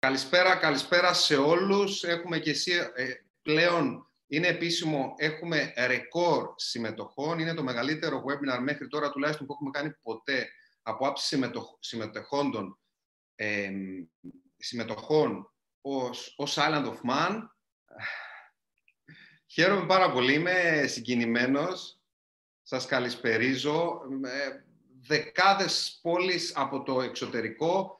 Καλησπέρα, καλησπέρα σε όλους. Έχουμε και εσύ ε, πλέον, είναι επίσημο, έχουμε ρεκόρ συμμετοχών. Είναι το μεγαλύτερο webinar μέχρι τώρα τουλάχιστον που έχουμε κάνει ποτέ από άψη συμμετεχόντων ε, συμμετοχών ως, ως Island of Man. Χαίρομαι πάρα πολύ, είμαι συγκινημένος. Σας καλησπερίζω. Ε, δεκάδες πόλεις από το εξωτερικό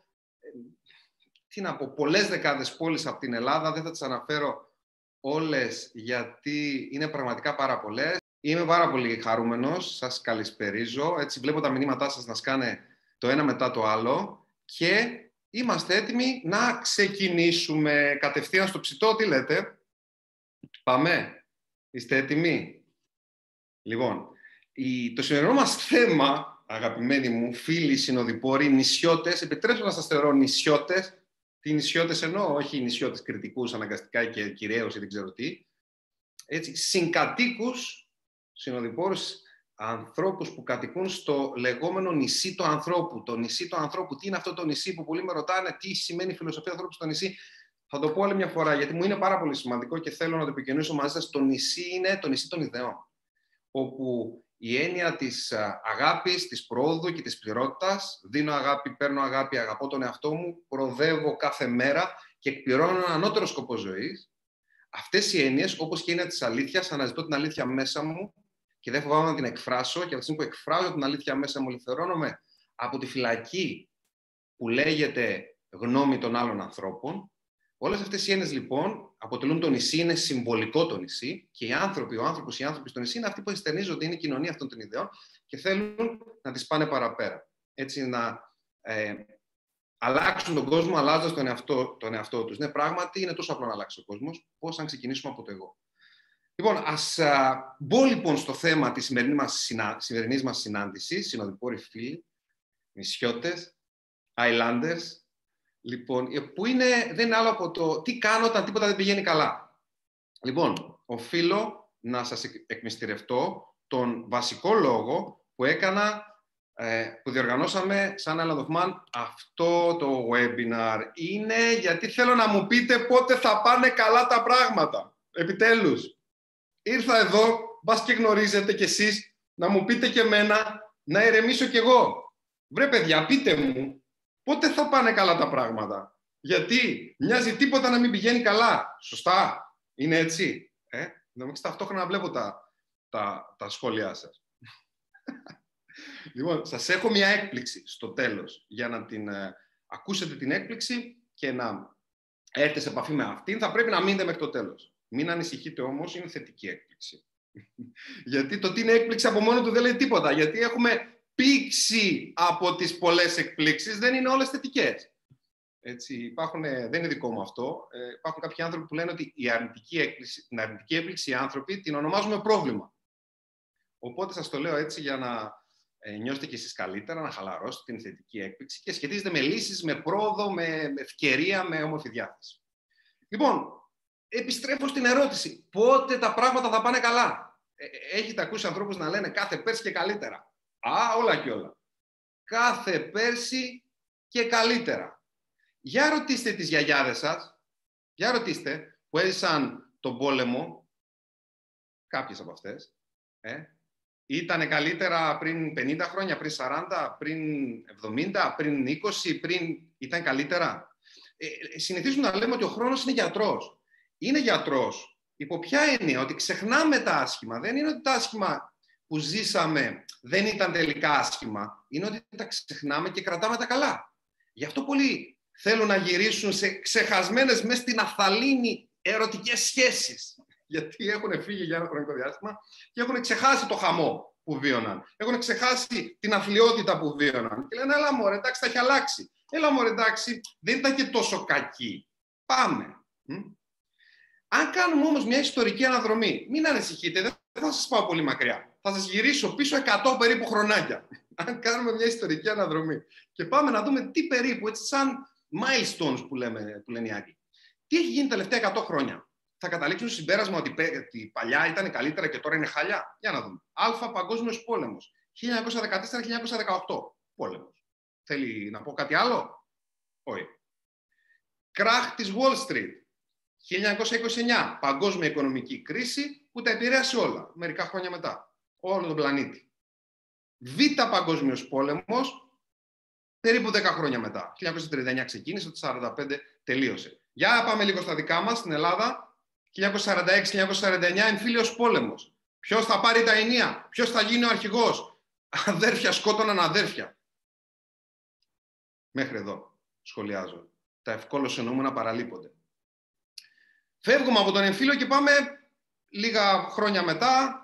τι να πω, πολλές δεκάδες πόλεις από την Ελλάδα, δεν θα τις αναφέρω όλες γιατί είναι πραγματικά πάρα πολλές. Είμαι πάρα πολύ χαρούμενος, σας καλησπερίζω. Έτσι βλέπω τα μηνύματά σας να σκάνε το ένα μετά το άλλο και είμαστε έτοιμοι να ξεκινήσουμε κατευθείαν στο ψητό. Τι λέτε, πάμε, είστε έτοιμοι; Λοιπόν, το σημερινό μας θέμα, αγαπημένοι μου φίλοι συνοδοιπόροι, νησιώτες, επιτρέψτε να σας θεωρώ νησιώτες, τι νησιώτες εννοώ, όχι νησιώτες κριτικούς αναγκαστικά και κυριαίου ή δεν ξέρω τι. Έτσι, συγκατοίκους, συνοδοιπόρους, ανθρώπους που κατοικούν στο λεγόμενο νησί του ανθρώπου. Το νησί του ανθρώπου. Τι είναι αυτό το νησί που πολλοί με ρωτάνε, τι σημαίνει η φιλοσοφία ανθρώπου στο νησί. Θα το πω άλλη μια φορά, γιατί μου είναι πάρα πολύ σημαντικό και θέλω να το επικοινωνήσω μαζί σας. Το νησί είναι το νησί των ιδεών. Όπου η έννοια της αγάπης, της πρόοδου και της πληρότητας. Δίνω αγάπη, παίρνω αγάπη, αγαπώ τον εαυτό μου, προοδεύω κάθε μέρα και εκπληρώνω έναν ανώτερο σκοπό ζωής. Αυτές οι έννοιες, όπως και η έννοια της αλήθειας, αναζητώ την αλήθεια μέσα μου και δεν φοβάμαι να την εκφράσω και από τη στιγμή που εκφράζω την αλήθεια μέσα μου, ελευθερώνομαι από τη φυλακή που λέγεται γνώμη των άλλων ανθρώπων Όλες αυτές οι έννοιες λοιπόν αποτελούν το νησί, είναι συμβολικό το νησί και οι άνθρωποι, ο άνθρωπος, οι άνθρωποι στο νησί είναι αυτοί που εστερνίζονται, είναι η κοινωνία αυτών των ιδεών και θέλουν να τις πάνε παραπέρα. Έτσι να ε, αλλάξουν τον κόσμο αλλάζοντας τον εαυτό, τον εαυτό τους. Ναι, πράγματι είναι τόσο απλό να αλλάξει ο κόσμος. Πώς αν ξεκινήσουμε από το εγώ. Λοιπόν, ας μπω λοιπόν στο θέμα της σημερινή μας σημερινής μας συνάντησης, συνοδοιπόροι φίλοι, νησιώτες, Islanders, Λοιπόν, ε, που είναι, δεν είναι άλλο από το τι κάνω όταν τίποτα δεν πηγαίνει καλά. Λοιπόν, οφείλω να σας εκμυστηρευτώ τον βασικό λόγο που έκανα, ε, που διοργανώσαμε σαν Ελλαδοφμάν αυτό το webinar. Είναι γιατί θέλω να μου πείτε πότε θα πάνε καλά τα πράγματα. Επιτέλους. Ήρθα εδώ, μπας και γνωρίζετε κι εσείς, να μου πείτε και εμένα, να ηρεμήσω κι εγώ. Βρε παιδιά, πείτε μου, πότε θα πάνε καλά τα πράγματα; Γιατί μοιάζει τίποτα να μην πηγαίνει καλά. Σωστά. Είναι έτσι. Ε; Νομίζω ταυτόχρονα βλέπω τα, τα, τα σχόλιά σας. λοιπόν, σας έχω μια έκπληξη στο τέλος για να την ε, ακούσετε την έκπληξη και να έρθετε σε επαφή με αυτήν. Θα πρέπει να μείνετε μέχρι το τέλος. Μην ανησυχείτε όμως, είναι θετική έκπληξη. Γιατί το τι είναι έκπληξη από μόνο του δεν λέει τίποτα. Γιατί έχουμε πήξη από τις πολλές εκπλήξεις δεν είναι όλες θετικές. Έτσι, υπάρχουν, δεν είναι δικό μου αυτό. Ε, υπάρχουν κάποιοι άνθρωποι που λένε ότι η αρνητική έκπληξη, την αρνητική έκπληξη οι άνθρωποι την ονομάζουμε πρόβλημα. Οπότε σας το λέω έτσι για να ε, νιώσετε κι εσείς καλύτερα, να χαλαρώσετε την θετική έκπληξη και σχετίζεται με λύσεις, με πρόοδο, με ευκαιρία, με όμορφη διάθεση. Λοιπόν, επιστρέφω στην ερώτηση. Πότε τα πράγματα θα πάνε καλά; Ε, ε έχετε ακούσει ανθρώπους να λένε κάθε πέρσι και καλύτερα. Α, όλα και όλα. Κάθε πέρσι και καλύτερα. Για ρωτήστε τις γιαγιάδες σας, για ρωτήστε, που έζησαν τον πόλεμο, κάποιες από αυτές, ε, ήτανε καλύτερα πριν 50 χρόνια, πριν 40, πριν 70, πριν 20, πριν... Ήταν καλύτερα. Ε, συνηθίζουμε να λέμε ότι ο χρόνος είναι γιατρός. Είναι γιατρός. Υπό ποια έννοια, ότι ξεχνάμε τα άσχημα. Δεν είναι ότι τα άσχημα που ζήσαμε δεν ήταν τελικά άσχημα, είναι ότι τα ξεχνάμε και κρατάμε τα καλά. Γι' αυτό πολλοί θέλουν να γυρίσουν σε ξεχασμένες μέσα στην αθαλήνη ερωτικές σχέσεις. Γιατί έχουν φύγει για ένα χρονικό διάστημα και έχουν ξεχάσει το χαμό που βίωναν. Έχουν ξεχάσει την αθλειότητα που βίωναν. Και λένε, έλα μωρέ, εντάξει, θα έχει αλλάξει. Έλα μωρέ, εντάξει, δεν ήταν και τόσο κακή. Πάμε. Αν κάνουμε όμως μια ιστορική αναδρομή, μην ανησυχείτε, δεν θα σας πάω πολύ μακριά θα σας γυρίσω πίσω 100 περίπου χρονάκια. Αν κάνουμε μια ιστορική αναδρομή. Και πάμε να δούμε τι περίπου, έτσι σαν milestones που, λέμε, που λένε οι Άγγλοι. Τι έχει γίνει τα τελευταία 100 χρόνια. Θα καταλήξουν στο συμπέρασμα ότι, ότι παλιά ήταν καλύτερα και τώρα είναι χαλιά. Για να δούμε. Α, Παγκόσμιος Πόλεμος. 1914-1918. Πόλεμος. Θέλει να πω κάτι άλλο; Όχι. Κράχ της Wall Street. 1929. Παγκόσμια οικονομική κρίση που τα επηρέασε όλα, μερικά χρόνια μετά. Όλο τον πλανήτη. Β Παγκόσμιος πόλεμος, περίπου 10 χρόνια μετά. 1939 ξεκίνησε, το 1945 τελείωσε. Για πάμε λίγο στα δικά μας, στην Ελλάδα. 1946-1949 εμφύλιος πόλεμος. Ποιος θα πάρει τα ενία, ποιος θα γίνει ο αρχηγός; Αδέρφια σκότωναν αδέρφια. Μέχρι εδώ σχολιάζω. Τα ευκόλως εννοούμενα παραλείπονται. Φεύγουμε από τον εμφύλιο και πάμε λίγα χρόνια μετά,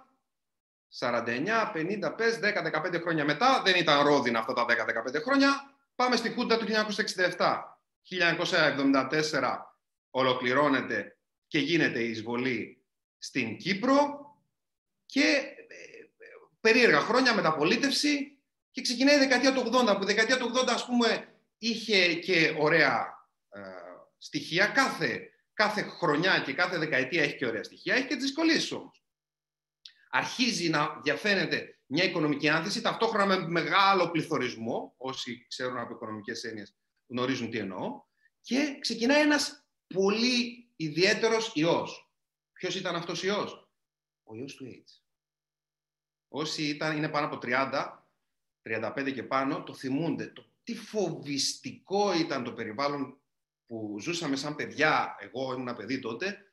49, 50, πες, 10, 15 χρόνια μετά, δεν ήταν ρόδινα αυτά τα 10-15 χρόνια, πάμε στη Χούντα του 1967. 1974 ολοκληρώνεται και γίνεται η εισβολή στην Κύπρο και ε, περίεργα χρόνια μεταπολίτευση και ξεκινάει η δεκαετία του 80, που η δεκαετία του 80 ας πούμε είχε και ωραία ε, στοιχεία. Κάθε, κάθε χρονιά και κάθε δεκαετία έχει και ωραία στοιχεία, έχει και τις δυσκολίες όμως. Αρχίζει να διαφαίνεται μια οικονομική άνθηση, ταυτόχρονα με μεγάλο πληθωρισμό, όσοι ξέρουν από οικονομικές έννοιες γνωρίζουν τι εννοώ, και ξεκινάει ένας πολύ ιδιαίτερος ιός. Ποιος ήταν αυτός ο ιός; Ο ιός του AIDS. Όσοι ήταν, είναι πάνω από 30, 35 και πάνω, το θυμούνται. Το τι φοβιστικό ήταν το περιβάλλον που ζούσαμε σαν παιδιά. Εγώ ήμουν ένα παιδί τότε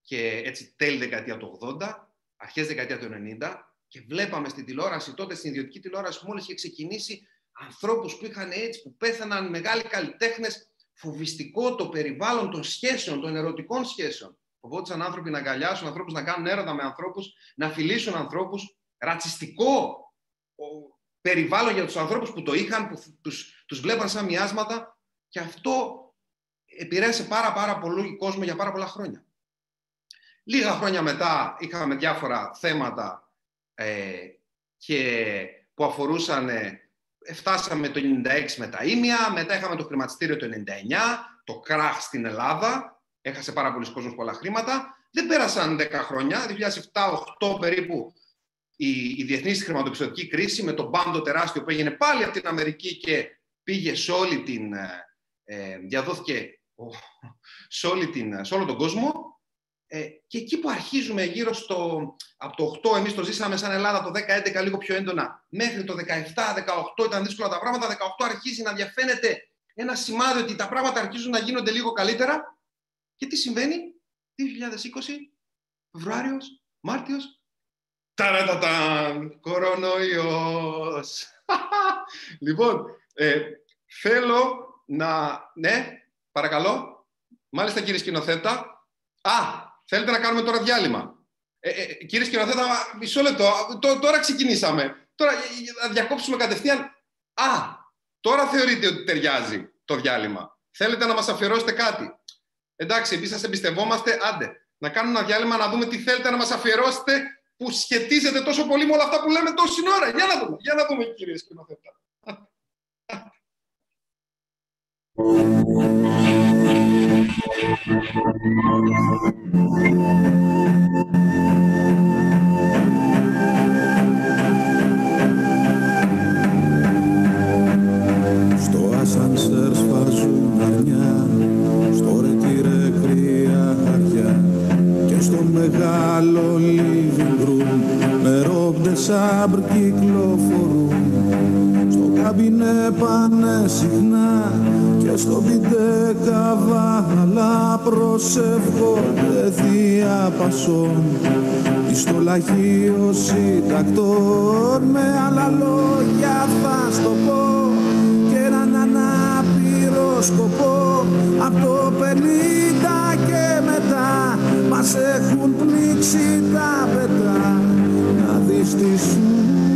και έτσι τέλη δεκαετία του 80, αρχές δεκαετία του 90 και βλέπαμε στην τηλεόραση τότε, στην ιδιωτική τηλεόραση που μόλις είχε ξεκινήσει ανθρώπους που είχαν έτσι, που πέθαναν μεγάλοι καλλιτέχνες, φοβιστικό το περιβάλλον των σχέσεων, των ερωτικών σχέσεων. Φοβόντουσαν άνθρωποι να αγκαλιάσουν ανθρώπους, να κάνουν έρωτα με ανθρώπους, να φιλήσουν ανθρώπους. Ρατσιστικό περιβάλλον για τους ανθρώπους που το είχαν, που τους, τους βλέπαν σαν μοιάσματα και αυτό επηρέασε πάρα πάρα πολύ κόσμο για πάρα πολλά χρόνια. Λίγα χρόνια μετά είχαμε διάφορα θέματα ε, και που αφορούσαν, ε, φτάσαμε το 96 με τα ίμια, μετά είχαμε το χρηματιστήριο το 99, το κράχ στην Ελλάδα, έχασε πάρα πολλοί κόσμος πολλά χρήματα. Δεν πέρασαν 10 χρόνια, 2007-2008 περίπου, η, η διεθνής χρηματοπιστωτική κρίση με τον πάντο τεράστιο που έγινε πάλι από την Αμερική και πήγε σε όλη την, ε, ε διαδόθηκε σε, όλη την, σε όλο τον κόσμο ε, και εκεί που αρχίζουμε γύρω στο, από το 8, εμείς το ζήσαμε σαν Ελλάδα το 10-11 λίγο πιο έντονα, μέχρι το 17-18 ήταν δύσκολα τα πράγματα, 18 αρχίζει να διαφαίνεται ένα σημάδι ότι τα πράγματα αρχίζουν να γίνονται λίγο καλύτερα. Και τι συμβαίνει, 2020, Φεβρουάριος, Μάρτιος, ταρατατάν, κορονοϊός. λοιπόν, ε, θέλω να, ναι, παρακαλώ, μάλιστα κύριε σκηνοθέτα, α, Θέλετε να κάνουμε τώρα διάλειμμα; Ε, ε, κύριε σκηνοθέτα, μισό λεπτό. τώρα ξεκινήσαμε. Τώρα να διακόψουμε κατευθείαν. Α, τώρα θεωρείτε ότι ταιριάζει το διάλειμμα. Θέλετε να μας αφιερώσετε κάτι; Εντάξει, εμείς σας εμπιστευόμαστε. Άντε, να κάνουμε ένα διάλειμμα να δούμε τι θέλετε να μας αφιερώσετε που σχετίζεται τόσο πολύ με όλα αυτά που λέμε τόση ώρα. Για να δούμε, για να δούμε κύριε σκηνοθέτα. Στο ασανσέρ σφάζουν αρνιά Στο ρετήρε κρύα χαριά Και στο μεγάλο living room Με σάμπρ κυκλοφορούν. Στο καμπινέ πάνε συχνά και στο πιτέ καβάλα προσεύχονται θεία πασόν. Εις το λαχείο συντακτών με άλλα λόγια θα στο πω. Και έναν ανάπηρο σκοπό από το πενήντα και μετά μας έχουν πνίξει τα πετά να δεις τι σου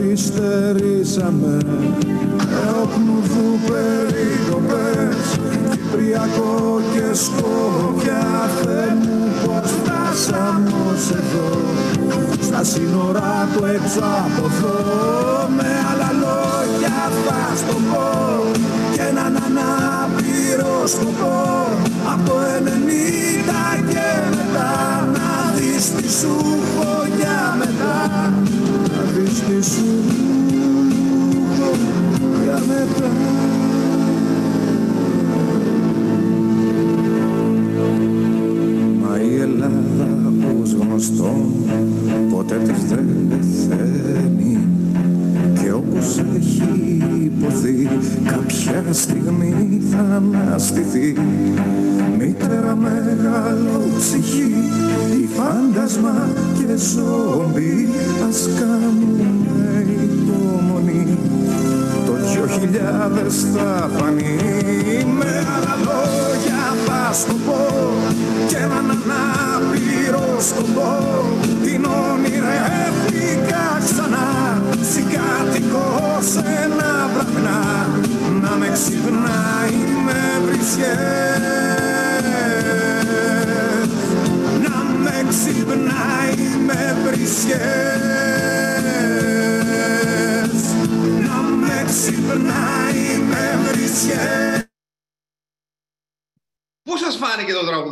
γιατί καθυστερήσαμε Εόπνουδου περικοπές Κυπριακό και Σκόπια Θεέ μου πως φτάσαμε ως εδώ στα σύνορα του έξω από εδώ με άλλα λόγια θα στο πω. Και έναν ανάπηρο σκοπό από το 90 και μετά να δεις τι σου έχω για μετά να δεις τι σου έχω για μετά Μα η Ελλάδα ως γνωστό ποτέ της δεν πεθαίνει. Και όπως έχει υποθεί κάποια στιγμή θα αναστηθεί μήτερα μεγάλο ψυχή η φάντασμα και ζόμπι ας κάνουμε υπομονή. Το δυο χιλιάδες θα φανεί με άλλα λόγια θα σου πω και έναν ανάπηρο σκοπό. την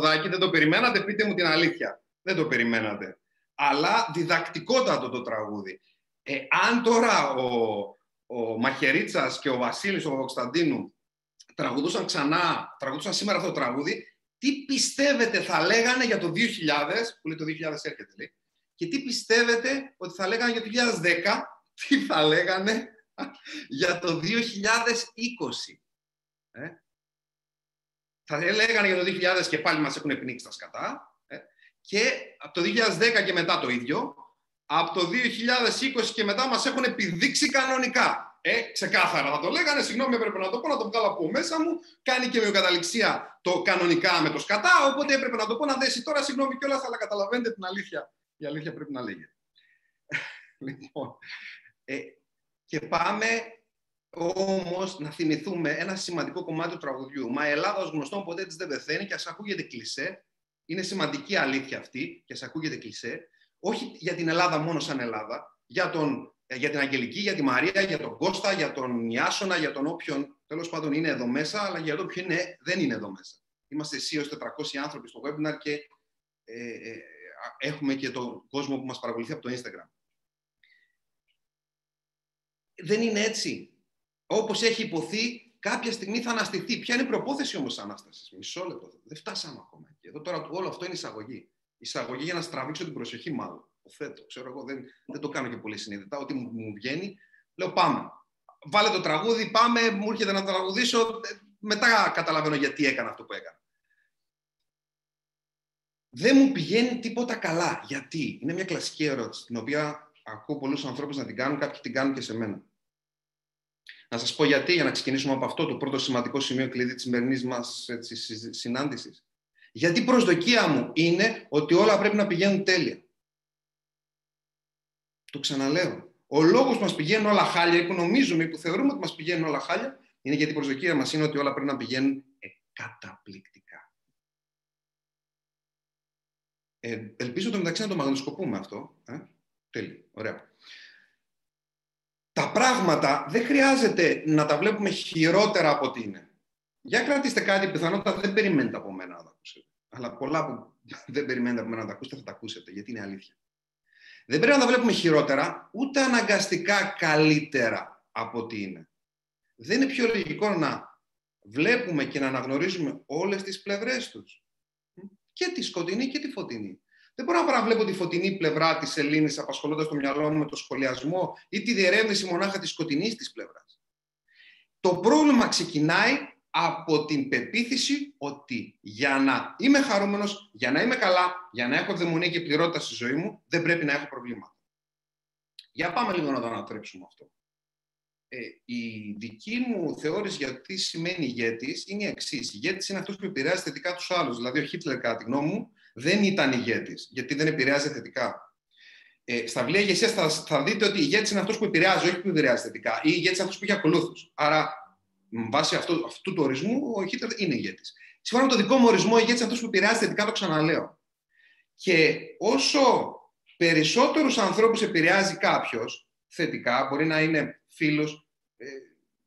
φάνηκε το τραγουδάκι, δεν το περιμένατε, πείτε μου την αλήθεια. Δεν το περιμένατε. Αλλά διδακτικότατο το τραγούδι. Ε, αν τώρα ο, ο Μαχαιρίτσας και ο Βασίλης ο Κωνσταντίνου τραγουδούσαν ξανά, τραγουδούσαν σήμερα αυτό το τραγούδι, τι πιστεύετε θα λέγανε για το 2000, που λέει το 2000 έρχεται λέει, και τι πιστεύετε ότι θα λέγανε για το 2010, τι θα λέγανε για το 2020. Ε; Θα λέγανε για το 2000 και πάλι μας έχουν πνίξει τα σκατά. Ε; Και από το 2010 και μετά το ίδιο. Από το 2020 και μετά μας έχουν επιδείξει κανονικά. Ε, ξεκάθαρα θα το λέγανε, συγγνώμη, έπρεπε να το πω, να το βγάλω από μέσα μου. Κάνει και μειοκαταληξία το κανονικά με το σκατά, οπότε έπρεπε να το πω να δέσει τώρα, συγγνώμη κιόλας, αλλά καταλαβαίνετε την αλήθεια. Η αλήθεια πρέπει να λέγεται. λοιπόν, ε, και πάμε όμως να θυμηθούμε ένα σημαντικό κομμάτι του τραγουδιού. Μα η Ελλάδα, ω γνωστό, ποτέ της δεν πεθαίνει και ας ακούγεται κλισέ. Είναι σημαντική αλήθεια αυτή και ας ακούγεται κλισέ. Όχι για την Ελλάδα μόνο σαν Ελλάδα, για, τον, για την Αγγελική, για τη Μαρία, για τον Κώστα, για τον Ιάσονα, για τον όποιον τέλος πάντων είναι εδώ μέσα, αλλά για το ποιο είναι, δεν είναι εδώ μέσα. Είμαστε εσύ ως 400 άνθρωποι στο webinar και ε, ε, έχουμε και τον κόσμο που μας παρακολουθεί από το Instagram. Δεν είναι έτσι. Όπως έχει υποθεί, κάποια στιγμή θα αναστηθεί. Ποια είναι η προπόθεση όμως της Ανάστασης; Μισό λεπτό. Δεν φτάσαμε ακόμα. Και εδώ τώρα όλο αυτό είναι εισαγωγή. Εισαγωγή για να στραβήξω την προσοχή μάλλον. Υποθέτω. Ξέρω εγώ, δεν, δεν το κάνω και πολύ συνειδητά. Ό,τι μου, μου βγαίνει, λέω πάμε. Βάλε το τραγούδι, πάμε, μου έρχεται να τραγουδήσω. Μετά καταλαβαίνω γιατί έκανα αυτό που έκανα. Δεν μου πηγαίνει τίποτα καλά. Γιατί; Είναι μια κλασική ερώτηση, την οποία ακούω πολλούς ανθρώπους να την κάνουν, κάποιοι την κάνουν και σε μένα. Να σας πω γιατί, για να ξεκινήσουμε από αυτό το πρώτο σημαντικό σημείο κλειδί της σημερινής μας έτσι, συνάντησης. Γιατί η προσδοκία μου είναι ότι όλα πρέπει να πηγαίνουν τέλεια. Το ξαναλέω. Ο λόγος μας πηγαίνουν όλα χάλια, που νομίζουμε ή που θεωρούμε ότι μας πηγαίνουν όλα χάλια, είναι γιατί η προσδοκία μας είναι ότι όλα πρέπει να πηγαίνουν καταπληκτικά. Ε, ελπίζω το μεταξύ να το μαγνητοσκοπούμε αυτό. Ε; Τέλει. Ωραία τα πράγματα δεν χρειάζεται να τα βλέπουμε χειρότερα από ό,τι είναι. Για κρατήστε κάτι, πιθανότατα δεν περιμένετε από μένα να τα ακούσετε. Αλλά πολλά που δεν περιμένετε από μένα να τα ακούσετε θα τα ακούσετε, γιατί είναι αλήθεια. Δεν πρέπει να τα βλέπουμε χειρότερα, ούτε αναγκαστικά καλύτερα από ό,τι είναι. Δεν είναι πιο λογικό να βλέπουμε και να αναγνωρίζουμε όλες τις πλευρές τους. Και τη σκοτεινή και τη φωτεινή. Δεν μπορώ να παραβλέπω τη φωτεινή πλευρά της Ελλήνη απασχολώντας το μυαλό μου με το σχολιασμό ή τη διερεύνηση μονάχα της σκοτεινής της πλευράς. Το πρόβλημα ξεκινάει από την πεποίθηση ότι για να είμαι χαρούμενος, για να είμαι καλά, για να έχω ευδαιμονία και πληρότητα στη ζωή μου, δεν πρέπει να έχω προβλήματα. Για πάμε λίγο να το ανατρέψουμε αυτό. Ε, η δική μου θεώρηση για τι σημαίνει ηγέτης είναι η εξής. Ηγέτη είναι αυτό που επηρεάζει θετικά τους άλλους. Δηλαδή, ο Χίτλερ, κατά τη γνώμη μου, δεν ήταν ηγέτης, γιατί δεν επηρεάζει θετικά. Ε, στα βιβλία ηγεσίας θα, θα δείτε ότι ηγέτη είναι αυτό που επηρεάζει, όχι που επηρεάζει θετικά. Ή ηγέτη είναι αυτό που έχει ακολούθους. Άρα, με βάση αυτό, αυτού του ορισμού, ο Χίτλερ είναι ηγέτης. Σύμφωνα με το δικό μου ορισμό, ο ηγέτη είναι αυτό που επηρεάζει θετικά, το ξαναλέω. Και όσο περισσότερους ανθρώπους επηρεάζει κάποιος θετικά, μπορεί να είναι φίλο, ε,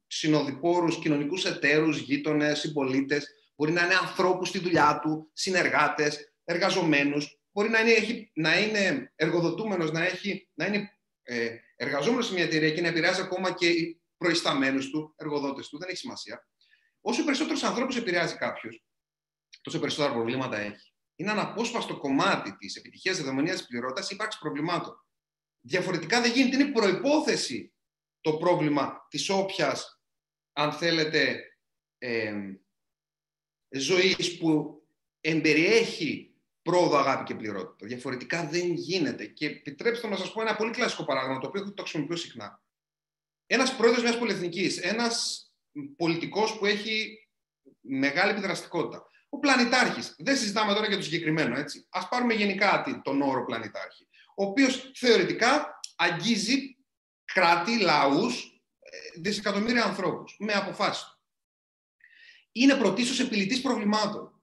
συνοδοιπόρους, κοινωνικούς εταίρους, γείτονες, συμπολίτες, μπορεί να είναι ανθρώπους στη δουλειά του, συνεργάτες, εργαζομένους, μπορεί να είναι, να είναι εργοδοτούμενος, να, έχει, να είναι ε, εργαζόμενος σε μια εταιρεία και να επηρεάζει ακόμα και οι προϊσταμένους του, εργοδότες του, δεν έχει σημασία. Όσο περισσότερους ανθρώπους επηρεάζει κάποιος, τόσο περισσότερα προβλήματα έχει. Είναι αναπόσπαστο κομμάτι της επιτυχίας δεδομενία της πληρότητας υπάρξει προβλημάτων. Διαφορετικά δεν γίνεται. Είναι προπόθεση το πρόβλημα της όποιας, αν θέλετε, ε, ζωής που εμπεριέχει πρόοδο, αγάπη και πληρότητα. Διαφορετικά δεν γίνεται. Και επιτρέψτε να σας πω ένα πολύ κλασικό παράδειγμα, το οποίο το χρησιμοποιώ συχνά. Ένας πρόεδρος μιας πολυεθνικής, ένας πολιτικός που έχει μεγάλη επιδραστικότητα. Ο πλανητάρχης. Δεν συζητάμε τώρα για το συγκεκριμένο, έτσι. Α πάρουμε γενικά τον όρο πλανητάρχη. Ο οποίος θεωρητικά αγγίζει κράτη, λαούς, ε, δισεκατομμύρια ανθρώπους με αποφάσεις του. Είναι πρωτίστως επιλητής προβλημάτων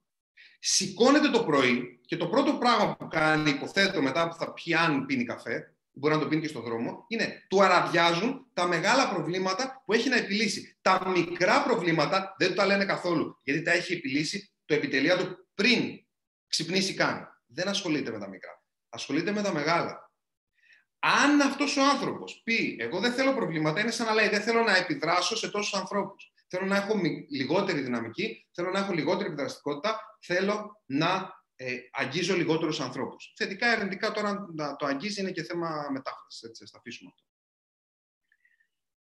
σηκώνεται το πρωί και το πρώτο πράγμα που κάνει, υποθέτω μετά που θα πιάνει, πίνει καφέ, μπορεί να το πίνει και στον δρόμο, είναι του αραδιάζουν τα μεγάλα προβλήματα που έχει να επιλύσει. Τα μικρά προβλήματα δεν του τα λένε καθόλου, γιατί τα έχει επιλύσει το επιτελεία του πριν ξυπνήσει καν. Δεν ασχολείται με τα μικρά. Ασχολείται με τα μεγάλα. Αν αυτός ο άνθρωπος πει, Εγώ δεν θέλω προβλήματα, είναι σαν να λέει: Δεν θέλω να επιδράσω σε τόσους ανθρώπους. Θέλω να έχω λιγότερη δυναμική, θέλω να έχω λιγότερη επιδραστικότητα, θέλω να ε, αγγίζω λιγότερους ανθρώπους. Θετικά ή αρνητικά τώρα να το αγγίζει είναι και θέμα μετάφρασης. Έτσι, θα αφήσουμε αυτό.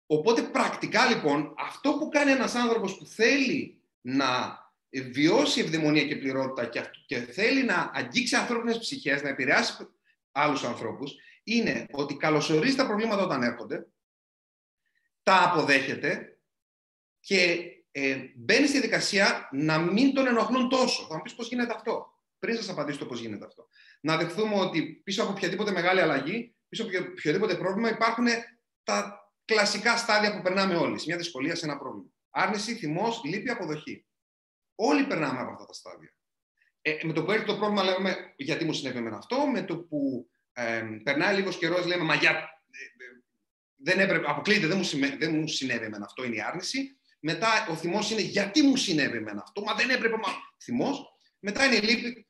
Οπότε πρακτικά λοιπόν αυτό που κάνει ένας άνθρωπος που θέλει να βιώσει ευδαιμονία και πληρότητα και, και θέλει να αγγίξει ανθρώπινες ψυχές, να επηρεάσει άλλους ανθρώπους, είναι ότι καλωσορίζει τα προβλήματα όταν έρχονται, τα αποδέχεται και ε, μπαίνει στη διαδικασία να μην τον ενοχλούν τόσο. Θα μου πεις πώς γίνεται αυτό. Πριν σας απαντήσω το πώς γίνεται αυτό. Να δεχθούμε ότι πίσω από οποιαδήποτε μεγάλη αλλαγή, πίσω από οποιοδήποτε πρόβλημα υπάρχουν τα κλασικά στάδια που περνάμε όλοι. Σε μια δυσκολία, σε ένα πρόβλημα. Άρνηση, θυμός, λύπη, αποδοχή. Όλοι περνάμε από αυτά τα στάδια. Ε, με το που έρχεται το πρόβλημα, λέμε γιατί μου συνέβη με αυτό. Με το που ε, περνάει λίγος καιρός, λέμε μα για, ε, δεν έπρεπε, αποκλείεται, δεν μου, δεν μου συνέβη με αυτό, είναι η άρνηση. Μετά ο θυμός είναι γιατί μου συνέβη με αυτό, μα δεν έπρεπε, μα θυμός. Μετά είναι η λύπη.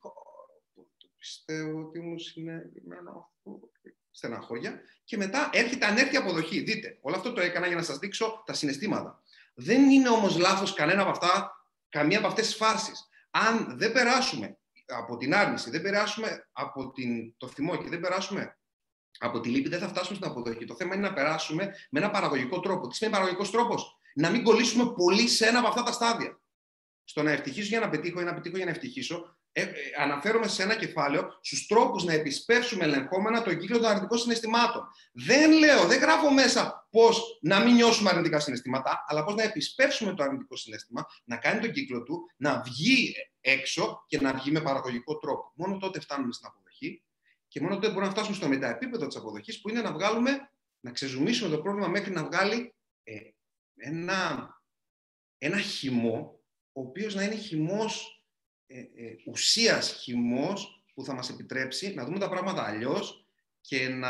Το πιστεύω ότι μου συνέβη με αυτό. Στεναχώρια. Και μετά έρχεται ανέρθει αποδοχή. Δείτε, όλο αυτό το έκανα για να σας δείξω τα συναισθήματα. Δεν είναι όμως λάθος κανένα από αυτά, καμία από αυτές τις φάσει. Αν δεν περάσουμε από την άρνηση, δεν περάσουμε από την, το θυμό και δεν περάσουμε από τη λύπη, δεν θα φτάσουμε στην αποδοχή. Το θέμα είναι να περάσουμε με ένα παραγωγικό τρόπο. Τι σημαίνει παραγωγικός τρόπος, Να μην κολλήσουμε πολύ σε ένα από αυτά τα στάδια. Στο να ευτυχήσω για να πετύχω ή να πετύχω για να ευτυχήσω, ε, ε, αναφέρομαι σε ένα κεφάλαιο στους τρόπους να επισπεύσουμε ελεγχόμενα το κύκλο των αρνητικών συναισθημάτων. Δεν λέω, δεν γράφω μέσα πώς να μην νιώσουμε αρνητικά συναισθήματα, αλλά πώς να επισπεύσουμε το αρνητικό συναίσθημα, να κάνει τον κύκλο του, να βγει έξω και να βγει με παραγωγικό τρόπο. Μόνο τότε φτάνουμε στην αποδοχή και μόνο τότε μπορούμε να φτάσουμε στο μεταεπίπεδο της αποδοχής, που είναι να βγάλουμε, να ξεζουμίσουμε το πρόβλημα μέχρι να βγάλει ε, ένα, ένα χυμό, ο οποίος να είναι χυμός ε, ε, ουσίας χυμός που θα μας επιτρέψει να δούμε τα πράγματα αλλιώς και να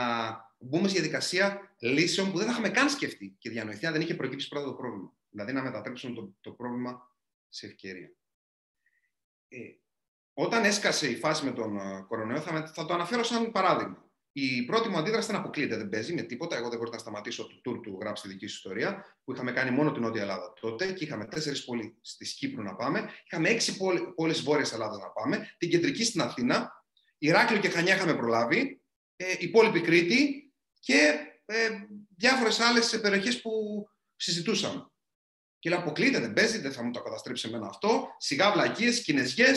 μπούμε στη διαδικασία λύσεων που δεν θα είχαμε καν σκεφτεί και διανοηθεί αν δεν είχε προκύψει πρώτα το πρόβλημα. Δηλαδή να μετατρέψουμε το, το πρόβλημα σε ευκαιρία. Ε, όταν έσκασε η φάση με τον ε, κορονοϊό, θα, θα το αναφέρω σαν παράδειγμα. Η πρώτη μου αντίδραση ήταν αποκλείεται, δεν παίζει με τίποτα. Εγώ δεν μπορούσα να σταματήσω το tour του γράψει τη δική σου ιστορία, που είχαμε κάνει μόνο την Νότια Ελλάδα τότε και είχαμε τέσσερις πόλεις τη Κύπρου να πάμε. Είχαμε έξι πόλεις Βόρειας Ελλάδας να πάμε, την κεντρική στην Αθήνα, Ηράκλειο και Χανιά είχαμε προλάβει, ε, υπόλοιπη Κρήτη και ε, διάφορες άλλες περιοχές που συζητούσαμε. Και λέω: Αποκλείται, δεν παίζει, δεν θα μου το καταστρέψει εμένα αυτό. Σιγά βλακίες, κινέζιε,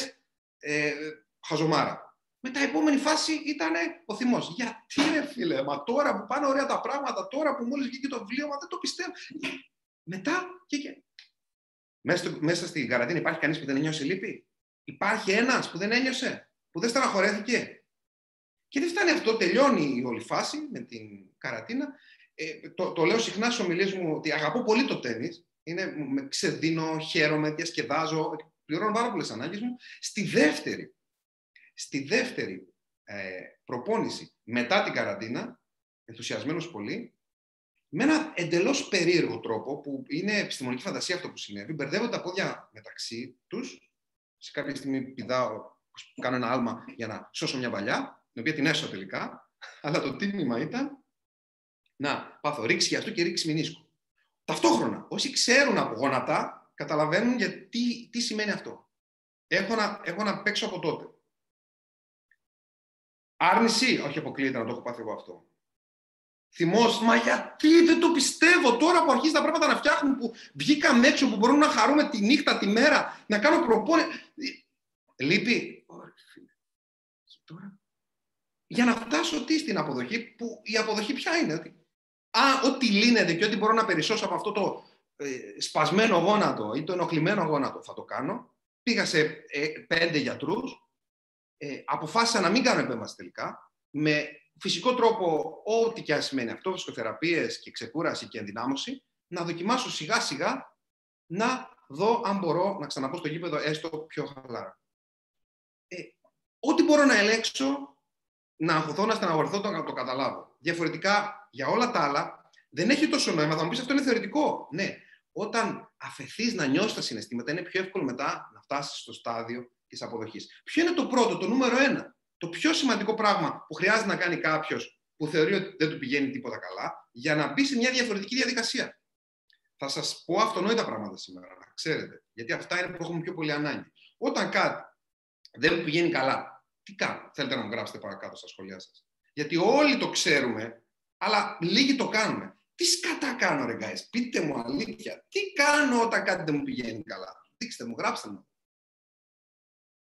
ε, χαζομάρα. Μετά η επόμενη φάση ήταν ο θυμός. Γιατί ρε φίλε, μα τώρα που πάνε ωραία τα πράγματα, τώρα που μόλις βγήκε το βιβλίο, μα δεν το πιστεύω. Μετά και. και... Μέσα, μέσα στην καραντίνα υπάρχει κανείς που δεν ένιωσε λύπη; Υπάρχει ένας που δεν ένιωσε, που δεν στεναχωρέθηκε; Και δεν φτάνει αυτό, τελειώνει η όλη φάση με την καραντίνα. Ε, το, το λέω συχνά στις ομιλίες μου ότι αγαπώ πολύ το τέννη. Είναι, με ξεδίνω, χαίρομαι, διασκεδάζω, πληρώνω πάρα πολλές ανάγκες μου. Στη δεύτερη Στη δεύτερη ε, προπόνηση μετά την καραντίνα, ενθουσιασμένος πολύ, με ένα εντελώς περίεργο τρόπο, που είναι επιστημονική φαντασία αυτό που συνέβη, μπερδεύω τα πόδια μεταξύ τους, σε κάποια στιγμή πηδάω, κάνω ένα άλμα για να σώσω μια παλιά, την οποία την έσω τελικά, αλλά το τίμημα ήταν να πάθω ρίξη για αυτό και ρίξη μηνίσκου. Ταυτόχρονα, όσοι ξέρουν από γόνατα, καταλαβαίνουν γιατί, τι σημαίνει αυτό. Έχω να, έχω να παίξω από τότε. Άρνηση, όχι αποκλείεται να το έχω πάθει εγώ αυτό. Θυμός, μα γιατί δεν το πιστεύω τώρα που αρχίζει τα πράγματα να φτιάχνουν, που βγήκαμε έξω, που μπορούμε να χαρούμε τη νύχτα, τη μέρα, να κάνω προπόνη. Λείπει. Τώρα. Για να φτάσω τι στην αποδοχή, που η αποδοχή ποια είναι. Ότι, α, ό,τι λύνεται και ό,τι μπορώ να περισσώσω από αυτό το ε, σπασμένο γόνατο ή το ενοχλημένο γόνατο θα το κάνω. Πήγα σε ε, πέντε γιατρούς, ε, αποφάσισα να μην κάνω επέμβαση τελικά, με φυσικό τρόπο, ό,τι και αν σημαίνει αυτό, φυσικοθεραπείες και ξεκούραση και ενδυνάμωση, να δοκιμάσω σιγά σιγά να δω αν μπορώ να ξαναπώ στο γήπεδο έστω πιο χαλάρα. Ε, ό,τι μπορώ να ελέγξω, να αγχωθώ, να στεναχωρηθώ, να το καταλάβω. Διαφορετικά, για όλα τα άλλα, δεν έχει τόσο νόημα. Θα μου πεις αυτό είναι θεωρητικό. Ναι, όταν αφαιθείς να νιώσεις τα συναισθήματα, είναι πιο εύκολο μετά να φτάσεις στο στάδιο της αποδοχής. Ποιο είναι το πρώτο, το νούμερο ένα, το πιο σημαντικό πράγμα που χρειάζεται να κάνει κάποιος που θεωρεί ότι δεν του πηγαίνει τίποτα καλά, για να μπει σε μια διαφορετική διαδικασία. Θα σας πω αυτονόητα πράγματα σήμερα, να ξέρετε, γιατί αυτά είναι που έχουμε πιο πολύ ανάγκη. Όταν κάτι δεν μου πηγαίνει καλά, τι κάνω, θέλετε να μου γράψετε παρακάτω στα σχολεία σας. Γιατί όλοι το ξέρουμε, αλλά λίγοι το κάνουμε. Τι σκατά κάνω, ρε guys, πείτε μου αλήθεια. Τι κάνω όταν κάτι δεν μου πηγαίνει καλά. Δείξτε μου, γράψτε μου.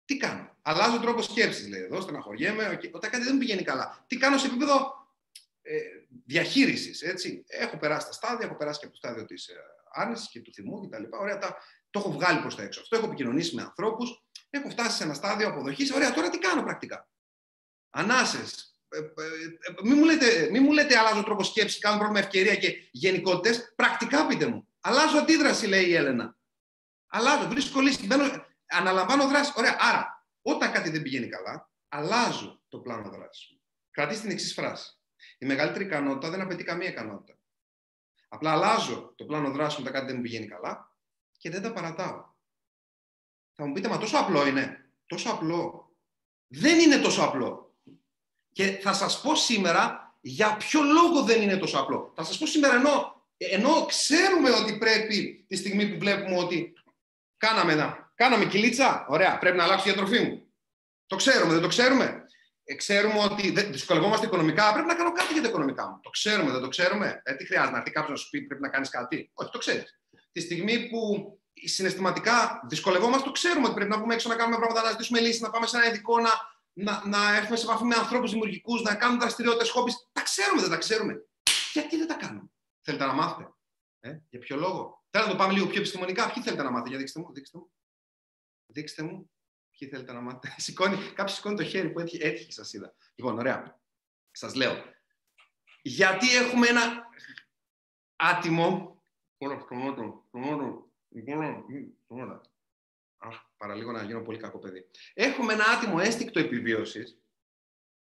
Τι κάνω; Αλλάζω τρόπο σκέψης, λέει εδώ, στεναχωριέμαι. Okay. Όταν κάτι δεν πηγαίνει καλά. Τι κάνω σε επίπεδο ε, διαχείρισης, έτσι. Έχω περάσει τα στάδια, έχω περάσει και από το στάδιο της ε, άρνησης και του θυμού κτλ. Ωραία, τα, το έχω βγάλει προς τα έξω. Αυτό έχω επικοινωνήσει με ανθρώπους, έχω φτάσει σε ένα στάδιο αποδοχής. Ωραία, τώρα τι κάνω πρακτικά; Ανάσες, ε, ε, ε, μην μου, λέτε, μην μου λέτε αλλάζω τρόπο σκέψης, κάνω πρόβλημα ευκαιρία και γενικότητες. Πρακτικά πείτε μου. Αλλάζω αντίδραση, λέει η Έλενα. Αλλάζω, βρίσκω λύση, μπαίνω, αναλαμβάνω δράση. Ωραία. Άρα, όταν κάτι δεν πηγαίνει καλά, αλλάζω το πλάνο δράσης. Κρατήστε την εξής φράση. Η μεγαλύτερη ικανότητα δεν απαιτεί καμία ικανότητα. Απλά αλλάζω το πλάνο δράσης όταν κάτι δεν μου πηγαίνει καλά και δεν τα παρατάω. Θα μου πείτε, μα τόσο απλό είναι. Τόσο απλό. Δεν είναι τόσο απλό. Και θα σας πω σήμερα για ποιο λόγο δεν είναι τόσο απλό. Θα σας πω σήμερα ενώ, ενώ ξέρουμε ότι πρέπει τη στιγμή που βλέπουμε ότι κάναμε, να, κάναμε κυλίτσα, ωραία, πρέπει να αλλάξω η διατροφή μου. Το ξέρουμε, δεν το ξέρουμε. Ε, ξέρουμε ότι δεν, δυσκολευόμαστε οικονομικά, πρέπει να κάνω κάτι για τα οικονομικά μου. Το ξέρουμε, δεν το ξέρουμε. Ε, τι χρειάζεται, να έρθει κάποιος να σου πει πρέπει να κάνεις κάτι. Όχι, το ξέρεις. Τη στιγμή που συναισθηματικά δυσκολευόμαστε, το ξέρουμε ότι πρέπει να βγούμε έξω να κάνουμε πράγματα, να ζητήσουμε λύσεις, να πάμε σε ένα ειδικό, να, να, να έρθουμε σε επαφή με ανθρώπους δημιουργικούς, να κάνουμε δραστηριότητες, χόμπι. Τα ξέρουμε, δεν τα ξέρουμε. Γιατί δεν τα κάνουμε; Θέλετε να μάθετε; Ε; Για ποιο λόγο; Θέλω να το πάμε λίγο πιο επιστημονικά; Ποιοι θέλετε να μάθετε, για δείξτε μου. Δείξτε μου. Δείξτε μου. Ποιοι θέλετε να μάθετε. Σηκώνει, κάποιος σηκώνει το χέρι που έτυχε, έτυχε σας είδα. Λοιπόν, ωραία. Σας λέω. Γιατί έχουμε ένα άτιμο... Τώρα, Αχ, παραλίγο να γίνω πολύ κακό παιδί. Έχουμε ένα άτιμο ένστικτο επιβίωσης.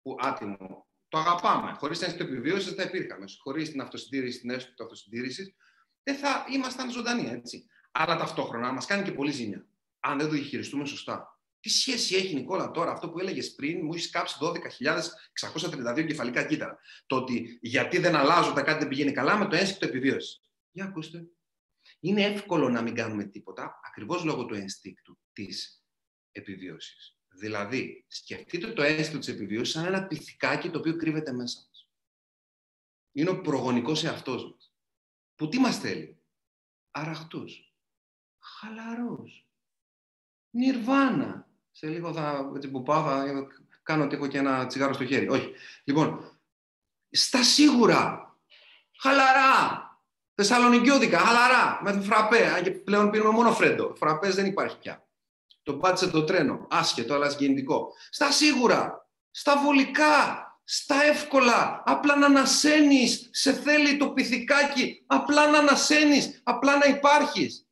Που άτιμο. Το αγαπάμε. Χωρίς ένστικτο επιβίωσης δεν θα υπήρχαμε. Χωρίς την αυτοσυντήρηση, την ένστικτο αυτοσυντήρησης, δεν θα ήμασταν ζωντανοί, έτσι. Αλλά ταυτόχρονα μας κάνει και πολύ ζημιά. Αν δεν το διαχειριστούμε σωστά. Τι σχέση έχει, Νικόλα, τώρα αυτό που έλεγες πριν, μου έχεις κάψει 12.632 κεφαλικά κύτταρα. Το ότι γιατί δεν αλλάζω, τα κάτι δεν πηγαίνει καλά με το ένστικτο επιβίωση. Για ακούστε είναι εύκολο να μην κάνουμε τίποτα, ακριβώς λόγω του ενστίκτου της επιβίωσης. Δηλαδή, σκεφτείτε το ένστικτο της επιβίωσης σαν ένα πυθικάκι το οποίο κρύβεται μέσα μας. Είναι ο προγονικός εαυτός μας. Που τι μας θέλει; Αραχτούς. Χαλαρούς. Νιρβάνα. Σε λίγο θα, έτσι που πάω, θα κάνω ότι έχω και ένα τσιγάρο στο χέρι. Όχι. Λοιπόν, στα σίγουρα. Χαλαρά. Θεσσαλονικιώδικα, χαλαρά, με φραπέ. Και πλέον πίνουμε μόνο φρέντο. Φραπές δεν υπάρχει πια. Το πάτησε το τρένο. Άσχετο, αλλά συγκινητικό. Στα σίγουρα, στα βολικά, στα εύκολα. Απλά να ανασένεις. Σε θέλει το πυθικάκι. Απλά να ανασένεις. Απλά να υπάρχεις.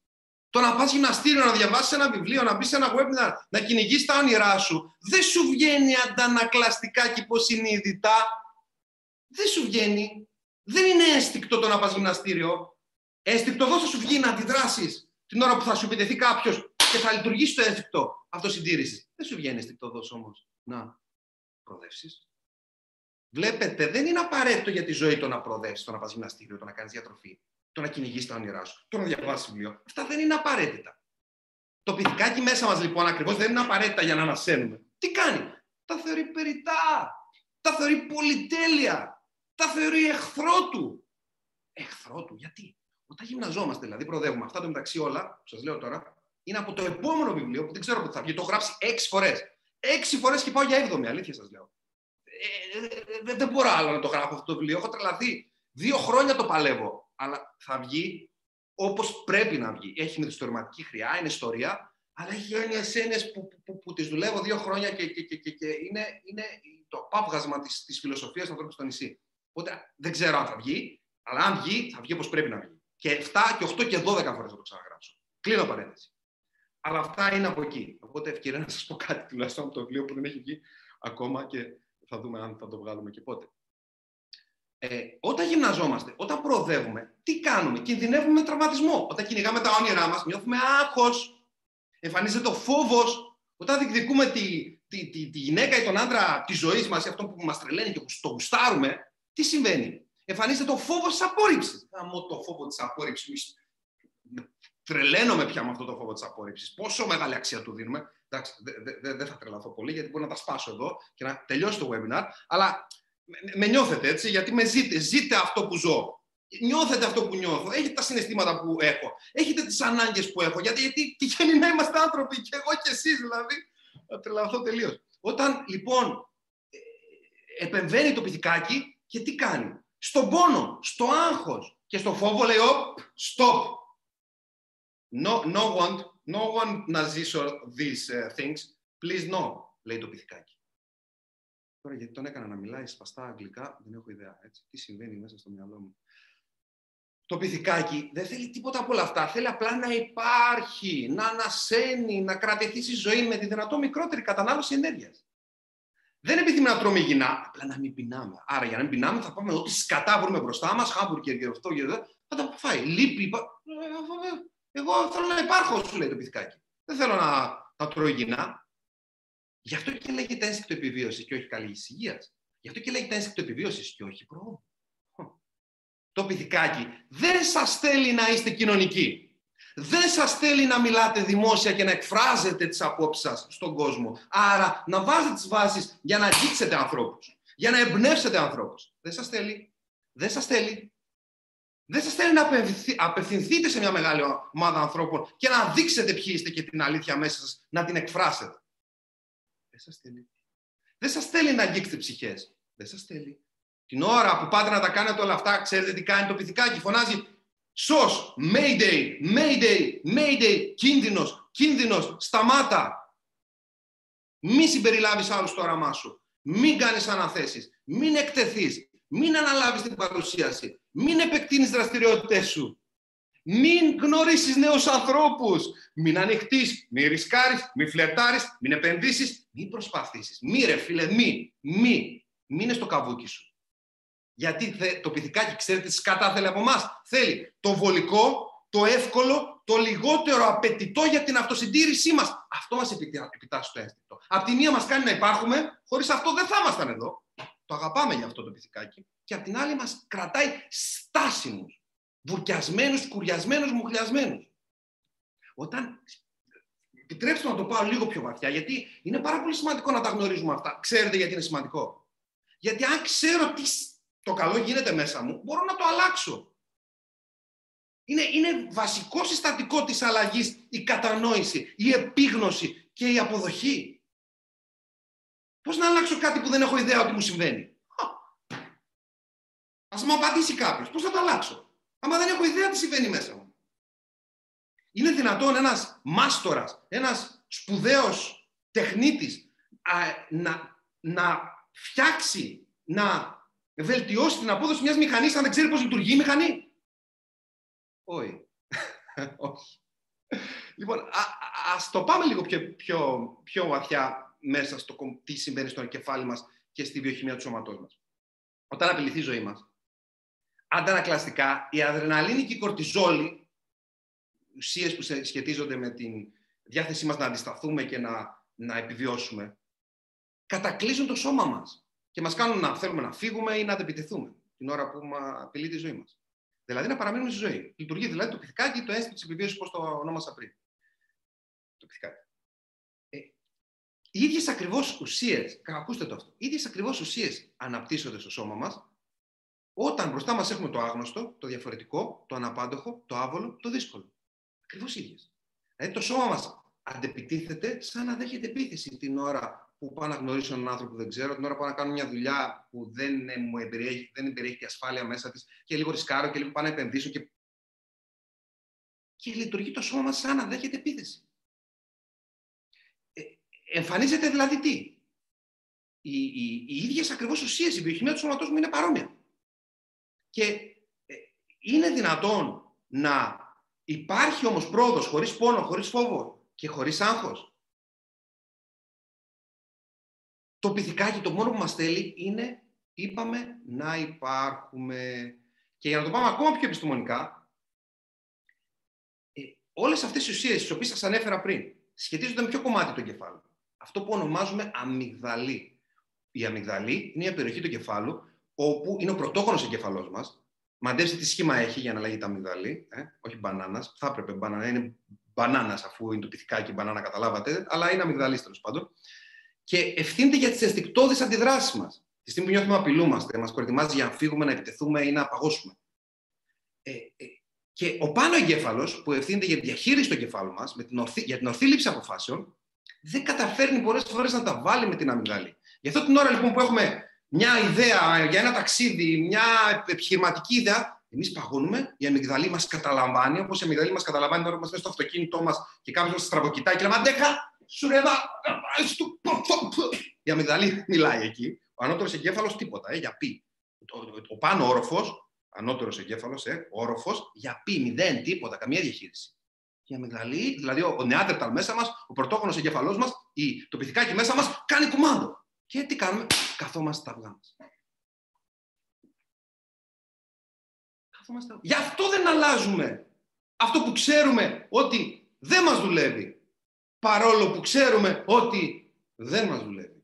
Το να πας γυμναστήριο, να διαβάσεις ένα βιβλίο, να μπεις σε ένα webinar, να κυνηγείς τα όνειρά σου, δεν σου βγαίνει αντανακλαστικά και υποσυνείδητα. Δεν σου βγαίνει. Δεν είναι αίσθηκτο το να πας γυμναστήριο. Αίσθηκτο εδώ θα σου βγει να αντιδράσεις την ώρα που θα σου επιτεθεί κάποιος και θα λειτουργήσει το αίσθηκτο αυτοσυντήρησης. Δεν σου βγαίνει αίσθηκτο εδώ όμως να προοδεύσεις. Βλέπετε, δεν είναι απαραίτητο για τη ζωή το να προοδεύσεις, το να πας γυμναστήριο, το να κάνεις διατροφή, το να κυνηγείς τα όνειρά σου, το να διαβάσεις βιβλίο. Αυτά δεν είναι απαραίτητα. Το πυθικάκι μέσα μας λοιπόν ακριβώς δεν είναι απαραίτητα για να ανασένουμε. Τι κάνει, τα θεωρεί περιτά, τα θεωρεί πολυτέλεια, τα θεωρεί εχθρό του. Εχθρό του. Γιατί; Όταν γυμναζόμαστε, δηλαδή προοδεύουμε αυτά το μεταξύ όλα, που σας λέω τώρα, είναι από το επόμενο βιβλίο που δεν ξέρω πότε θα βγει. Το έχω γράψει έξι φορές. Έξι φορές και πάω για έβδομη, αλήθεια σας λέω. Ε, ε, δεν μπορώ άλλο να το γράφω αυτό το βιβλίο. Έχω τρελαθεί. Δύο χρόνια το παλεύω. Αλλά θα βγει όπως πρέπει να βγει. Έχει μυθιστορηματική χρειά, είναι ιστορία, αλλά έχει έννοιες έννοιες που, που, που, που τις δουλεύω δύο χρόνια και, και, και, και, είναι, είναι το παύγασμα της φιλοσοφίας του ανθρώπου στο νησί. Οπότε δεν ξέρω αν θα βγει, αλλά αν βγει, θα βγει όπως πρέπει να βγει. Και 7 και 8 και 12 φορές θα το ξαναγράψω. Κλείνω παρένθεση. Αλλά αυτά είναι από εκεί. Οπότε ευκαιρία να σας πω κάτι τουλάχιστον από το βιβλίο που δεν έχει βγει ακόμα και θα δούμε αν θα το βγάλουμε και πότε. Ε, όταν γυμναζόμαστε, όταν προοδεύουμε, τι κάνουμε, κινδυνεύουμε με τραυματισμό. Όταν κυνηγάμε τα όνειρά μας, νιώθουμε άγχος, εμφανίζεται ο φόβος. Όταν διεκδικούμε τη, τη, τη, τη, γυναίκα ή τον άντρα της ζωής μας, αυτό που μας τρελαίνει και που το γουστάρουμε, τι συμβαίνει; Εμφανίζεται το φόβος της απόρριψης. Γαμώ το φόβο της απόρριψης. Τρελαίνομαι πια με αυτό το φόβο της απόρριψης. Πόσο μεγάλη αξία του δίνουμε. Εντάξει, δεν δε, θα τρελαθώ πολύ, γιατί μπορεί να τα σπάσω εδώ και να τελειώσει το webinar. Αλλά με νιώθετε έτσι, γιατί με ζείτε. Ζείτε αυτό που ζω. Νιώθετε αυτό που νιώθω. Έχετε τα συναισθήματα που έχω. Έχετε τις ανάγκες που έχω. Γιατί, γιατί τυχαίνει να είμαστε άνθρωποι, και εγώ και εσείς δηλαδή. Θα τρελαθώ τελείως. Όταν λοιπόν ε, επεμβαίνει το πυθικάκι, και τι κάνει; στον πόνο, στο άγχος και στο φόβο λέει, «Οπ, stop. No, no one, no one να ζήσω these uh, things. Please no, λέει το πυθικάκι. Τώρα γιατί τον έκανα να μιλάει σπαστά αγγλικά, δεν έχω ιδέα. Έτσι. Τι συμβαίνει μέσα στο μυαλό μου. Το πυθικάκι δεν θέλει τίποτα από όλα αυτά. Θέλει απλά να υπάρχει, να ανασένει, να κρατηθεί στη ζωή με τη δυνατό μικρότερη κατανάλωση ενέργειας. Δεν επιθυμεί να τρώμε υγιεινά, απλά να μην πεινάμε. Άρα για να μην πεινάμε θα πάμε ό,τι σκατά βρούμε μπροστά μας, χάμπουργκερ και αυτό και αυτό, θα τα φάει. Λείπει. Εγώ θέλω να υπάρχω, σου λέει το πυθικάκι. Δεν θέλω να, να τρώω υγιεινά. Γι' αυτό και λέγεται ένστικτο επιβίωσης και όχι καλή υγεία. Γι' αυτό και λέγεται ένστικτο επιβίωσης και όχι πρόοδο. Το πυθικάκι δεν σας θέλει να είστε κοινωνικοί. Δεν σας θέλει να μιλάτε δημόσια και να εκφράζετε τις απόψεις σας στον κόσμο. Άρα να βάζετε τις βάσεις για να αγγίξετε ανθρώπους, για να εμπνεύσετε ανθρώπους. Δεν σας θέλει. Δεν σας θέλει. Δεν σας θέλει να απευθυνθείτε σε μια μεγάλη ομάδα ανθρώπων και να δείξετε ποιοι είστε και την αλήθεια μέσα σας, να την εκφράσετε. Δεν σας θέλει. Δεν σας θέλει να αγγίξετε ψυχές. Δεν σας θέλει. Την ώρα που πάτε να τα κάνετε όλα αυτά, ξέρετε τι κάνει το πυθικάκι. Φωνάζει Σως, Mayday, Mayday, Mayday, κίνδυνος, κίνδυνος, σταμάτα. Μη συμπεριλάβεις άλλους στο όραμά σου. Μην κάνεις αναθέσεις. Μην εκτεθείς. Μην αναλάβεις την παρουσίαση. Μην επεκτείνεις δραστηριότητές σου. Μην γνωρίσεις νέους ανθρώπους. Μην ανοιχτείς, μην ρισκάρεις, μην φλερτάρεις, μην επενδύσεις, μην προσπαθήσεις. Μη ρε φίλε, μη, μη. Μείνε στο καβούκι σου. Γιατί το πυθικάκι, ξέρετε τι σκατά θέλει από εμάς. Θέλει το βολικό, το εύκολο, το λιγότερο απαιτητό για την αυτοσυντήρησή μας. Αυτό μας επιτάσσει το ένστικτο. Απ' τη μία μας κάνει να υπάρχουμε, χωρίς αυτό δεν θα ήμασταν εδώ. Το αγαπάμε για αυτό το πυθικάκι. Και απ' την άλλη μας κρατάει στάσιμους, βουρκιασμένους, κουριασμένου, μουχλιασμένους. Όταν. Επιτρέψτε να το πάω λίγο πιο βαθιά, γιατί είναι πάρα πολύ σημαντικό να τα γνωρίζουμε αυτά. Ξέρετε γιατί είναι σημαντικό. Γιατί αν ξέρω τι το καλό γίνεται μέσα μου, μπορώ να το αλλάξω. Είναι, είναι βασικό συστατικό της αλλαγής η κατανόηση, η επίγνωση και η αποδοχή. Πώς να αλλάξω κάτι που δεν έχω ιδέα ότι μου συμβαίνει; Ας μου απαντήσει κάποιος. Πώς θα το αλλάξω; Άμα δεν έχω ιδέα τι συμβαίνει μέσα μου. Είναι δυνατόν ένας μάστορας, ένας σπουδαίος τεχνίτης να, να φτιάξει, να βελτιώσει την απόδοση μιας μηχανής αν δεν ξέρει πώς λειτουργεί η μηχανή; Όχι. Όχι. Λοιπόν, α, ας το πάμε λίγο πιο, πιο, πιο βαθιά μέσα στο τι συμβαίνει στο κεφάλι μας και στη βιοχημία του σώματός μας. Όταν απειληθεί η ζωή μας, αντανακλαστικά η αδρεναλίνη και η κορτιζόλη, ουσίες που σχετίζονται με τη διάθεσή μας να αντισταθούμε και να, να επιβιώσουμε, κατακλείζουν το σώμα μας και μας κάνουν να θέλουμε να φύγουμε ή να αντεπιτεθούμε την ώρα που απειλεί τη ζωή μας. Δηλαδή να παραμείνουμε στη ζωή. Λειτουργεί δηλαδή το πυθικάκι, το αίσθημα της επιβίωσης, όπως το ονόμασα πριν. Το πυθικάκι. Ε, οι ίδιες ακριβώς ουσίες, ακούστε το αυτό, οι ίδιες ακριβώς ουσίες αναπτύσσονται στο σώμα μας όταν μπροστά μας έχουμε το άγνωστο, το διαφορετικό, το αναπάντοχο, το άβολο, το δύσκολο. Ακριβώς ίδιες. Δηλαδή το σώμα μας αντεπιτίθεται σαν να δέχεται επίθεση την ώρα που πάω να γνωρίσω έναν άνθρωπο που δεν ξέρω, την ώρα που πάω να κάνω μια δουλειά που δεν μου εμπεριέχει, δεν εμπεριέχει τη ασφάλεια μέσα της και λίγο ρισκάρω και λίγο πάω να επενδύσω και. Και λειτουργεί το σώμα μας σαν να δέχεται επίθεση. Ε, εμφανίζεται δηλαδή τι; Οι, οι, οι ίδιες ακριβώς ουσίες, η βιοχημία του σώματός μου είναι παρόμοια. Και ε, είναι δυνατόν να υπάρχει όμως πρόοδος χωρίς πόνο, χωρίς φόβο και χωρίς άγχος; Το πυθικάκι το μόνο που μας θέλει είναι, είπαμε, να υπάρχουμε. Και για να το πάμε ακόμα πιο επιστημονικά, ε, όλες αυτές οι ουσίες, τις οποίες σας ανέφερα πριν, σχετίζονται με ποιο κομμάτι του εγκεφάλου; Αυτό που ονομάζουμε αμυγδαλή. Η αμυγδαλή είναι μια περιοχή του εγκεφάλου, όπου είναι ο πρωτόχρονος εγκεφαλός μας. Μαντέψτε τι σχήμα έχει για να λέγεται αμυγδαλή, ε; όχι μπανάνας. Θα έπρεπε μπανάνα, είναι μπανάνας αφού είναι το πυθικάκι μπανάνα, καταλάβατε, αλλά είναι αμυγδαλής τέλος πάντων και ευθύνεται για τις αισθηκτόδει αντιδράσεις μας. Τη στιγμή που νιώθουμε απειλούμαστε, μας προετοιμάζει για να φύγουμε, να επιτεθούμε ή να απαγώσουμε. Ε, ε, και ο πάνω εγκέφαλος, που ευθύνεται για τη διαχείριση του εγκεφάλου μας, για την ορθή λήψη αποφάσεων, δεν καταφέρνει πολλές φορές να τα βάλει με την αμυγδάλη. Γι' αυτό την ώρα λοιπόν που έχουμε μια ιδέα για ένα ταξίδι, μια επιχειρηματική ιδέα, εμείς παγώνουμε, η αμυγδαλή μας καταλαμβάνει, όπως η αμυγδαλή μας καταλαμβάνει όταν είμαστε στο αυτοκίνητό μας και κάποιος μας στραβοκοιτάει και λέμε Αντέχα, σουρεύα, η αμυγδαλή μιλάει εκεί. Ο ανώτερος εγκέφαλος τίποτα, ε, για πει. Ο, ο πάνω όροφος, ανώτερος εγκέφαλος, ε, όροφος, για πει, μηδέν, τίποτα, καμία διαχείριση. Η αμυγδαλή, δηλαδή ο, ο νεάντερταλ μέσα μας, ο πρωτόχρονο εγκεφαλό μας, το πυθικάκι μέσα μας, κάνει κουμάντο. Και τι κάνουμε, καθόμαστε τα αυγά μας. Καθόμαστε... Γι' αυτό δεν αλλάζουμε. Αυτό που ξέρουμε ότι δεν μας δουλεύει. Παρόλο που ξέρουμε ότι δεν μας δουλεύει.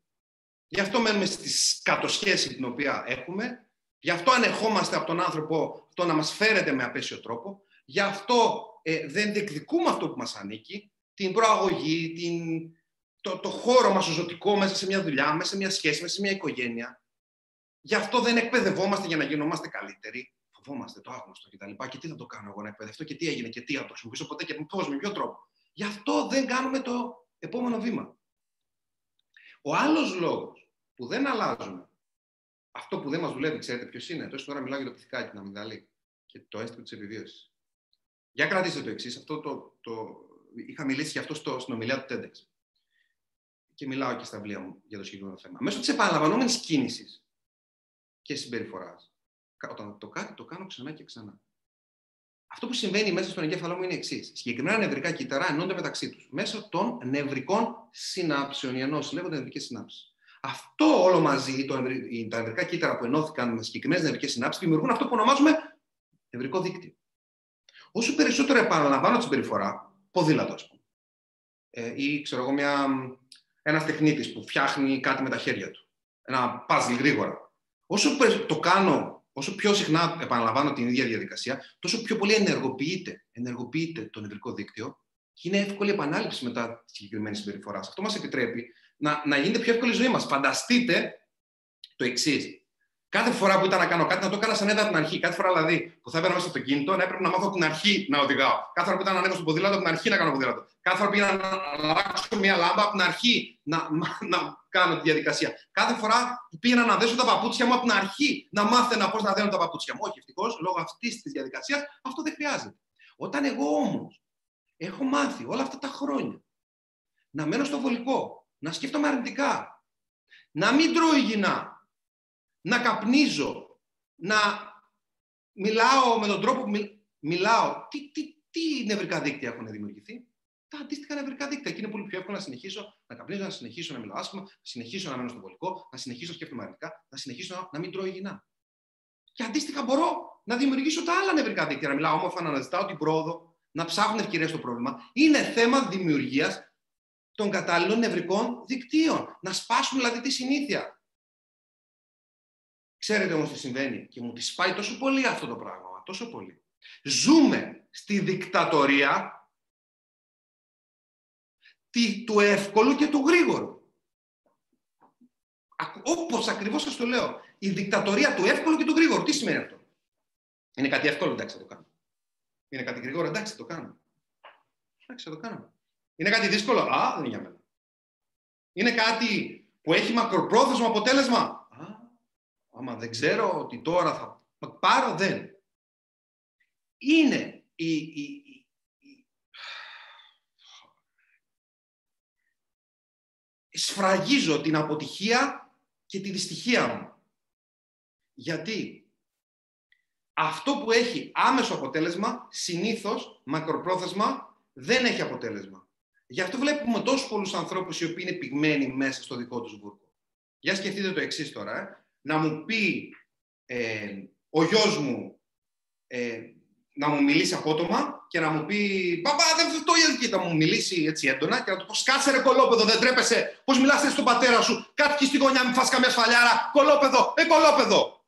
Γι' αυτό μένουμε στη κατοσχέση την οποία έχουμε. Γι' αυτό ανεχόμαστε από τον άνθρωπο το να μας φέρεται με απέσιο τρόπο. Γι' αυτό ε, δεν διεκδικούμε αυτό που μας ανήκει. Την προαγωγή, την, το, το χώρο μας ο ζωτικό μέσα σε μια δουλειά, μέσα σε μια σχέση, μέσα σε μια οικογένεια. Γι' αυτό δεν εκπαιδευόμαστε για να γινόμαστε καλύτεροι. Φοβόμαστε το άγνωστο κτλ. Και, και τι θα το κάνω εγώ να εκπαιδευτώ και τι έγινε και τι θα το χρησιμοποιήσω ποτέ και πώ, με ποιο τρόπο. Γι' αυτό δεν κάνουμε το επόμενο βήμα. Ο άλλος λόγος που δεν αλλάζουμε αυτό που δεν μας δουλεύει, ξέρετε ποιος είναι. Τόσο τώρα μιλάω για το πυθικάκι, την αμυγδαλή και το αίσθημα της επιβίωσης. Για κρατήστε το εξής. Αυτό το, το, είχα μιλήσει γι' αυτό στο, στην ομιλία του TEDx και μιλάω και στα βιβλία μου για το συγκεκριμένο θέμα. Μέσω της επαναλαμβανόμενης κίνησης και συμπεριφοράς, όταν το κάτι το κάνω ξανά και ξανά. Αυτό που συμβαίνει μέσα στον εγκέφαλό μου είναι εξής. Συγκεκριμένα νευρικά κύτταρα ενώνται μεταξύ τους μέσω των νευρικών συνάψεων. Οι ενώσει λέγονται νευρικές συνάψεις. Αυτό όλο μαζί, το, τα νευρικά κύτταρα που ενώθηκαν με συγκεκριμένες νευρικές συνάψεις, δημιουργούν αυτό που ονομάζουμε νευρικό δίκτυο. Όσο περισσότερο επαναλαμβάνω τη συμπεριφορά, ποδήλατο, ας πούμε, ε, ή ξέρω εγώ, μια ένας τεχνίτης που φτιάχνει κάτι με τα χέρια του. Ένα παζλ γρήγορα. Όσο το κάνω, όσο πιο συχνά επαναλαμβάνω την ίδια διαδικασία, τόσο πιο πολύ ενεργοποιείται, ενεργοποιείται το νευρικό δίκτυο και είναι εύκολη επανάληψη μετά τη συγκεκριμένη συμπεριφορά. Αυτό μας επιτρέπει να, να γίνεται πιο εύκολη η ζωή μας. Φανταστείτε το εξής. Κάθε φορά που ήταν να κάνω κάτι, να το έκανα σαν από την αρχή. Κάθε φορά δηλαδή που θα έπαιρνα μέσα στο κινητό, να έπρεπε να μάθω από την αρχή να οδηγάω. Κάθε φορά που ήταν να ανέβω στο ποδήλατο, από την αρχή να κάνω ποδήλατο. Κάθε φορά που πήγα να αλλάξω μια λάμπα, από την αρχή να, να, κάνω τη διαδικασία. Κάθε φορά που πήγα να δέσω τα παπούτσια μου, από την αρχή να μάθαινα πώς να δένω τα παπούτσια μου. Όχι, ευτυχώς, λόγω αυτής της διαδικασίας, αυτό δεν χρειάζεται. Όταν εγώ όμως έχω μάθει όλα αυτά τα χρόνια να μένω στο βολικό, να σκέφτομαι αρνητικά, να μην τρώω υγιεινά, να καπνίζω, να μιλάω με τον τρόπο που μιλάω. Τι, τι, τι νευρικά δίκτυα έχουν δημιουργηθεί; Τα αντίστοιχα νευρικά δίκτυα. Και είναι πολύ πιο εύκολο να συνεχίσω να καπνίζω, να συνεχίσω να μιλάω άσχημα, να συνεχίσω να μένω στο βολικό, να συνεχίσω να σκέφτομαι αρνητικά, να συνεχίσω να μην τρώω υγιεινά. Και αντίστοιχα μπορώ να δημιουργήσω τα άλλα νευρικά δίκτυα, να μιλάω όμορφα, να αναζητάω την πρόοδο, να ψάχνω ευκαιρίες στο πρόβλημα. Είναι θέμα δημιουργίας των κατάλληλων νευρικών δικτύων. Να σπάσουμε δηλαδή τη συνήθεια. Ξέρετε όμως τι συμβαίνει και μου τη σπάει τόσο πολύ αυτό το πράγμα, τόσο πολύ. Ζούμε στη δικτατορία του εύκολου και του γρήγορου. Όπως ακριβώς σας το λέω. Η δικτατορία του εύκολου και του γρήγορου. Τι σημαίνει αυτό; Είναι κάτι εύκολο, εντάξει, θα το κάνω. Είναι κάτι γρήγορο, εντάξει, θα το κάνω. Εντάξει, θα το κάνω. Είναι κάτι δύσκολο, α, δεν είναι για μένα. Είναι κάτι που έχει μακροπρόθεσμο αποτέλεσμα, άμα δεν ξέρω ότι τώρα θα πάρω, δεν. Είναι η, η, η, σφραγίζω την αποτυχία και τη δυστυχία μου. Γιατί αυτό που έχει άμεσο αποτέλεσμα, συνήθως, μακροπρόθεσμα, δεν έχει αποτέλεσμα. Γι' αυτό βλέπουμε τόσους πολλούς ανθρώπους οι οποίοι είναι πυγμένοι μέσα στο δικό τους βούρκο. Για σκεφτείτε το εξής τώρα. Ε να μου πει ε, ο γιος μου ε, να μου μιλήσει απότομα και να μου πει «Παπά, δεν το και να μου μιλήσει έτσι έντονα και να του πω «Σκάσε ρε κολόπεδο, δεν τρέπεσαι, πώς μιλάς έτσι στον πατέρα σου, κάτω στη γωνιά, μην φας καμιά σφαλιάρα, κολόπεδο, ε, κολόπεδο».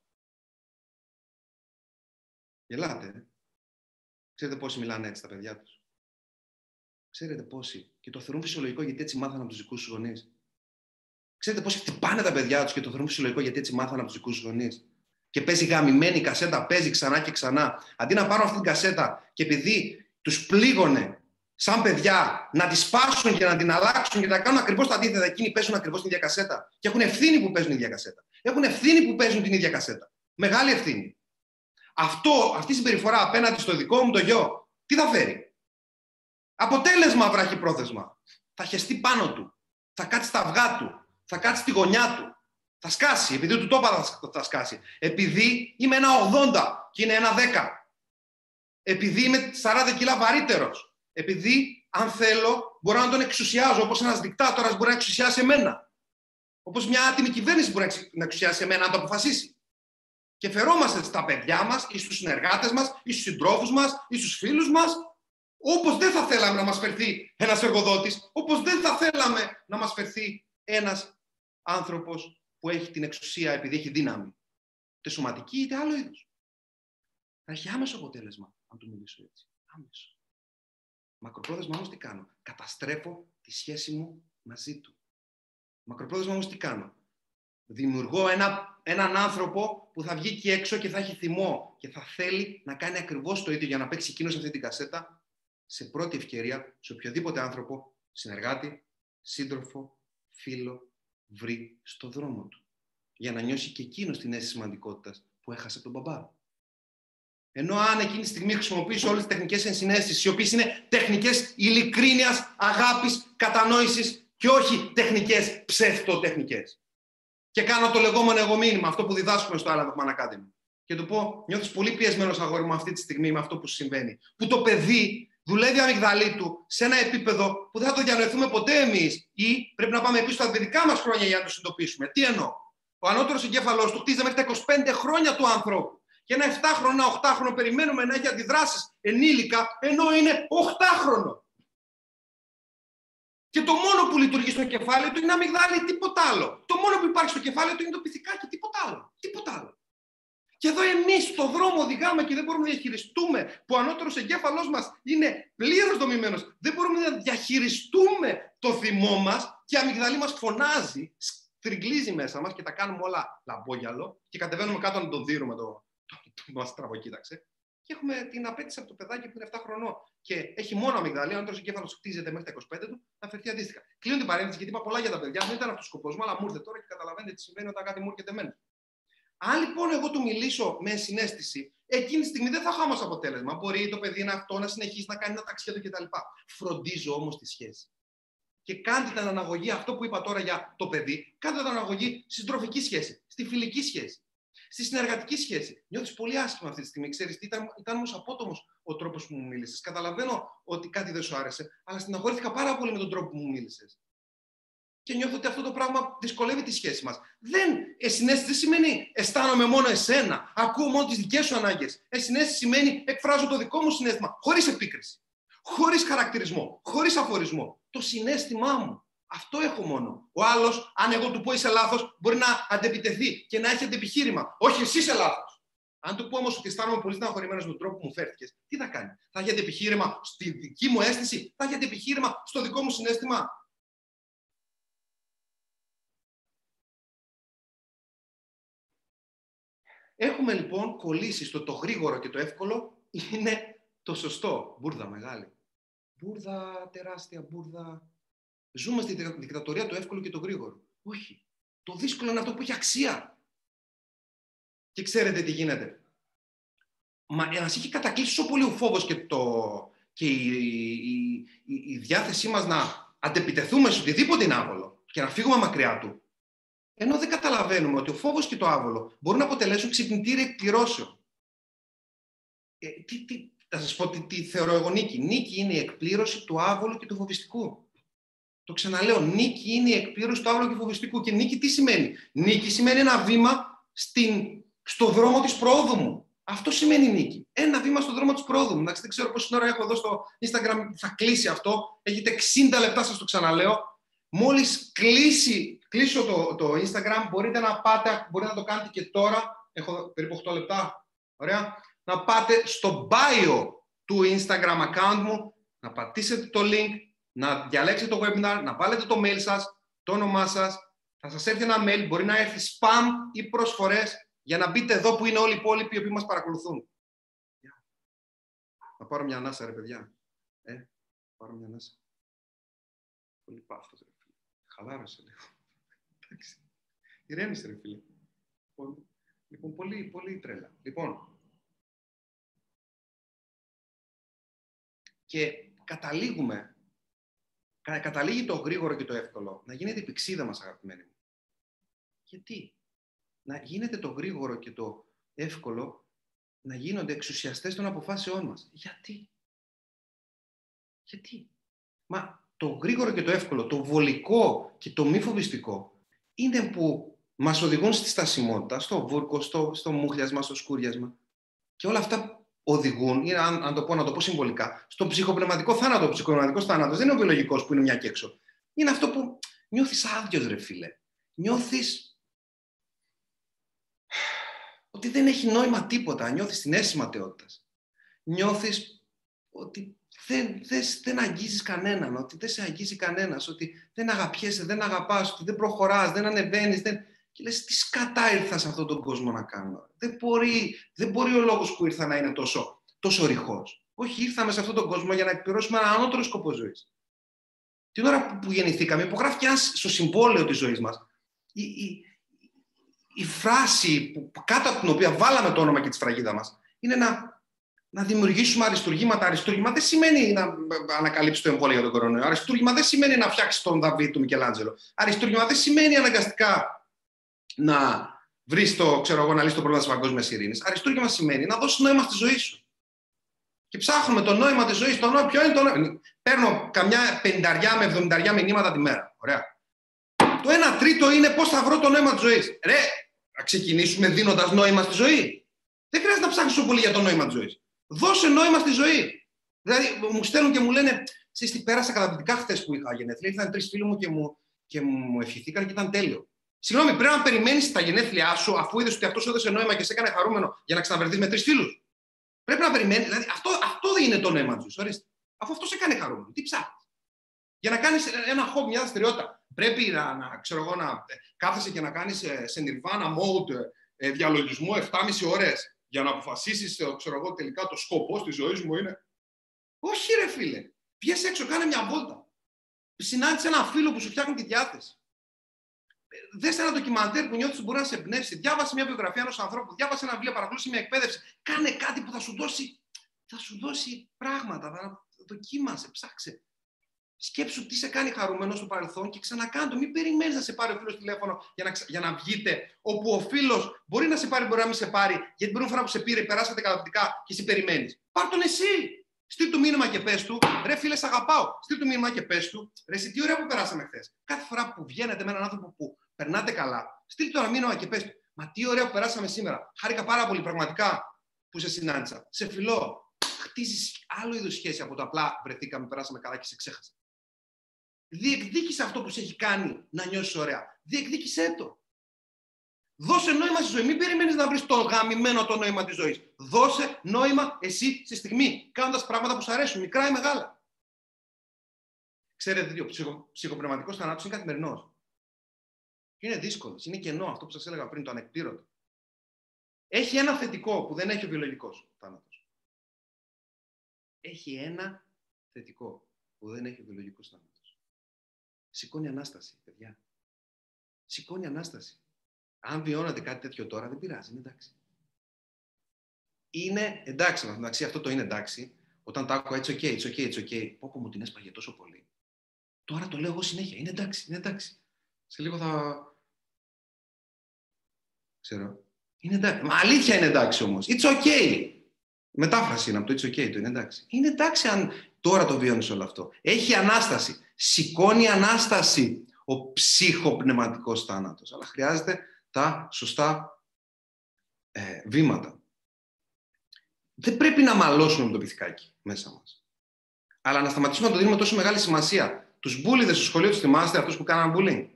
Γελάτε. Ξέρετε πόσοι μιλάνε έτσι τα παιδιά τους. Ξέρετε πόσοι. Και το θεωρούν φυσιολογικό γιατί έτσι μάθανε από τους δικούς τους γονείς. Ξέρετε πώς χτυπάνε τα παιδιά τους και το θεωρούν φυσιολογικό γιατί έτσι μάθανε από τους δικούς τους γονείς. Και παίζει γαμημένη κασέτα, παίζει ξανά και ξανά. Αντί να πάρουν αυτή την κασέτα και επειδή τους πλήγωνε σαν παιδιά να τη σπάσουν και να την αλλάξουν και να κάνουν ακριβώς τα αντίθετα, εκείνοι παίζουν ακριβώς την ίδια κασέτα. Και έχουν ευθύνη που παίζουν την ίδια κασέτα. έχουν ευθύνη που παίζουν την ίδια κασέτα. Μεγάλη ευθύνη. Αυτό, αυτή η συμπεριφορά απέναντι στο δικό μου το γιο, τι θα φέρει; Αποτέλεσμα βράχει πρόθεσμα. Θα χεστεί πάνω του. Θα κάτσει στα αυγά του. Θα κάτσει στη γωνιά του. Θα σκάσει. Επειδή του το είπα θα σκάσει. Επειδή είμαι ένα 80 και είναι ένα 10. Επειδή είμαι 40 κιλά βαρύτερος. Επειδή, αν θέλω, μπορώ να τον εξουσιάζω όπως ένας δικτάτορας μπορεί να εξουσιάσει εμένα. Όπως μια άτιμη κυβέρνηση μπορεί να εξουσιάσει εμένα, αν το αποφασίσει. Και φερόμαστε στα παιδιά μας ή στους συνεργάτες μας ή στους συντρόφους μας ή στους φίλους μας όπως δεν θα θέλαμε να μας φερθεί ένας εργοδότης, όπως δεν θα θέλαμε να μας φερθεί ένας άνθρωπος που έχει την εξουσία επειδή έχει δύναμη. Είτε σωματική είτε άλλο είδους. Θα έχει άμεσο αποτέλεσμα, αν του μιλήσω έτσι. Άμεσο. Μακροπρόθεσμα όμως τι κάνω; Καταστρέφω τη σχέση μου μαζί του. Μακροπρόθεσμα όμως τι κάνω; Δημιουργώ ένα, έναν άνθρωπο που θα βγει εκεί έξω και θα έχει θυμό και θα θέλει να κάνει ακριβώς το ίδιο για να παίξει εκείνος αυτή την κασέτα σε πρώτη ευκαιρία σε οποιοδήποτε άνθρωπο, συνεργάτη, σύντροφο, φίλο, βρει στο δρόμο του. Για να νιώσει και εκείνος την αίσθηση σημαντικότητας που έχασε τον μπαμπά. Ενώ αν εκείνη τη στιγμή χρησιμοποιήσει όλες τις τεχνικές ενσυναίσθησει, οι οποίες είναι τεχνικές ειλικρίνειας, αγάπης, κατανόησης και όχι τεχνικές ψευτοτεχνικέ. Και κάνω το λεγόμενο εγώ μήνυμα, αυτό που διδάσκουμε στο Άλλα Man Academy. Και του πω, νιώθεις πολύ πιεσμένος αγόρι μου αυτή τη στιγμή με αυτό που συμβαίνει. Που το παιδί δουλεύει αμυγδαλή του σε ένα επίπεδο που δεν θα το διανοηθούμε ποτέ εμείς ή πρέπει να πάμε πίσω στα δικά μας χρόνια για να το συνειδητοποιήσουμε. Τι εννοώ; Ο ανώτερος εγκέφαλός του χτίζεται μέχρι τα 25 χρόνια του ανθρώπου. Και ένα 7χρονο, 8χρονο περιμένουμε να έχει αντιδράσεις ενήλικα, ενώ είναι 8χρονο. Και το μόνο που λειτουργεί στο κεφάλι του είναι αμυγδάλι, τίποτα άλλο. Το μόνο που υπάρχει στο κεφάλι του είναι το πυθικάκι, τίποτα άλλο. Τίποτα άλλο. Και εδώ εμείς στον δρόμο οδηγάμε και δεν μπορούμε να διαχειριστούμε, που ο ανώτερος εγκέφαλός μας είναι πλήρως δομημένος. Δεν μπορούμε να διαχειριστούμε το θυμό μας και η αμυγδαλή μας φωνάζει, στριγκλίζει μέσα μας και τα κάνουμε όλα λαμπόγιαλο και κατεβαίνουμε κάτω να τον δίνουμε το. το, το μα τραβοκοίταξε. Και έχουμε την απέτηση από το παιδάκι που είναι 7 χρονών και έχει μόνο αμυγδαλή, ο ανώτερος εγκέφαλος χτίζεται μέχρι τα 25 του, να φερθεί αντίστοιχα. Κλείνω την παρένθεση γιατί είπα πολλά για τα παιδιά. Δεν ήταν αυτός ο σκοπός μου, αλλά μου ήρθε τώρα και καταλαβαίνετε τι συμβαίνει όταν κάτι μου έρχεται εμένα. Αν λοιπόν εγώ του μιλήσω με συνέστηση, εκείνη τη στιγμή δεν θα έχω άμεσο αποτέλεσμα. Μπορεί το παιδί να αυτό να συνεχίσει να κάνει ένα ταξίδι κτλ. Φροντίζω όμως τη σχέση. Και κάντε την αναγωγή, αυτό που είπα τώρα για το παιδί, κάντε την αναγωγή στη στροφική σχέση, στη φιλική σχέση, στη συνεργατική σχέση. Νιώθεις πολύ άσχημα αυτή τη στιγμή. Ξέρεις, ήταν, ήταν όμως απότομος ο τρόπος που μου μίλησες. Καταλαβαίνω ότι κάτι δεν σου άρεσε, αλλά στεναχωρήθηκα πάρα πολύ με τον τρόπο που μου μίλησες και νιώθω ότι αυτό το πράγμα δυσκολεύει τη σχέση μας. Δεν, εσυναίσθηση δεν σημαίνει αισθάνομαι μόνο εσένα, ακούω μόνο τις δικές σου ανάγκες. Εσυναίσθηση σημαίνει εκφράζω το δικό μου συνέστημα, χωρίς επίκριση, χωρίς χαρακτηρισμό, χωρίς αφορισμό. Το συνέστημά μου. Αυτό έχω μόνο. Ο άλλος, αν εγώ του πω είσαι λάθος, μπορεί να αντεπιτεθεί και να έχει αντεπιχείρημα. Όχι, εσύ είσαι λάθος. Αν του πω όμως ότι αισθάνομαι πολύ στεναχωρημένος με τον τρόπο που μου φέρθηκες, τι θα κάνει; Θα έχει αντεπιχείρημα στη δική μου αίσθηση, θα έχει αντεπιχείρημα στο δικό μου συνέστημα; Έχουμε λοιπόν κολλήσει στο το γρήγορο και το εύκολο είναι το σωστό. Μπούρδα μεγάλη. Μπούρδα τεράστια, μπούρδα. Ζούμε στη δικτατορία του εύκολου και το γρήγορο. Όχι. Το δύσκολο είναι αυτό που έχει αξία. Και ξέρετε τι γίνεται. Μα μας έχει κατακλείσει τόσο πολύ ο φόβος και, το, και η, η, η, η διάθεσή μας να αντεπιτεθούμε σε οτιδήποτε είναι άβολο και να φύγουμε μακριά του, ενώ δεν καταλαβαίνουμε ότι ο φόβος και το άβολο μπορούν να αποτελέσουν ξυπνητήρια εκπληρώσεων. Ε, τι, τι, θα σας πω τι, τι θεωρώ εγώ νίκη. Νίκη είναι η εκπλήρωση του άβολου και του φοβιστικού. Το ξαναλέω, νίκη είναι η εκπλήρωση του άβολου και του φοβιστικού. Και νίκη τι σημαίνει; Νίκη σημαίνει ένα βήμα στην, στο δρόμο της πρόοδου μου. Αυτό σημαίνει νίκη. Ένα βήμα στο δρόμο της πρόοδου μου. Εντάξει, δεν ξέρω πόση ώρα έχω εδώ στο Instagram. Θα κλείσει αυτό. Έχετε 60 λεπτά, σας το ξαναλέω. Μόλις κλείσει κλείσω το, το Instagram, μπορείτε να πάτε, μπορείτε να το κάνετε και τώρα, έχω περίπου 8 λεπτά, ωραία, να πάτε στο bio του Instagram account μου, να πατήσετε το link, να διαλέξετε το webinar, να βάλετε το mail σας, το όνομά σας, θα σας έρθει ένα mail, μπορεί να έρθει spam ή προσφορές για να μπείτε εδώ που είναι όλοι οι υπόλοιποι οι οποίοι μας παρακολουθούν. Να πάρω μια ανάσα ρε παιδιά. Ε, πάρω μια ανάσα. Πολύ πάθος ρε φίλε. Χαλάρωσε λίγο. Εντάξει. Ηρέμησε, ρε φίλε. Λοιπόν, πολύ, πολύ τρέλα. Λοιπόν, και καταλήγουμε, καταλήγει το γρήγορο και το εύκολο να γίνεται η πηξίδα μας, αγαπημένοι μου. Γιατί; Να γίνεται το γρήγορο και το εύκολο να γίνονται εξουσιαστές των αποφάσεών μας. Γιατί; Γιατί; Μα το γρήγορο και το εύκολο, το βολικό και το μη φοβιστικό είναι που μας οδηγούν στη στασιμότητα, στο βούρκο, στο, στο μούχλιασμα, στο σκούριασμα. Και όλα αυτά οδηγούν, ή αν, αν το πω, να το πω συμβολικά, στο ψυχοπνευματικό θάνατο. Ο ψυχοπνευματικός θάνατος δεν είναι ο βιολογικός που είναι μια και έξω. Είναι αυτό που νιώθεις άδειος, ρε φίλε. Νιώθεις ότι δεν έχει νόημα τίποτα. Νιώθεις την αίσθηση ματαιότητα. Νιώθεις ότι δεν, δεν, δεν αγγίζεις κανέναν, ότι δεν σε αγγίζει κανένας, ότι δεν αγαπιέσαι, δεν αγαπάς, ότι δεν προχωράς, δεν ανεβαίνεις, δεν... Και λες, τι σκατά ήρθα σε αυτόν τον κόσμο να κάνω. Δεν μπορεί, δεν μπορεί ο λόγος που ήρθα να είναι τόσο, τόσο ρηχός. Όχι, ήρθαμε σε αυτόν τον κόσμο για να εκπληρώσουμε ένα ανώτερο σκοπό ζωής. Την ώρα που, που γεννηθήκαμε, υπογράφηκε ένας στο συμβόλαιο της ζωής μας. Η, η, η φράση που, κάτω από την οποία βάλαμε το όνομα και τη φραγίδα μας είναι να να δημιουργήσουμε αριστούργήματα. Αριστούργημα δεν σημαίνει να ανακαλύψει το εμβόλιο για τον κορονοϊό. Αριστούργημα δεν σημαίνει να φτιάξει τον Δαβίδ του Μικελάντζελο. Αριστούργημα δεν σημαίνει αναγκαστικά να βρεις το, ξέρω εγώ, να λύσει το πρόβλημα της παγκόσμιας ειρήνης. Αριστούργημα σημαίνει να δώσεις νόημα στη ζωή σου. Και ψάχνουμε το νόημα της ζωής. Το νόημα, ποιο είναι το νόημα. Παίρνω καμιά πενταριά με εβδομηνταριά μηνύματα τη μέρα. Ωραία. Το ένα τρίτο είναι πώς θα βρω το νόημα της ζωής. Ρε, να ξεκινήσουμε δίνοντας νόημα στη ζωή. Δεν χρειάζεται να ψάχνει πολύ για το νόημα της ζωής. Δώσε νόημα στη ζωή. Δηλαδή, μου στέλνουν και μου λένε, Ξέρεις τι πέρασα καταπληκτικά χθες που είχα γενέθλια. Ήρθαν τρεις φίλοι μου και μου, και μου ευχηθήκαν και ήταν τέλειο. Συγγνώμη, πρέπει να περιμένεις τα γενέθλιά σου αφού είδες ότι αυτός σου έδωσε νόημα και σε έκανε χαρούμενο για να ξαναβρεθείς με τρεις φίλους. Πρέπει να περιμένεις. Δηλαδή, αυτό, αυτό δεν είναι το νόημα του. Ορίστε. Αφού αυτός σε έκανε χαρούμενο. Τι ψάχνεις. Για να κάνεις ένα χόμπι, μια δραστηριότητα. Πρέπει να, να, ξέρω εγώ, να κάθεσαι και να κάνεις ε, σε nirvana mode ε, διαλογισμό 7,5 ώρες για να αποφασίσεις, ε, ξέρω εγώ, τελικά το σκοπό τη ζωή μου είναι. Όχι, ρε φίλε. Πιες έξω, κάνε μια βόλτα. Συνάντησε ένα φίλο που σου φτιάχνει τη διάθεση. Δες ένα ντοκιμαντέρ που νιώθεις ότι μπορεί να σε εμπνεύσει. Διάβασε μια βιογραφία ενός ανθρώπου. Διάβασε ένα βιβλίο, παρακολούθησε μια εκπαίδευση. Κάνε κάτι που θα σου δώσει, θα σου δώσει πράγματα. Θα δοκίμασε, ψάξε. Σκέψου τι σε κάνει χαρούμενο στο παρελθόν και ξανακάνε το. Μην περιμένεις να σε πάρει ο φίλος τηλέφωνο για να, για να βγείτε. Όπου ο φίλος μπορεί να σε πάρει, μπορεί να μην σε πάρει, γιατί την φορά που σε πήρε, περάσατε καταπληκτικά και εσύ περιμένεις. Πάρ τον εσύ. Στείλ του μήνυμα και πες του, ρε φίλε, σ' αγαπάω. Στείλ του μήνυμα και πες του, ρε, εσύ τι ωραία που περάσαμε χθες. Κάθε φορά που βγαίνετε με έναν άνθρωπο που περνάτε καλά, στείλ του ένα μήνυμα και πες του, Μα τι ωραία που περάσαμε σήμερα. Χάρηκα πάρα πολύ πραγματικά που σε συνάντησα. Σε φιλό. Χτίζεις άλλο είδους σχέση από το απλά βρεθήκαμε, περάσαμε καλά και σε ξέχασα. Διεκδίκησε αυτό που σε έχει κάνει να νιώσεις ωραία. Διεκδίκησέ το. Δώσε νόημα στη ζωή. Μην περιμένεις να βρεις το γαμημένο το νόημα της ζωής. Δώσε νόημα εσύ στη στιγμή, κάνοντας πράγματα που σου αρέσουν, μικρά ή μεγάλα. Ξέρετε, ο ψυχο, ψυχοπνευματικός θανάτος είναι καθημερινός. Είναι δύσκολος. Είναι κενό αυτό που σας έλεγα πριν, το ανεκπλήρωτο. Έχει ένα θετικό που δεν έχει ο βιολογικός θάνατος. Έχει ένα θετικό που δεν έχει ο βιολογικός θάνατος. Σηκώνει ανάσταση, παιδιά. Σηκώνει ανάσταση. Αν βιώνατε κάτι τέτοιο τώρα, δεν πειράζει, είναι εντάξει. Είναι εντάξει, μεταξύ αυτό το είναι εντάξει. Όταν τα άκουγα έτσι, okay, it's okay, it's okay. Πω, πω μου την έσπαγε τόσο πολύ. Τώρα το λέω εγώ συνέχεια. Είναι εντάξει, είναι εντάξει. Σε λίγο θα. Ξέρω. Είναι εντάξει. Μα αλήθεια είναι εντάξει όμως. It's okay. Μετάφραση είναι από το it's okay το είναι εντάξει. Είναι εντάξει αν τώρα το βιώνεις όλο αυτό. Έχει ανάσταση σηκώνει ανάσταση ο ψυχοπνευματικός θάνατος. Αλλά χρειάζεται τα σωστά ε, βήματα. Δεν πρέπει να μαλώσουμε με το πυθικάκι μέσα μας. Αλλά να σταματήσουμε να το δίνουμε τόσο μεγάλη σημασία. Τους μπούλιδες στο σχολείο τους θυμάστε, αυτούς που κάναν bullying.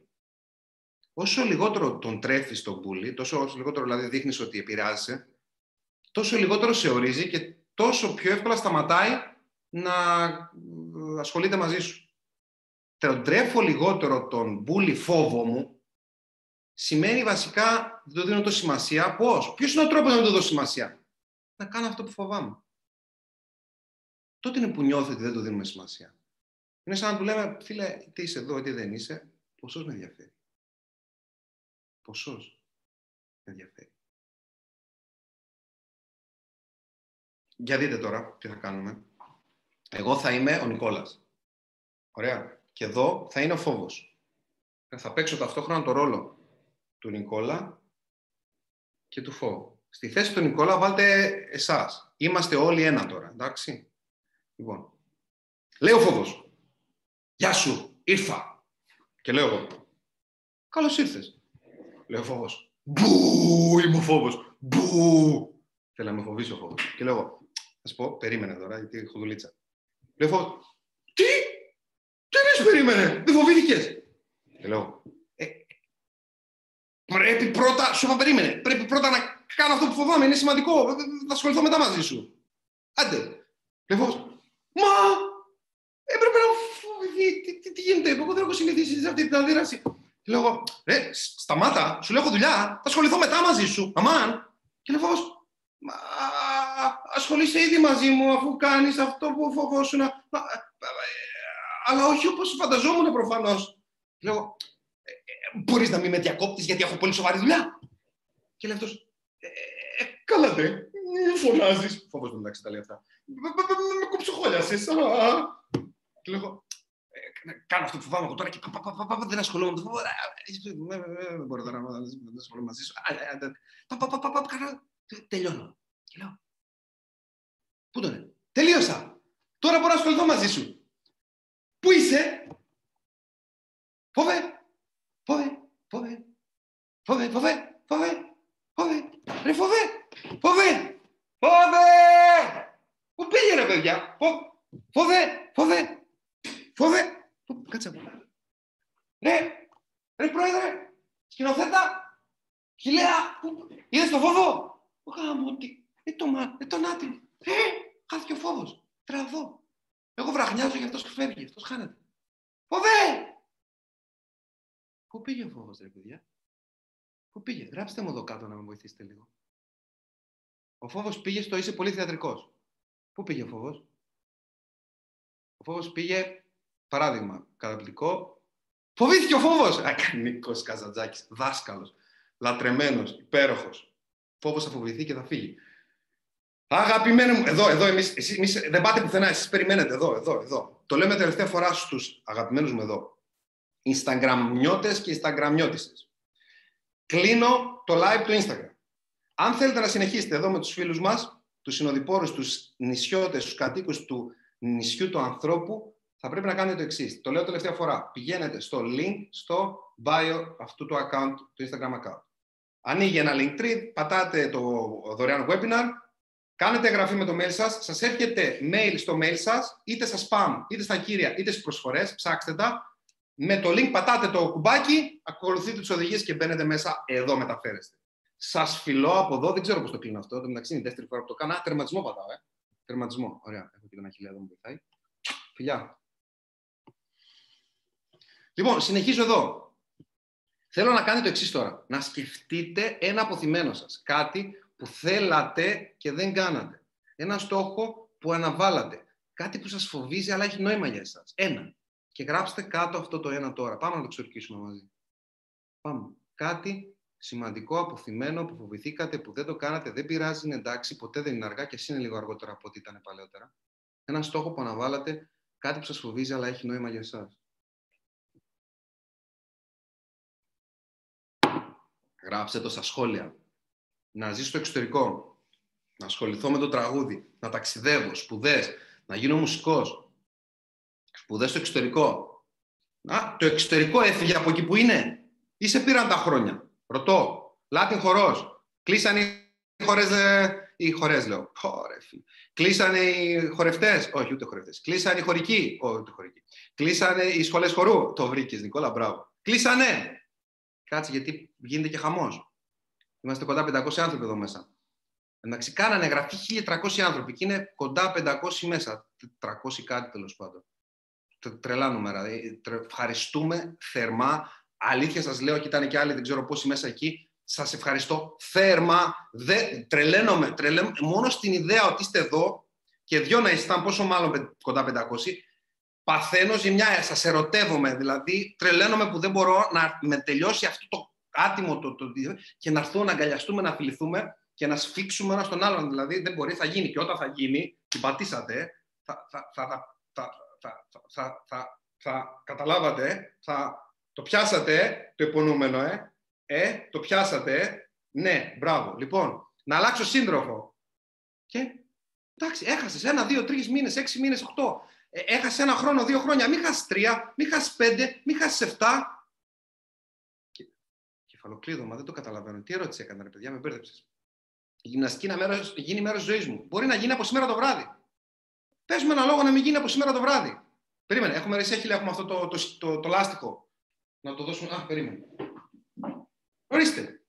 Όσο λιγότερο τον τρέφεις τον μπούλι, τόσο όσο λιγότερο δηλαδή δείχνεις ότι επηρεάζεσαι, τόσο λιγότερο σε ορίζει και τόσο πιο εύκολα σταματάει να ασχολείται μαζί σου τρέφω λιγότερο τον μπούλι φόβο μου, σημαίνει βασικά δεν το δίνω το σημασία. Πώς, ποιος είναι ο τρόπος να μην το δώσω σημασία, Να κάνω αυτό που φοβάμαι. Τότε είναι που νιώθω ότι δεν το δίνουμε σημασία. Είναι σαν να του λέμε, φίλε, τι είσαι εδώ, τι δεν είσαι, ποσός με ενδιαφέρει. Ποσός. Με ενδιαφέρει. Για δείτε τώρα τι θα κάνουμε. Εγώ θα είμαι ο Νικόλας. Ωραία. Και εδώ θα είναι ο φόβος. Θα παίξω ταυτόχρονα το ρόλο του Νικόλα και του φόβου. Στη θέση του Νικόλα βάλτε εσάς. Είμαστε όλοι ένα τώρα, εντάξει; Λοιπόν, λέει ο φόβος. Γεια σου, ήρθα. Και λέω εγώ. Καλώς ήρθες. Λέει ο φόβος. Μπου, είμαι ο φόβος. Μπου. Θέλω να με φοβήσει ο φόβος. Και λέω εγώ. Θα σου πω, περίμενε τώρα, γιατί έχω δουλίτσα. Λέω φόβος. Τι, τι εννοείς περίμενε, δεν φοβήθηκες. Και λέω, ε, πρέπει πρώτα, σου είπα περίμενε, πρέπει πρώτα να κάνω αυτό που φοβάμαι, είναι σημαντικό, θα ασχοληθώ μετά μαζί σου. Άντε. Λέω μα, έπρεπε να φοβηθεί, τι, τι, τι, γίνεται, εγώ δεν έχω συνηθίσει σε αυτή την αντίδραση. Λέω, ρε, σταμάτα, σου λέω έχω δουλειά, θα ασχοληθώ μετά μαζί σου, αμάν. Και λέω μα, ασχολείσαι ήδη μαζί μου αφού κάνεις αυτό που φοβόσουν. Αλλά όχι όπως φανταζόμουν προφανώς. Λέω, «Ε, ε, μπορείς να μην με διακόπτεις γιατί έχω πολύ σοβαρή δουλειά. Και λέει αυτός, ε, καλά δε, μην φωνάζεις. Φόβος μεταξύ τα λέει αυτά. Με κοψοχόλιασες. Και λέω, κάνω αυτό που φοβάμαι εγώ τώρα και δεν ασχολούμαι με το φόβο. Δεν μπορώ τώρα να ασχολούμαι μαζί σου. Τελειώνω. Και λέω, πού τον είναι. Τελείωσα. Τώρα μπορώ να ασχοληθώ μαζί σου. Πού είσαι; Φόβε. Φόβε. Φόβε. Φόβε. Φόβε. Φόβε. Φόβε. Ρε φόβε. Φόβε. Φόβε. Πού πήγε ρε παιδιά; Φόβε. Φόβε. Φόβε. Κάτσε από. Ρε. Ρε πρόεδρε. Σκηνοθέτα. Χιλέα. Είδες το φόβο; Γάμο, τι. Ε, το, μα, ε, τον άτιμο. Ε, χάθηκε ο φόβος. Τραβώ. Εγώ βραχνιάζω για αυτό που φεύγει. Αυτός χάνεται. Φοβέ! Πού πήγε ο φόβος, ρε παιδιά; Πού πήγε; Γράψτε μου εδώ κάτω να με βοηθήσετε λίγο. Ο φόβος πήγε στο είσαι πολύ θεατρικός. Πού πήγε ο φόβος; Ο φόβος πήγε, παράδειγμα, καταπληκτικό. Φοβήθηκε ο φόβος! Νίκος Καζαντζάκης, δάσκαλος, λατρεμένος, υπέροχος. Φόβος θα φοβηθεί και θα φύγει. Αγαπημένοι μου, εδώ, εδώ, εμείς, εσείς, εμείς δεν πάτε πουθενά, εσείς περιμένετε, εδώ, εδώ, εδώ. Το λέμε τελευταία φορά στους αγαπημένους μου εδώ. Instagramιώτες και Instagramιώτησες. Κλείνω το live του Instagram. Αν θέλετε να συνεχίσετε εδώ με τους φίλους μας, τους συνοδοιπόρους, τους νησιώτες, τους κατοίκους του νησιού του ανθρώπου, θα πρέπει να κάνετε το εξής. Το λέω τελευταία φορά. Πηγαίνετε στο link στο bio αυτού του account, του Instagram account. Ανοίγει ένα link tree, πατάτε το δωρεάν webinar, κάνετε εγγραφή με το mail σας, σας έρχεται mail στο mail σας, είτε στα spam, είτε στα κύρια, είτε στις προσφορές, ψάξτε τα. Με το link πατάτε το κουμπάκι, ακολουθείτε τις οδηγίες και μπαίνετε μέσα, εδώ μεταφέρεστε. Σας φιλώ από εδώ, δεν ξέρω πώς το κλείνω αυτό, το μεταξύ είναι η δεύτερη φορά που το κάνω. Τερματισμό πατάω, ε. Τερματισμό, ωραία. Έχω και ένα χιλιάδο μου βοηθάει. Φιλιά. Λοιπόν, συνεχίζω εδώ. Θέλω να κάνετε το εξής τώρα. Να σκεφτείτε ένα αποθυμένο σας. Κάτι που θέλατε και δεν κάνατε. Ένα στόχο που αναβάλατε. Κάτι που σας φοβίζει αλλά έχει νόημα για εσάς. Ένα. Και γράψτε κάτω αυτό το ένα τώρα. Πάμε να το ξορκίσουμε μαζί. Πάμε. Κάτι σημαντικό, αποθυμένο, που φοβηθήκατε, που δεν το κάνατε, δεν πειράζει, είναι εντάξει, ποτέ δεν είναι αργά και εσύ είναι λίγο αργότερα από ό,τι ήταν παλαιότερα. Ένα στόχο που αναβάλατε, κάτι που σας φοβίζει αλλά έχει νόημα για εσάς. Γράψτε το στα σχόλια. Να ζήσω στο εξωτερικό. Να ασχοληθώ με το τραγούδι. Να ταξιδεύω. Σπουδές. Να γίνω μουσικός. Σπουδές στο εξωτερικό. Να, το εξωτερικό έφυγε από εκεί που είναι. Ή σε πήραν τα χρόνια. Ρωτώ. Λάτιν χορός. Κλείσαν οι χορές, ε, οι χορές λέω. Κλείσανε οι χορευτές. Όχι, ούτε χορευτές. Κλείσανε οι χωρικοί. Όχι, ούτε χωρικοί. Κλείσανε οι σχολές χορού. Το βρήκες, Νικόλα, μπράβο. Κλείσανε. Κάτσε γιατί γίνεται και χαμός. Είμαστε κοντά 500 άνθρωποι εδώ μέσα. Εντάξει, κάνανε εγγραφή 1300 άνθρωποι και είναι κοντά 500 μέσα. 400 κάτι τέλος πάντων. Τρελά νούμερα. Ε, ευχαριστούμε θερμά. Αλήθεια σας λέω και ήταν και άλλοι, δεν ξέρω πόσοι μέσα εκεί. Σας ευχαριστώ θερμά. Δε, τρελαίνομαι, τρελαίνομαι. Μόνο στην ιδέα ότι είστε εδώ και δυο να ήσταν, πόσο μάλλον κοντά 500, παθαίνω ζημιά, σας ερωτεύομαι. Δηλαδή, τρελαίνομαι που δεν μπορώ να με τελειώσει αυτό το άτιμο το, το, και να έρθουν να αγκαλιαστούμε, να φιληθούμε και να σφίξουμε ένα στον άλλον. Δηλαδή δεν μπορεί, θα γίνει. Και όταν θα γίνει, την πατήσατε, θα, θα, θα, θα καταλάβατε, θα το πιάσατε το υπονοούμενο, ε. Ε, το πιάσατε. Ναι, μπράβο. Λοιπόν, να αλλάξω σύντροφο. Και εντάξει, έχασες ένα, δύο, τρεις μήνες, έξι μήνες, οχτώ. Ε, έχασες ένα χρόνο, δύο χρόνια. Μην χάσεις τρία, μην χάσεις πέντε, μην χάσεις εφτά. Και... Κεφαλοκλείδωμα, δεν το καταλαβαίνω. Τι ερώτηση έκανα, ρε παιδιά, με μπέρδεψες. Η γυμναστική να μέρος, γίνει μέρος τη ζωής μου. Μπορεί να γίνει από σήμερα το βράδυ. Πες με ένα λόγο να μην γίνει από σήμερα το βράδυ. Περίμενε, έχουμε ρεσέχυλα, έχουμε αυτό το, το, το, το, λάστιχο. Να το δώσουμε. Α, περίμενε. Ορίστε.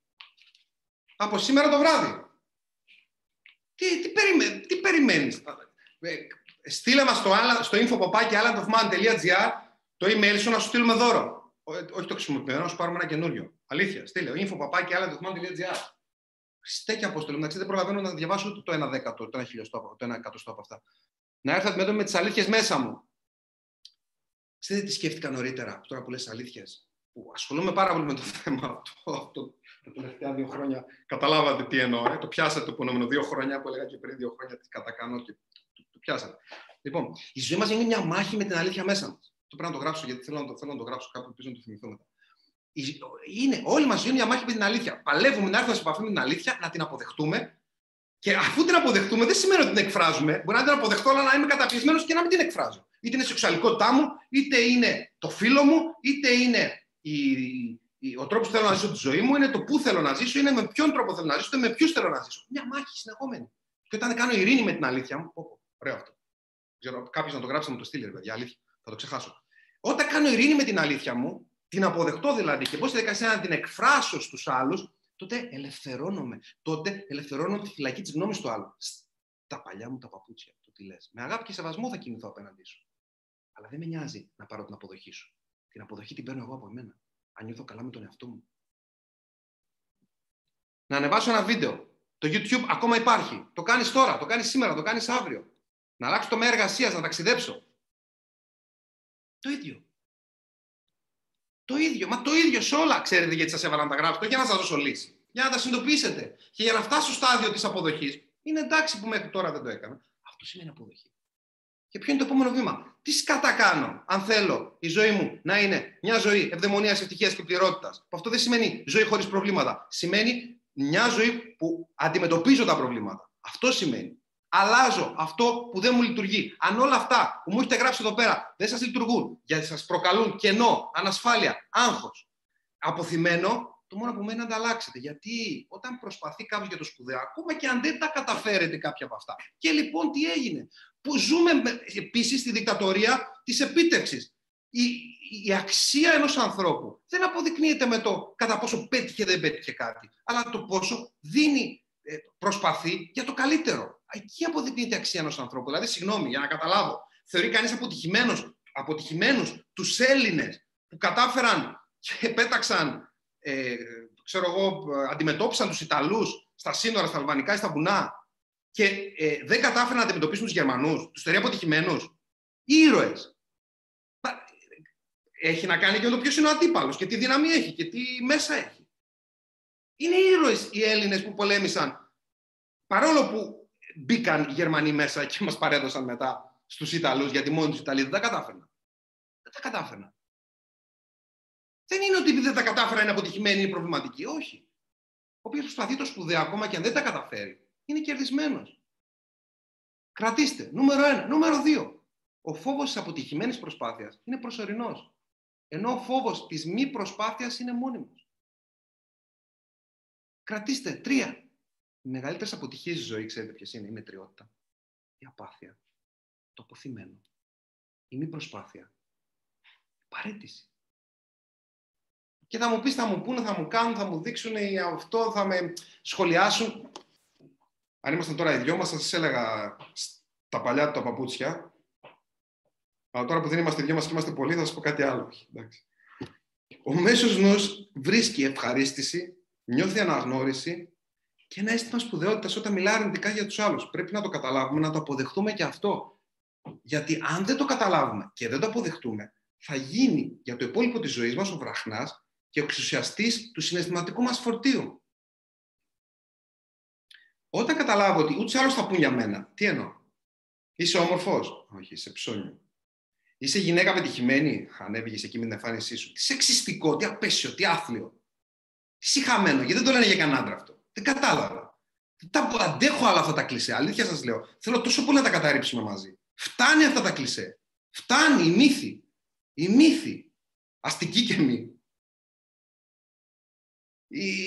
Από σήμερα το βράδυ. Τι, τι, περιμέ, τι περιμένεις; Ε, στείλε μας στο, στο info.allandofman.gr το email σου να σου στείλουμε δώρο. Ε, όχι το χρησιμοποιούμε, να σου πάρουμε ένα καινούριο. Αλήθεια. Στείλε info.allandofman.gr Στέκει αποστολή. Εντάξει, δεν προλαβαίνω να διαβάσω ούτε το 1 δέκατο, το 1 χιλιοστό, το 1 εκατοστό από αυτά. Να έρθω αντιμέτωπο με τις αλήθειες μέσα μου. Ξέρετε τι σκέφτηκα νωρίτερα, τώρα που λες αλήθειες. Που ασχολούμαι πάρα πολύ με το θέμα αυτό, αυτό τα τελευταία δύο χρόνια. Καταλάβατε τι εννοώ. Ε; Το πιάσατε το επόμενο δύο χρόνια που έλεγα και πριν δύο χρόνια τι κατακάνω και το, το πιάσατε. Λοιπόν, η ζωή μας είναι μια μάχη με την αλήθεια μέσα μας. Το πρέπει να το γράψω γιατί θέλω να το, θέλω να το γράψω κάπου πίσω να το θυμηθώ μετά. Είναι, όλοι μας είναι μια μάχη με την αλήθεια. Παλεύουμε να έρθουμε σε επαφή με την αλήθεια, να την αποδεχτούμε και αφού την αποδεχτούμε, δεν σημαίνει ότι την εκφράζουμε. Μπορεί να την αποδεχτώ, αλλά να είμαι καταπιεσμένος και να μην την εκφράζω. Είτε είναι η σεξουαλικότητά μου, είτε είναι το φίλο μου, είτε είναι η, η, ο τρόπος που θέλω να ζήσω τη ζωή μου, είναι το πού θέλω να ζήσω, είναι με ποιον τρόπο θέλω να ζήσω, είτε με ποιους θέλω να ζήσω. Μια μάχη συνεχόμενη. Και όταν κάνω ειρήνη με την αλήθεια μου, πω, ωραίο αυτό. Κάποιος να το γράψει να το στείλει, ρε παιδιά, αλήθεια. Θα το ξεχάσω. Όταν κάνω ειρήνη με την αλήθεια μου, την αποδεχτώ δηλαδή και πώς στη δικασία να την εκφράσω στους άλλους, τότε ελευθερώνομαι. Τότε ελευθερώνω τη φυλακή της γνώμης του άλλου. Τα παλιά μου τα παπούτσια, το τι λες. Με αγάπη και σεβασμό θα κινηθώ απέναντί σου. Αλλά δεν με νοιάζει να πάρω την αποδοχή σου. Την αποδοχή την παίρνω εγώ από εμένα. Αν νιώθω καλά με τον εαυτό μου. Να ανεβάσω ένα βίντεο. Το YouTube ακόμα υπάρχει. Το κάνεις τώρα, το κάνεις σήμερα, το κάνεις αύριο. Να αλλάξω το μέρο εργασίας, να ταξιδέψω. Το ίδιο. Το ίδιο. Μα το ίδιο σε όλα ξέρετε γιατί σας έβαλα να τα γράψετε. Για να σας δώσω λύση. Για να τα συνειδητοποιήσετε. Και για να φτάσω στο στάδιο της αποδοχής. Είναι εντάξει που μέχρι τώρα δεν το έκανα. Αυτό σημαίνει αποδοχή. Και ποιο είναι το επόμενο βήμα; Τι σκάτα κάνω, αν θέλω η ζωή μου να είναι μια ζωή ευδαιμονίας, ευτυχίας και πληρότητας. Αυτό δεν σημαίνει ζωή χωρίς προβλήματα. Σημαίνει μια ζωή που αντιμετωπίζω τα προβλήματα. Αυτό σημαίνει. Αλλάζω αυτό που δεν μου λειτουργεί. Αν όλα αυτά που μου έχετε γράψει εδώ πέρα δεν σας λειτουργούν, γιατί σας προκαλούν κενό, ανασφάλεια, άγχος, αποθυμένο, το μόνο που μένει να τα αλλάξετε. Γιατί όταν προσπαθεί κάποιος για το σπουδαίο, ακόμα και αν δεν τα καταφέρετε κάποια από αυτά. Και λοιπόν τι έγινε; Που ζούμε επίσης στη δικτατορία της επίτευξης. Η, η αξία ενός ανθρώπου δεν αποδεικνύεται με το κατά πόσο πέτυχε δεν πέτυχε κάτι, αλλά το πόσο δίνει, ε, προσπαθεί για το καλύτερο. Εκεί αποδεικνύεται η αξία ενός ανθρώπου. Δηλαδή, συγγνώμη, για να καταλάβω, θεωρεί κανείς αποτυχημένου αποτυχημένους τους Έλληνες που κατάφεραν και πέταξαν ε, ξέρω εγώ, αντιμετώπισαν τους Ιταλούς στα σύνορα, στα Αλβανικά ή στα βουνά και ε, δεν κατάφεραν να αντιμετωπίσουν τους Γερμανούς, τους θεωρεί αποτυχημένους. Ήρωες. Έχει να κάνει και με το ποιος είναι ο αντίπαλος και τι δύναμη έχει και τι μέσα έχει. Είναι ήρωες οι Έλληνες που πολέμησαν παρόλο που μπήκαν οι Γερμανοί μέσα και μας παρέδωσαν μετά στους Ιταλούς γιατί μόνοι τους Ιταλοί δεν τα κατάφερναν. Δεν τα κατάφερναν. Δεν είναι ότι επειδή δεν τα κατάφερα είναι αποτυχημένη, είναι προβληματική. Όχι. Ο οποίος προσπαθεί το σπουδαίο ακόμα και αν δεν τα καταφέρει, είναι κερδισμένος. Κρατήστε. Νούμερο ένα. Νούμερο δύο. Ο φόβος της αποτυχημένης προσπάθειας είναι προσωρινός. Ενώ ο φόβος της μη προσπάθειας είναι μόνιμος. Κρατήστε. Τρία. Οι μεγαλύτερες αποτυχίες στη ζωή, ξέρετε ποιες είναι. Η μετριότητα. Η απάθεια. Το αποθυμένο. Η μη προσπάθεια. Η παρέτηση. Και θα μου πεις, θα μου πούνε, θα μου κάνουν, θα μου δείξουν αυτό, θα με σχολιάσουν. Αν ήμασταν τώρα οι δυο μας, θα σας έλεγα τα παλιά του τα παπούτσια. Αλλά τώρα που δεν είμαστε δυο μας και είμαστε πολλοί, θα σας πω κάτι άλλο. Εντάξει. Ο μέσος νους βρίσκει ευχαρίστηση, νιώθει αναγνώριση και ένα αίσθημα σπουδαιότητας όταν μιλάει αρνητικά για τους άλλους. Πρέπει να το καταλάβουμε, να το αποδεχτούμε και αυτό. Γιατί αν δεν το καταλάβουμε και δεν το αποδεχτούμε, θα γίνει για το υπόλοιπο της ζωής μας ο βραχνάς και ο εξουσιαστής του συναισθηματικού μας φορτίου. Όταν καταλάβω ότι ούτε άλλο θα πούν για μένα, τι εννοώ; Είσαι όμορφος; Όχι, είσαι ψώνιο. Είσαι γυναίκα πετυχημένη; Ανέβηκε εκεί με την εμφάνισή σου. Τι σεξιστικό, τι απέσιο, τι άθλιο. Τι συχαμένο, γιατί δεν το λένε για κανέναν άντρα αυτό. Δεν κατάλαβα. Τα αντέχω άλλα αυτά τα κλισέ. Αλήθεια σας λέω. Θέλω τόσο πολύ να τα καταρρύψουμε μαζί. Φτάνει αυτά τα κλισέ. Φτάνει η μύθη. Η μύθη. Αστική και μη.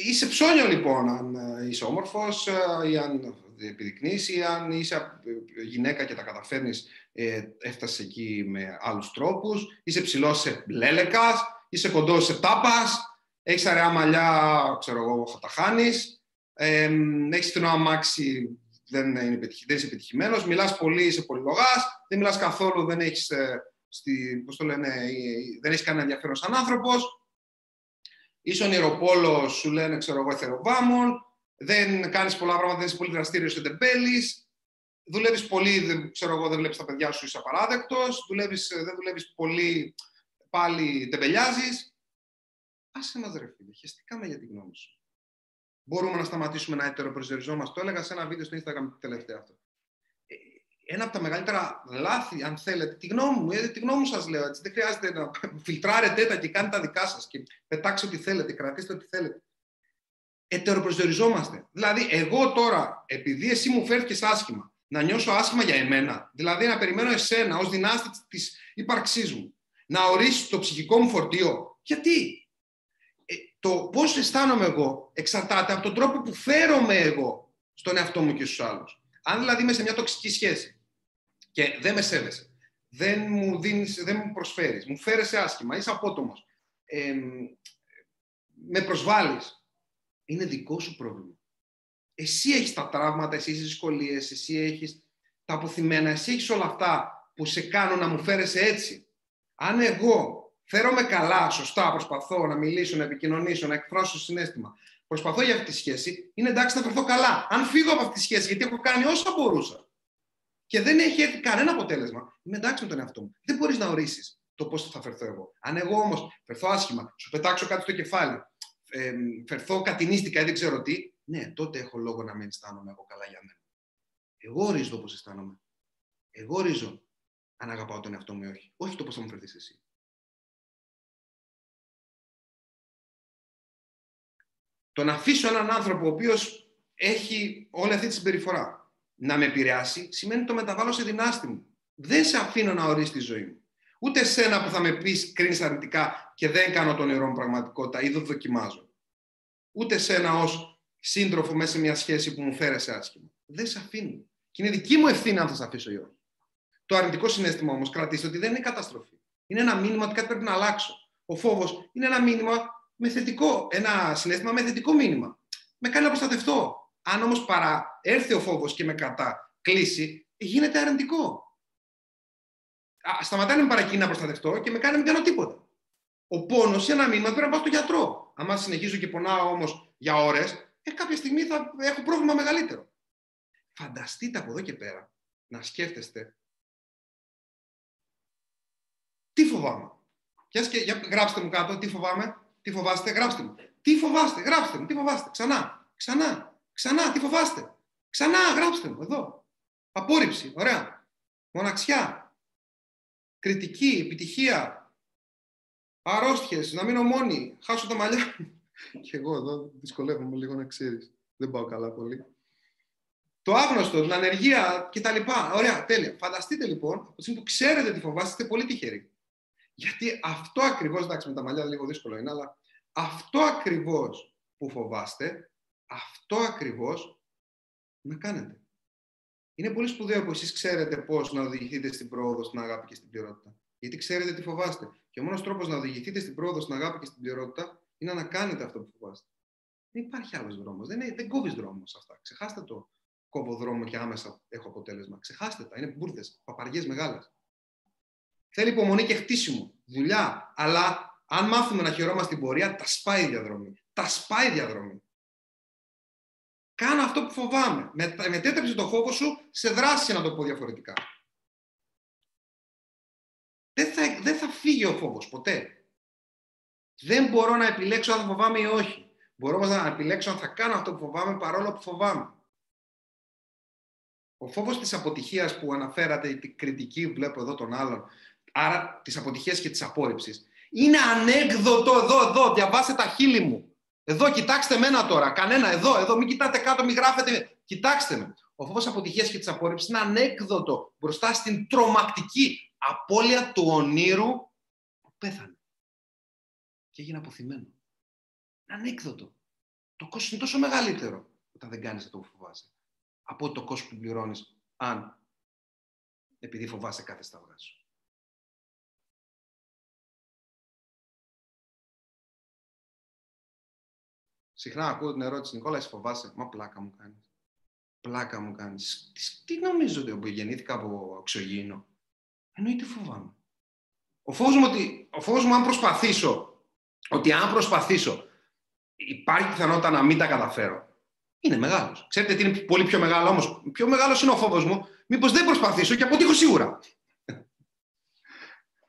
Είσαι ψώνιο λοιπόν, αν ε, είσαι όμορφος ε, ή αν επιδεικνύεις ή αν είσαι γυναίκα και τα καταφέρνεις, ε, έφτασες εκεί με άλλους τρόπους, είσαι ψηλός σε λέλεκας, είσαι κοντός σε τάπας, έχεις αραιά μαλλιά, ξέρω εγώ, θα τα χάνεις, ε, έχεις την αμάξι, δεν, είναι δεν είσαι επιτυχημένος, μιλάς πολύ, είσαι πολυλογάς, δεν μιλάς καθόλου, δεν έχεις, ε, στη, πώς το λένε, δεν έχεις κανένα ενδιαφέρον σαν άνθρωπος, είσαι ονειροπόλο, σου λένε, ξέρω εγώ, εθεροβάμων, δεν κάνεις πολλά πράγματα, δεν είσαι πολύ δραστήριος, σε τεμπέλη. Δουλεύεις πολύ, δεν, ξέρω εγώ, δεν βλέπεις τα παιδιά σου, είσαι απαράδεκτος. Δεν δουλεύεις πολύ, πάλι τεμπελιάζεις. Άσε μας, ρε φίλε, χαιστήκαμε για τη γνώμη σου. Μπορούμε να σταματήσουμε να ετεροπροσδιοριζόμαστε. Το έλεγα σε ένα βίντεο στο Instagram τελευταία αυτό ένα από τα μεγαλύτερα λάθη, αν θέλετε, τη γνώμη μου, ε, τη γνώμη μου σας λέω, έτσι, δεν χρειάζεται να φιλτράρετε τα και κάνετε τα δικά σας και πετάξτε ό,τι θέλετε, κρατήστε ό,τι θέλετε. Ετεροπροσδιοριζόμαστε. Δηλαδή, εγώ τώρα, επειδή εσύ μου φέρθηκες άσχημα, να νιώσω άσχημα για εμένα, δηλαδή να περιμένω εσένα ως δυνάστη της ύπαρξής μου, να ορίσει το ψυχικό μου φορτίο. Γιατί; Ε, το πώς αισθάνομαι εγώ εξαρτάται από τον τρόπο που φέρομαι εγώ στον εαυτό μου και στους άλλους. Αν δηλαδή είμαι σε μια τοξική σχέση και δεν με σέβεσαι, δεν μου, δίνεις, δεν μου προσφέρεις, μου φέρεσαι άσχημα, είσαι απότομος, ε, με προσβάλλεις, είναι δικό σου πρόβλημα. Εσύ έχεις τα τραύματα, εσύ έχεις δυσκολίες, εσύ έχεις τα αποθυμένα, εσύ έχεις όλα αυτά που σε κάνουν να μου φέρεσαι έτσι. Αν εγώ φέρομαι καλά, σωστά, προσπαθώ να μιλήσω, να επικοινωνήσω, να εκφράσω συνέστημα, προσπαθώ για αυτή τη σχέση, είναι εντάξει να φερθώ καλά. Αν φύγω από αυτή τη σχέση, γιατί έχω κάνει όσα μπορούσα, και δεν έχει έρθει κανένα αποτέλεσμα, είμαι εντάξει με τον εαυτό μου. Δεν μπορείς να ορίσεις το πώς θα φερθώ εγώ. Αν εγώ όμως φερθώ άσχημα, σου πετάξω κάτι στο κεφάλι, ε, φερθώ κατηνίστηκα ή δεν ξέρω τι, ναι, τότε έχω λόγο να μην αισθάνομαι εγώ καλά για μένα. Εγώ ορίζω το πώς αισθάνομαι. Εγώ ορίζω αν αγαπάω τον εαυτό μου ή όχι. Όχι το πώς θα μου φερθείς εσύ. Το να αφήσω έναν άνθρωπο ο οποίος έχει όλη αυτή τη συμπεριφορά να με επηρεάσει, σημαίνει το μεταβάλλω σε δυνάστη μου. Δεν σε αφήνω να ορίσει τη ζωή μου. Ούτε σένα που θα με πεις κρίνεις αρνητικά και δεν κάνω τον νερό μου πραγματικότητα ή δεν δοκιμάζω. Ούτε σένα ως σύντροφο μέσα σε μια σχέση που μου φέρεσαι άσχημα. Δεν σε αφήνω. Και είναι δική μου ευθύνη αν θα σε αφήσω ή όχι. Το αρνητικό συνέστημα όμως κρατήστε ότι δεν είναι καταστροφή. Είναι ένα μήνυμα ότι κάτι πρέπει να αλλάξω. Ο φόβος είναι ένα μήνυμα με θετικό, ένα συνέστημα με θετικό μήνυμα. Με κάνει να προστατευτώ. Αν όμως παραέρθει ο φόβος και με κατακλείσει, γίνεται αρνητικό. Σταματάει να με παρακίνει να προστατευτώ και με κάνει να μην κάνω τίποτα. Ο πόνος σε ένα μήνυμα πρέπει να πάω στο γιατρό. Αν συνεχίζω και πονάω όμως για ώρες, ε, κάποια στιγμή θα έχω πρόβλημα μεγαλύτερο. Φανταστείτε από εδώ και πέρα να σκέφτεστε τι φοβάμαι. Και, για, γράψτε μου κάτω τι φοβάμαι, τι φοβάστε, γράψτε μου. Τι φοβάστε, γράψτε μου, τι φοβάστε. Ξανά, ξανά, Ξανά, τι φοβάστε. Ξανά, γράψτε μου, εδώ. Απόρριψη, ωραία. Μοναξιά. Κριτική, επιτυχία. Αρρώστιες, να μείνω μόνη, χάσω τα μαλλιά. Και εγώ εδώ δυσκολεύομαι λίγο να ξέρεις. Δεν πάω καλά πολύ. Το άγνωστο, την ανεργία κτλ. Ωραία, τέλεια. Φανταστείτε λοιπόν, από τη στιγμή που ξέρετε τι φοβάστε, είστε πολύ τυχεροί. Γιατί αυτό ακριβώς, εντάξει, με τα μαλλιά λίγο δύσκολο είναι, αλλά αυτό ακριβώς που φοβάστε αυτό ακριβώς να κάνετε. Είναι πολύ σπουδαίο που εσείς ξέρετε πώς να οδηγηθείτε στην πρόοδο, στην αγάπη και στην πληρότητα. Γιατί ξέρετε τι φοβάστε. Και ο μόνος τρόπος να οδηγηθείτε στην πρόοδο, στην αγάπη και στην πληρότητα είναι να κάνετε αυτό που φοβάστε. Δεν υπάρχει άλλος δρόμος. Δεν, δεν κόβεις δρόμο σε αυτά. Ξεχάστε το κόβω δρόμο και άμεσα έχω αποτέλεσμα. Ξεχάστε τα. Είναι μπουρδες, παπαριές μεγάλες. Θέλει υπομονή και χτίσιμο. Δουλειά. Αλλά αν μάθουμε να χαιρόμαστε την πορεία, τα σπάει η διαδρομή. Τα σπάει η διαδρομή. Κάνω αυτό που φοβάμαι. Μετέτρεψε το φόβο σου σε δράση, να το πω διαφορετικά. Δεν θα, δεν θα φύγει ο φόβος ποτέ. Δεν μπορώ να επιλέξω αν θα φοβάμαι ή όχι. Μπορώ όμως να επιλέξω αν θα κάνω αυτό που φοβάμαι παρόλο που φοβάμαι. Ο φόβος της αποτυχίας που αναφέρατε, η κριτική βλέπω εδώ των άλλων, άρα τις αποτυχίες και τις απόρριψης, είναι ανέκδοτο εδώ, εδώ, διαβάστε τα χείλη μου. Εδώ, κοιτάξτε μένα τώρα. Κανένα, εδώ, εδώ, μην κοιτάτε κάτω, μην γράφετε. Κοιτάξτε με. Ο φόβος αποτυχία και τη απόρριψη είναι ανέκδοτο μπροστά στην τρομακτική απώλεια του ονείρου που πέθανε. Και έγινε αποθυμένο. Είναι ανέκδοτο. Το κόστος είναι τόσο μεγαλύτερο όταν δεν κάνεις αυτό που φοβάσαι. Από το κόστος που πληρώνεις, αν επειδή φοβάσαι κάθε σταυρά σου. Συχνά ακούω την ερώτηση, Νικόλα, εσύ φοβάσαι; Μα πλάκα μου κάνεις. Πλάκα μου κάνεις. Τι νομίζω ότι γεννήθηκα από εξωγήινο. Εννοείται φοβάμαι. Ο φόβος μου, ότι, ο φόβος μου αν προσπαθήσω, ότι αν προσπαθήσω, υπάρχει πιθανότητα να μην τα καταφέρω. Είναι μεγάλος. Ξέρετε τι είναι πολύ πιο μεγάλο όμως; Πιο μεγάλος είναι ο φόβος μου. Μήπως δεν προσπαθήσω και αποτύχω σίγουρα.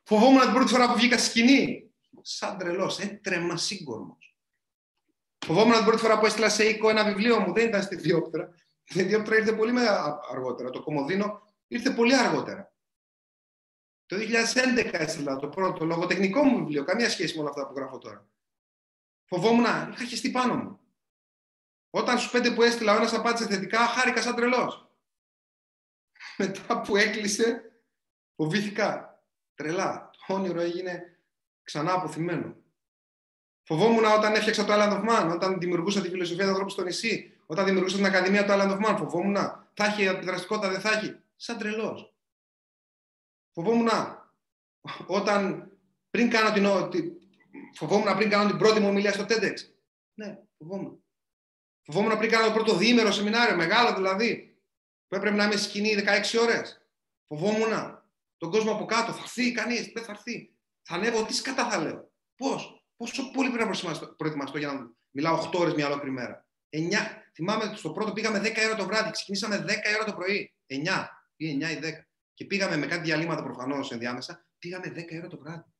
Φοβόμουν την πρώτη φορά που βγήκα στη σκηνή. Σαν τρελός, έτρεμα σύγκορμος. Φοβόμουν την πρώτη φορά που έστειλα σε οίκο ένα βιβλίο μου, δεν ήταν στη Διόπτρα. Η Διόπτρα ήρθε πολύ αργότερα. Το Κομοδίνο ήρθε πολύ αργότερα. Το 2011 έστειλα το πρώτο λογοτεχνικό μου βιβλίο, καμία σχέση με όλα αυτά που γράφω τώρα. Φοβόμουν, είχα χεστεί πάνω μου. Όταν στους πέντε που έστειλα ο ένας απάντησε θετικά, χάρηκα σαν τρελός. Μετά που έκλεισε, φοβήθηκα. Τρελά. Το όνειρο έγινε ξανά αποθυμένο. Φοβόμουν όταν έφτιαξα το Island of Man, όταν δημιουργούσα τη φιλοσοφία του ανθρώπου στο νησί, όταν δημιουργούσα την Ακαδημία του Island of Man. Φοβόμουν, θα έχει επιδραστικότητα, δεν θα έχει. Σαν τρελός. Φοβόμουν όταν πριν κάνω την, φοβόμουν πριν κάνω την πρώτη μου ομιλία στο TEDx. Ναι, φοβόμουν. Φοβόμουν πριν κάνω το πρώτο διήμερο σεμινάριο, μεγάλο δηλαδή, που έπρεπε να είμαι σκηνή 16 ώρες. Φοβόμουν τον κόσμο από κάτω. Θα έρθει κανείς, δεν θα έρθει. Θα ανέβω, τι σκατά θα λέω. Πώς; Πόσο πολύ πρέπει να προετοιμαστώ για να μιλάω 8 ώρες μια ολόκληρη μέρα; 9. Θυμάμαι στο πρώτο πήγαμε 10 ώρα το βράδυ, ξεκινήσαμε 10 ώρα το πρωί. 9 ή 9 ή 10. Και πήγαμε με κάτι διαλύματα προφανώς ενδιάμεσα, πήγαμε 10 ώρα το βράδυ.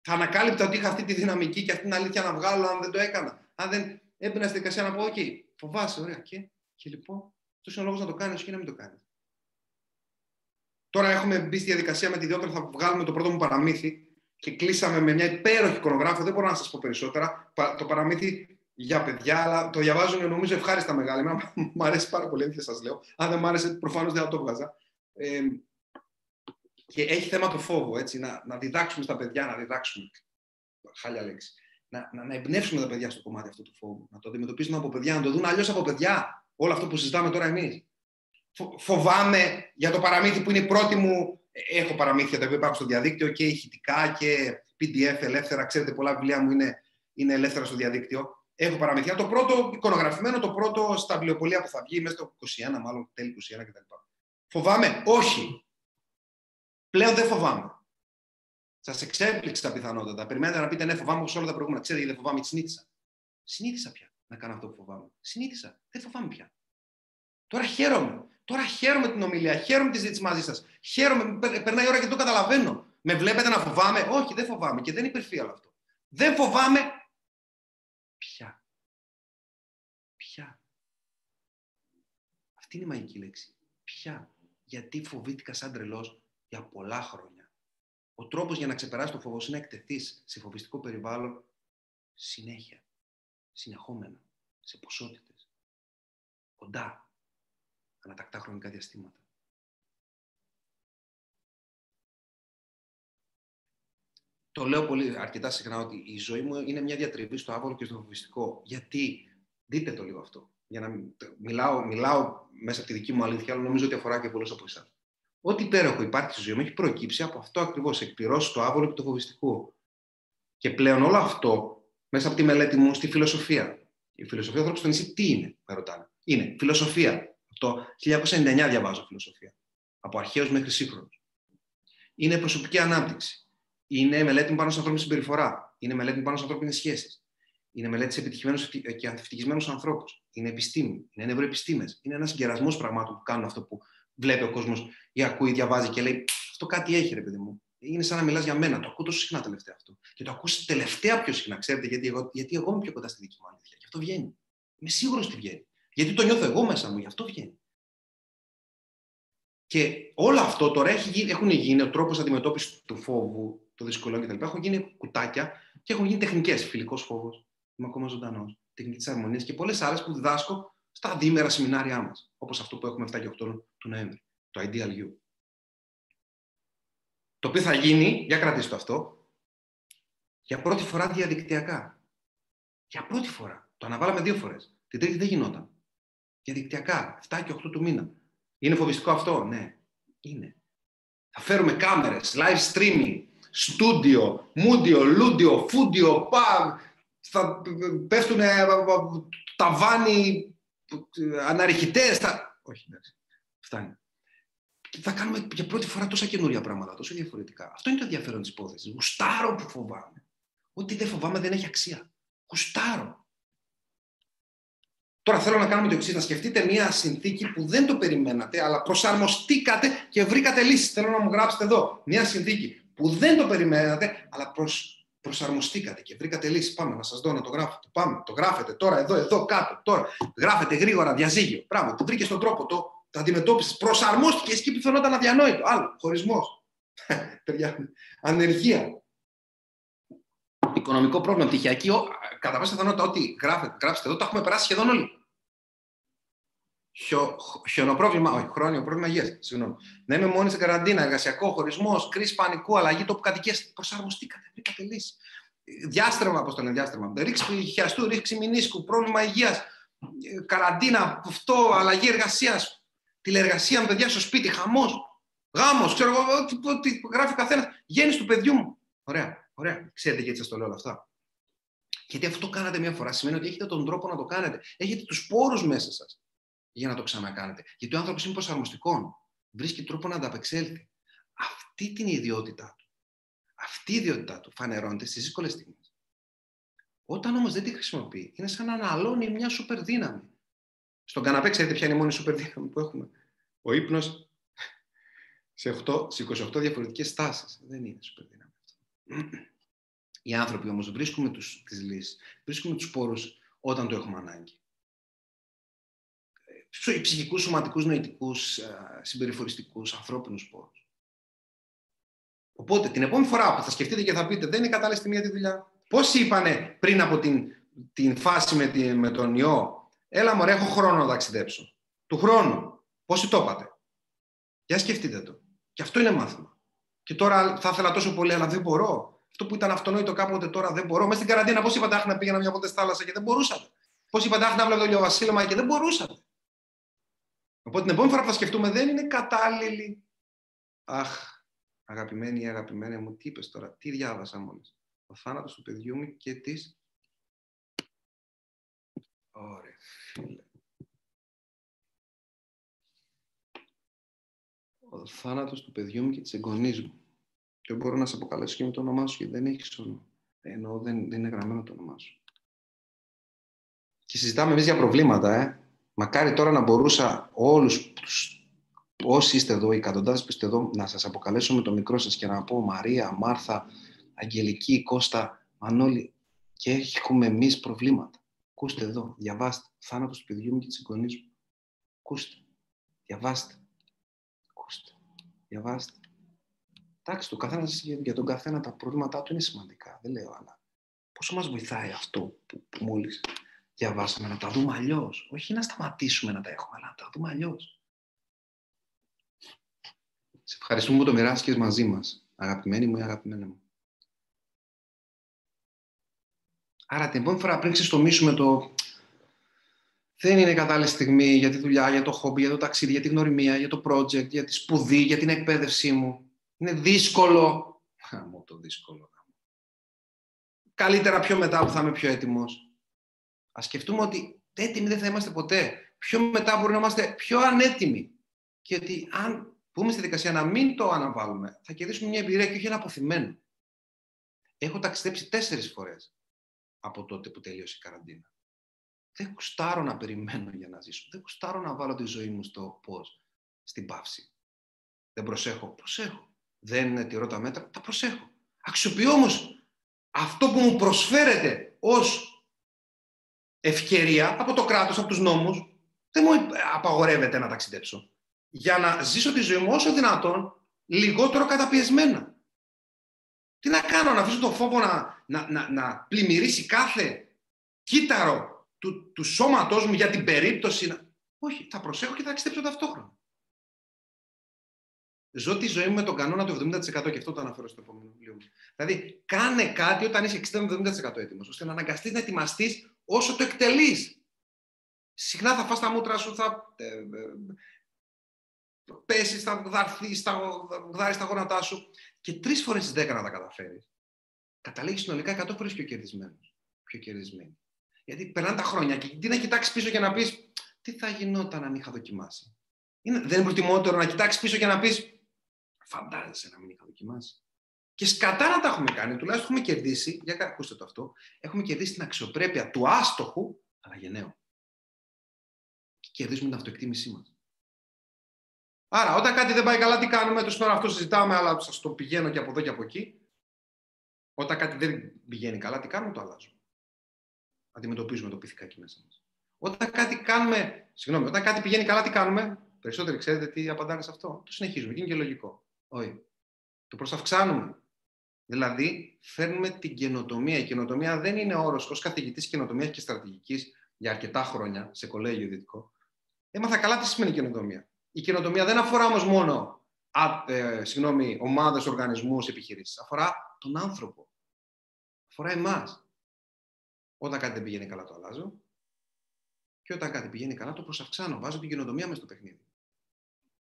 Θα ανακάλυπτα ότι είχα αυτή τη δυναμική και αυτή την αλήθεια να βγάλω αν δεν το έκανα. Αν δεν έμπαινα στη δικασία να πω, OK, φοβάσαι, ωραία. Και, και λοιπόν, αυτός είναι ο λόγος να το κάνεις, όχι να μην το κάνεις. Τώρα έχουμε μπει στη διαδικασία με τη διόπτρα, θα βγάλουμε το πρώτο μου παραμύθι και κλείσαμε με μια υπέροχη εικονογράφο. Δεν μπορώ να σας πω περισσότερα. Το παραμύθι για παιδιά, αλλά το διαβάζουν νομίζω ευχάριστα μεγάλη. Μου αρέσει πάρα πολύ, δεν σας λέω. Αν δεν μου άρεσε, προφανώς δεν θα το βγάζα. Ε, και έχει θέμα το φόβο, έτσι, να, να διδάξουμε στα παιδιά, να διδάξουμε. Χάλια λέξη. Να, να, να εμπνεύσουμε τα παιδιά στο κομμάτι αυτό του φόβου. Να το αντιμετωπίσουμε από παιδιά, να το δουν αλλιώς από παιδιά. Όλο αυτό που συζητάμε τώρα εμείς. Φοβάμαι για το παραμύθι που είναι η πρώτη μου Έχω παραμύθια τα οποία υπάρχουν στο διαδίκτυο και ηχητικά και PDF ελεύθερα. Ξέρετε, πολλά βιβλία μου είναι, είναι ελεύθερα στο διαδίκτυο. Έχω παραμύθια. Το πρώτο εικονογραφημένο, το πρώτο στα βιβλιοπολία που θα βγει, μέσα στο 21, μάλλον τέλη 21 κτλ. Φοβάμαι; Όχι. Πλέον δεν φοβάμαι. Σας εξέπληξα πιθανότατα. Περιμένετε να πείτε ναι, φοβάμαι όπως όλα τα προηγούμενα. Ξέρετε, δεν φοβάμαι, συνήθισα. Συνήθισα πια να κάνω αυτό που φοβάμαι. Συνήθισα. Δεν φοβάμαι πια. Τώρα χαίρομαι. Τώρα χαίρομαι την ομιλία, χαίρομαι τη ζήτηση μαζί σας. Χαίρομαι, περνάει η ώρα και το καταλαβαίνω. Με βλέπετε να φοβάμαι; Όχι, δεν φοβάμαι και δεν υπερφύει όλο αυτό. Δεν φοβάμαι πια. Πια. Αυτή είναι η μαγική λέξη. Πια. Γιατί φοβήθηκα σαν τρελός για πολλά χρόνια. Ο τρόπος για να ξεπεράσει το φόβο είναι να εκτεθείς σε φοβιστικό περιβάλλον συνέχεια. Συνεχόμενα. Σε ποσότητες. Κοντά ανατακτά χρονικά διαστήματα. Το λέω πολύ αρκετά συχνά ότι η ζωή μου είναι μια διατριβή στο άβολο και στο φοβιστικό. Γιατί, δείτε το λίγο αυτό. Για να μιλάω, μιλάω μέσα από τη δική μου αλήθεια, αλλά νομίζω ότι αφορά και πολλούς από εσάς. Ό,τι υπέροχο υπάρχει στη ζωή μου έχει προκύψει από αυτό ακριβώς. Εκπληρώσει το άβολο και το φοβιστικό. Και πλέον όλο αυτό μέσα από τη μελέτη μου στη φιλοσοφία. Η φιλοσοφία του ανθρώπου στο νησί τι είναι, με ρωτάνε. Είναι φιλοσοφία το 1999 διαβάζω φιλοσοφία. Από αρχαίους μέχρι σύγχρονους. Είναι προσωπική ανάπτυξη. Είναι μελέτη πάνω σε ανθρώπινη συμπεριφορά. Είναι μελέτη πάνω σε ανθρώπινες σχέσεις. Είναι μελέτη σε επιτυχημένους και ευτυχισμένου ανθρώπους. Είναι επιστήμη. Είναι νευροεπιστήμες. Είναι ένας συγκερασμό πραγμάτων που κάνουν αυτό που βλέπει ο κόσμος ή ακούει, διαβάζει και λέει: Αυτό κάτι έχει, ρε παιδί μου. είναι σαν να μιλάς για μένα. Το ακούω τόσο συχνά τελευταία αυτό. Και το ακούσει τελευταία πιο συχνά. Ξέρετε, γιατί εγώ, γιατί εγώ είμαι πιο κοντά στη δική μου αλήθεια. Γι' αυτό βγαίνει. Είμαι σίγουρος ότι βγαίνει. Γιατί το νιώθω εγώ μέσα μου, γι' αυτό βγαίνει. Και όλο αυτό τώρα έχει, έχουν γίνει ο τρόπος αντιμετώπισης του φόβου, των δυσκολιών κτλ. Έχουν γίνει κουτάκια και έχουν γίνει τεχνικές. Φιλικός φόβος, είμαι ακόμα ζωντανός. Τεχνική της αρμονίας και πολλές άλλες που διδάσκω στα διήμερα σεμινάρια μας. Όπως αυτό που έχουμε 7 και 8 του Νοέμβρη. Το Ideal You. Το οποίο θα γίνει, για κρατήστε το αυτό, για πρώτη φορά διαδικτυακά. Για πρώτη φορά. Το αναβάλαμε δύο φορές. Την τρίτη δεν γινόταν. Διαδικτυακά, 7 και 8 του μήνα. Είναι φοβιστικό αυτό, ναι. Είναι. Θα φέρουμε κάμερες, live streaming, στούντιο, μούντιο, λούντιο, φούντιο, πα, θα πέφτουν ταβάνι, αναρριχητές, θα... Όχι, εντάξει, φτάνει. Και θα κάνουμε για πρώτη φορά τόσα καινούρια πράγματα, τόσο διαφορετικά. Αυτό είναι το ενδιαφέρον της υπόθεσης. Γουστάρω που φοβάμαι. Ό,τι δεν φοβάμαι δεν έχει αξία. Γουστάρω. Τώρα θέλω να κάνουμε το εξής: να σκεφτείτε μια συνθήκη που δεν το περιμένατε, αλλά προσαρμοστήκατε και βρήκατε λύσεις. Θέλω να μου γράψετε εδώ. Μια συνθήκη που δεν το περιμένατε, αλλά προσ, προσαρμοστήκατε και βρήκατε λύση. Πάμε να σας δω να το γράφετε. Πάμε, το γράφετε τώρα, εδώ, εδώ, κάτω, τώρα. Γράφετε γρήγορα διαζύγιο. Πράγμα, το βρήκες στον τρόπο, το, το αντιμετώπισες. Προσαρμόστηκε εκεί που φαινόταν αδιανόητο. Άλλο, χωρισμός. Ανεργία. Οικονομικό πρόβλημα, πτυχιακή. Κατά πάσα πιθανότητα, ό,τι γράψετε εδώ, το έχουμε περάσει σχεδόν όλοι χιο, χιονοπρόβλημα, όχι, χρόνιο πρόβλημα υγείας. Συγγνώμη. Να είμαι μόνη στην καραντίνα, εργασιακό, χωρισμός, κρίση πανικού, αλλαγή τόπου κατοικία. Προσαρμοστήκατε, βρήκατε λύση. Διάστρεμα, πώς το λένε, διάστρεμα. Ρήξη χιαστού, ρήξη μηνίσκου, πρόβλημα υγείας, καραντίνα, αυτό, αλλαγή εργασίας, τηλεργασία με παιδιά στο σπίτι, χαμός, γάμος, ξέρω εγώ, τι γράφει ο καθένας. Γέννηση του παιδιού μου. Ωραία, ωραία. Ξέρετε γιατί σας το λέω όλα αυτά. Γιατί αυτό το κάνατε μια φορά σημαίνει ότι έχετε τον τρόπο να το κάνετε. Έχετε τους πόρους μέσα σας για να το ξανακάνετε. Γιατί ο άνθρωπος είναι προσαρμοστικός. Βρίσκει τρόπο να ανταπεξέλθει. Αυτή την ιδιότητά του. Αυτή η ιδιότητά του φανερώνεται στις δύσκολες στιγμές. Όταν όμως δεν τη χρησιμοποιεί, είναι σαν να αναλώνει μια σούπερ δύναμη. Στον καναπέ, ξέρετε ποια είναι η μόνη σούπερ δύναμη που έχουμε; Ο ύπνος σε, 8, σε 28 διαφορετικές στάσεις. Δεν είναι σούπερ δύναμη αυτό. Οι άνθρωποι όμως βρίσκουμε τις λύσεις, βρίσκουμε τους πόρους όταν το έχουμε ανάγκη ψυχικούς, σωματικούς, νοητικούς, ε, συμπεριφοριστικούς, ανθρώπινους πόρους. Οπότε την επόμενη φορά που θα σκεφτείτε και θα πείτε δεν είναι κατάλληλη στιγμή για τη δουλειά. Πόσοι είπανε πριν από την, την φάση με, τη, με τον ιό, έλα μωρέ, έχω χρόνο να ταξιδέψω. Του χρόνου. Πόσοι το είπατε. Για σκεφτείτε το. Και αυτό είναι μάθημα. Και τώρα θα ήθελα τόσο πολύ, αλλά δεν μπορώ. Αυτό που ήταν αυτονόητο κάποτε τώρα δεν μπορώ. Μέσα στην καραντίνα, πώς είπατε, Αχ, να πήγαινα μια ποτέ στη θάλασσα και δεν μπορούσατε. Πώς είπατε, Αχ, να βλέπω το ηλιοβασίλεμα και δεν μπορούσατε. Οπότε την επόμενη φορά που θα σκεφτούμε δεν είναι κατάλληλη. Αχ, αγαπημένη ή αγαπημένη μου, τι είπες τώρα, τι διάβασα μόλις. Ο θάνατος του παιδιού μου και της... Ωραία, φίλε. Ο θάνατος του παιδιού μου και της εγγονής μου. Και μπορώ να σε αποκαλέσω και με το όνομά σου, γιατί δεν έχεις όνομα. Ενώ δεν, δεν είναι γραμμένο το όνομά σου. Και συζητάμε εμείς για προβλήματα, ε. Μακάρι τώρα να μπορούσα όλους τους, όσοι είστε εδώ, οι εκατοντάδες που είστε εδώ, να σας αποκαλέσω με το μικρό σας και να πω Μαρία, Μάρθα, Αγγελική, Κώστα, Μανώλη και έχουμε εμείς προβλήματα. Ακούστε εδώ, διαβάστε. Θάνατος του παιδιού μου και της εγγονής μου. Ακούστε, διαβάστε. Ακούστε, διαβάστε. Εντάξει, το καθένα για τον καθένα τα προβλήματά του είναι σημαντικά. Δεν λέω, αλλά πόσο μας βοηθάει αυτό που, που μόλις διαβάσαμε, να τα δούμε αλλιώς; Όχι να σταματήσουμε να τα έχουμε, αλλά να τα δούμε αλλιώς. Σε ευχαριστούμε που το μοιράστηκες μαζί μας, αγαπημένη μου ή αγαπημένη μου. Άρα την επόμενη φορά πριν ξεστομίσουμε το δεν είναι κατάλληλη στιγμή για τη δουλειά, για το χόμπι, για το ταξίδι, για τη γνωριμία, για το project, για τη σπουδή, για την εκπαίδευσή μου. Είναι δύσκολο. Χαμό το δύσκολο. Καλύτερα πιο μετά που θα είμαι πιο έτοιμος. Α σκεφτούμε ότι έτοιμοι δεν θα είμαστε ποτέ. Πιο μετά μπορεί να είμαστε πιο ανέτοιμοι. Και ότι αν πούμε στη δικασία να μην το αναβάλουμε, θα κερδίσουμε μια εμπειρία και όχι ένα αποθυμένο. Έχω ταξιδέψει τέσσερις φορές από τότε που τελείωσε η καραντίνα. Δεν κουστάρω να περιμένω για να ζήσω. Δεν κουστάρω να βάλω τη ζωή μου στο πώς, στην παύση. Δεν προσέχω. Προσέχω. Δεν τηρώ τα μέτρα, τα προσέχω. Αξιοποιώ όμως αυτό που μου προσφέρεται ως ευκαιρία από το κράτος, από τους νόμους, δεν μου απαγορεύεται να ταξιδέψω. Για να ζήσω τη ζωή μου όσο δυνατόν λιγότερο καταπιεσμένα. Τι να κάνω, να αφήσω τον φόβο να, να, να, να πλημμυρίσει κάθε κύτταρο του, του σώματός μου για την περίπτωση. Να... Όχι, θα προσέχω και θα ταξιδέψω ταυτόχρονα. Ζω τη ζωή μου με τον κανόνα του 70% και αυτό το αναφέρω στο επόμενο βιβλίο μου. Δηλαδή, κάνε κάτι όταν είσαι 60-70% έτοιμος, ώστε να αναγκαστείς να ετοιμαστείς όσο το εκτελείς. Συχνά θα φας τα μούτρα σου, θα ε, ε, πέσεις, θα δαρθεί, θα γδάρεις τα γόνατά σου. Και τρεις φορές στις 10 να τα καταφέρεις. Καταλήγεις συνολικά 100 φορές πιο κερδισμένος. Πιο κερδισμένο. Γιατί περνάνε τα χρόνια και τι να κοιτάξεις πίσω και να πεις, τι θα γινόταν αν είχα δοκιμάσει. Είναι, δεν είναι προτιμότερο να κοιτάξεις πίσω και να πεις, Φαντάζεσαι να μην είχα δοκιμάσει. Και σκατά να τα έχουμε κάνει, τουλάχιστον έχουμε κερδίσει, για ακούστε το αυτό, έχουμε κερδίσει την αξιοπρέπεια του άστοχου, αλλά γενναίου. Και κερδίζουμε την αυτοεκτίμησή μας. Άρα, όταν κάτι δεν πάει καλά, τι κάνουμε, το σήμερα αυτό συζητάμε, αλλά σας το πηγαίνω και από εδώ και από εκεί. Όταν κάτι δεν πηγαίνει καλά, τι κάνουμε, το αλλάζουμε. Αντιμετωπίζουμε το πυθικάκι μέσα μας. Όταν κάτι κάνουμε, συγγνώμη, όταν κάτι πηγαίνει καλά, τι κάνουμε, περισσότεροι ξέρετε τι απαντάνε σε αυτό. Το συνεχίζουμε, είναι και λογικό. Όχι. Το προσαυξάνουμε. Δηλαδή, φέρνουμε την καινοτομία. Η καινοτομία δεν είναι όρος ως καθηγητής καινοτομίας και στρατηγικής για αρκετά χρόνια σε κολέγιο δυτικό. Έμαθα καλά τι σημαίνει καινοτομία. Η καινοτομία δεν αφορά όμως μόνο ε, ομάδες, οργανισμούς, επιχειρήσεις. Αφορά τον άνθρωπο. Αφορά εμάς. Όταν κάτι δεν πηγαίνει καλά, το αλλάζω. Και όταν κάτι πηγαίνει καλά, το προσαυξάνω. Βάζω την καινοτομία μέσα στο παιχνίδι.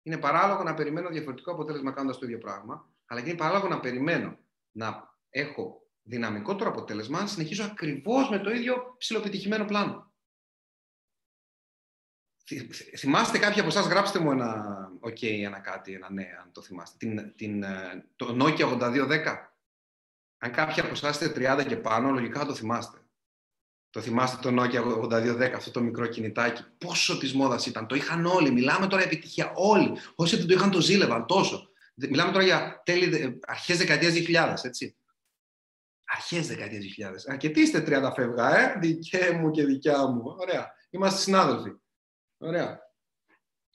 Είναι παράλογο να περιμένω διαφορετικό αποτέλεσμα κάνοντας το ίδιο πράγμα, αλλά και είναι παράλογο να περιμένω να έχω δυναμικότερο αποτέλεσμα αν συνεχίζω ακριβώς με το ίδιο ψηλοπετυχημένο πλάνο. Θυμάστε κάποιοι από εσάς, γράψτε μου ένα OK, ένα κάτι, ένα ναι, αν το θυμάστε. Την, την, ε, το Nokia 8210. Αν κάποιοι από εσάς είστε 30 και πάνω, λογικά θα το θυμάστε. Το θυμάστε το Nokia 8210, αυτό το μικρό κινητάκι. Πόσο της μόδας ήταν. Το είχαν όλοι. Μιλάμε τώρα επιτυχία. Όλοι. Όσοι δεν το είχαν, το ζήλευαν τόσο. Μιλάμε τώρα για τέλη, αρχές δεκαετίας 2000, έτσι. Αρχές δεκαετίας 2000. Αρκετοί είστε 30 φεύγα, ε. Δικέ μου και δικιά μου. Ωραία. Είμαστε συνάδελφοι. Ωραία.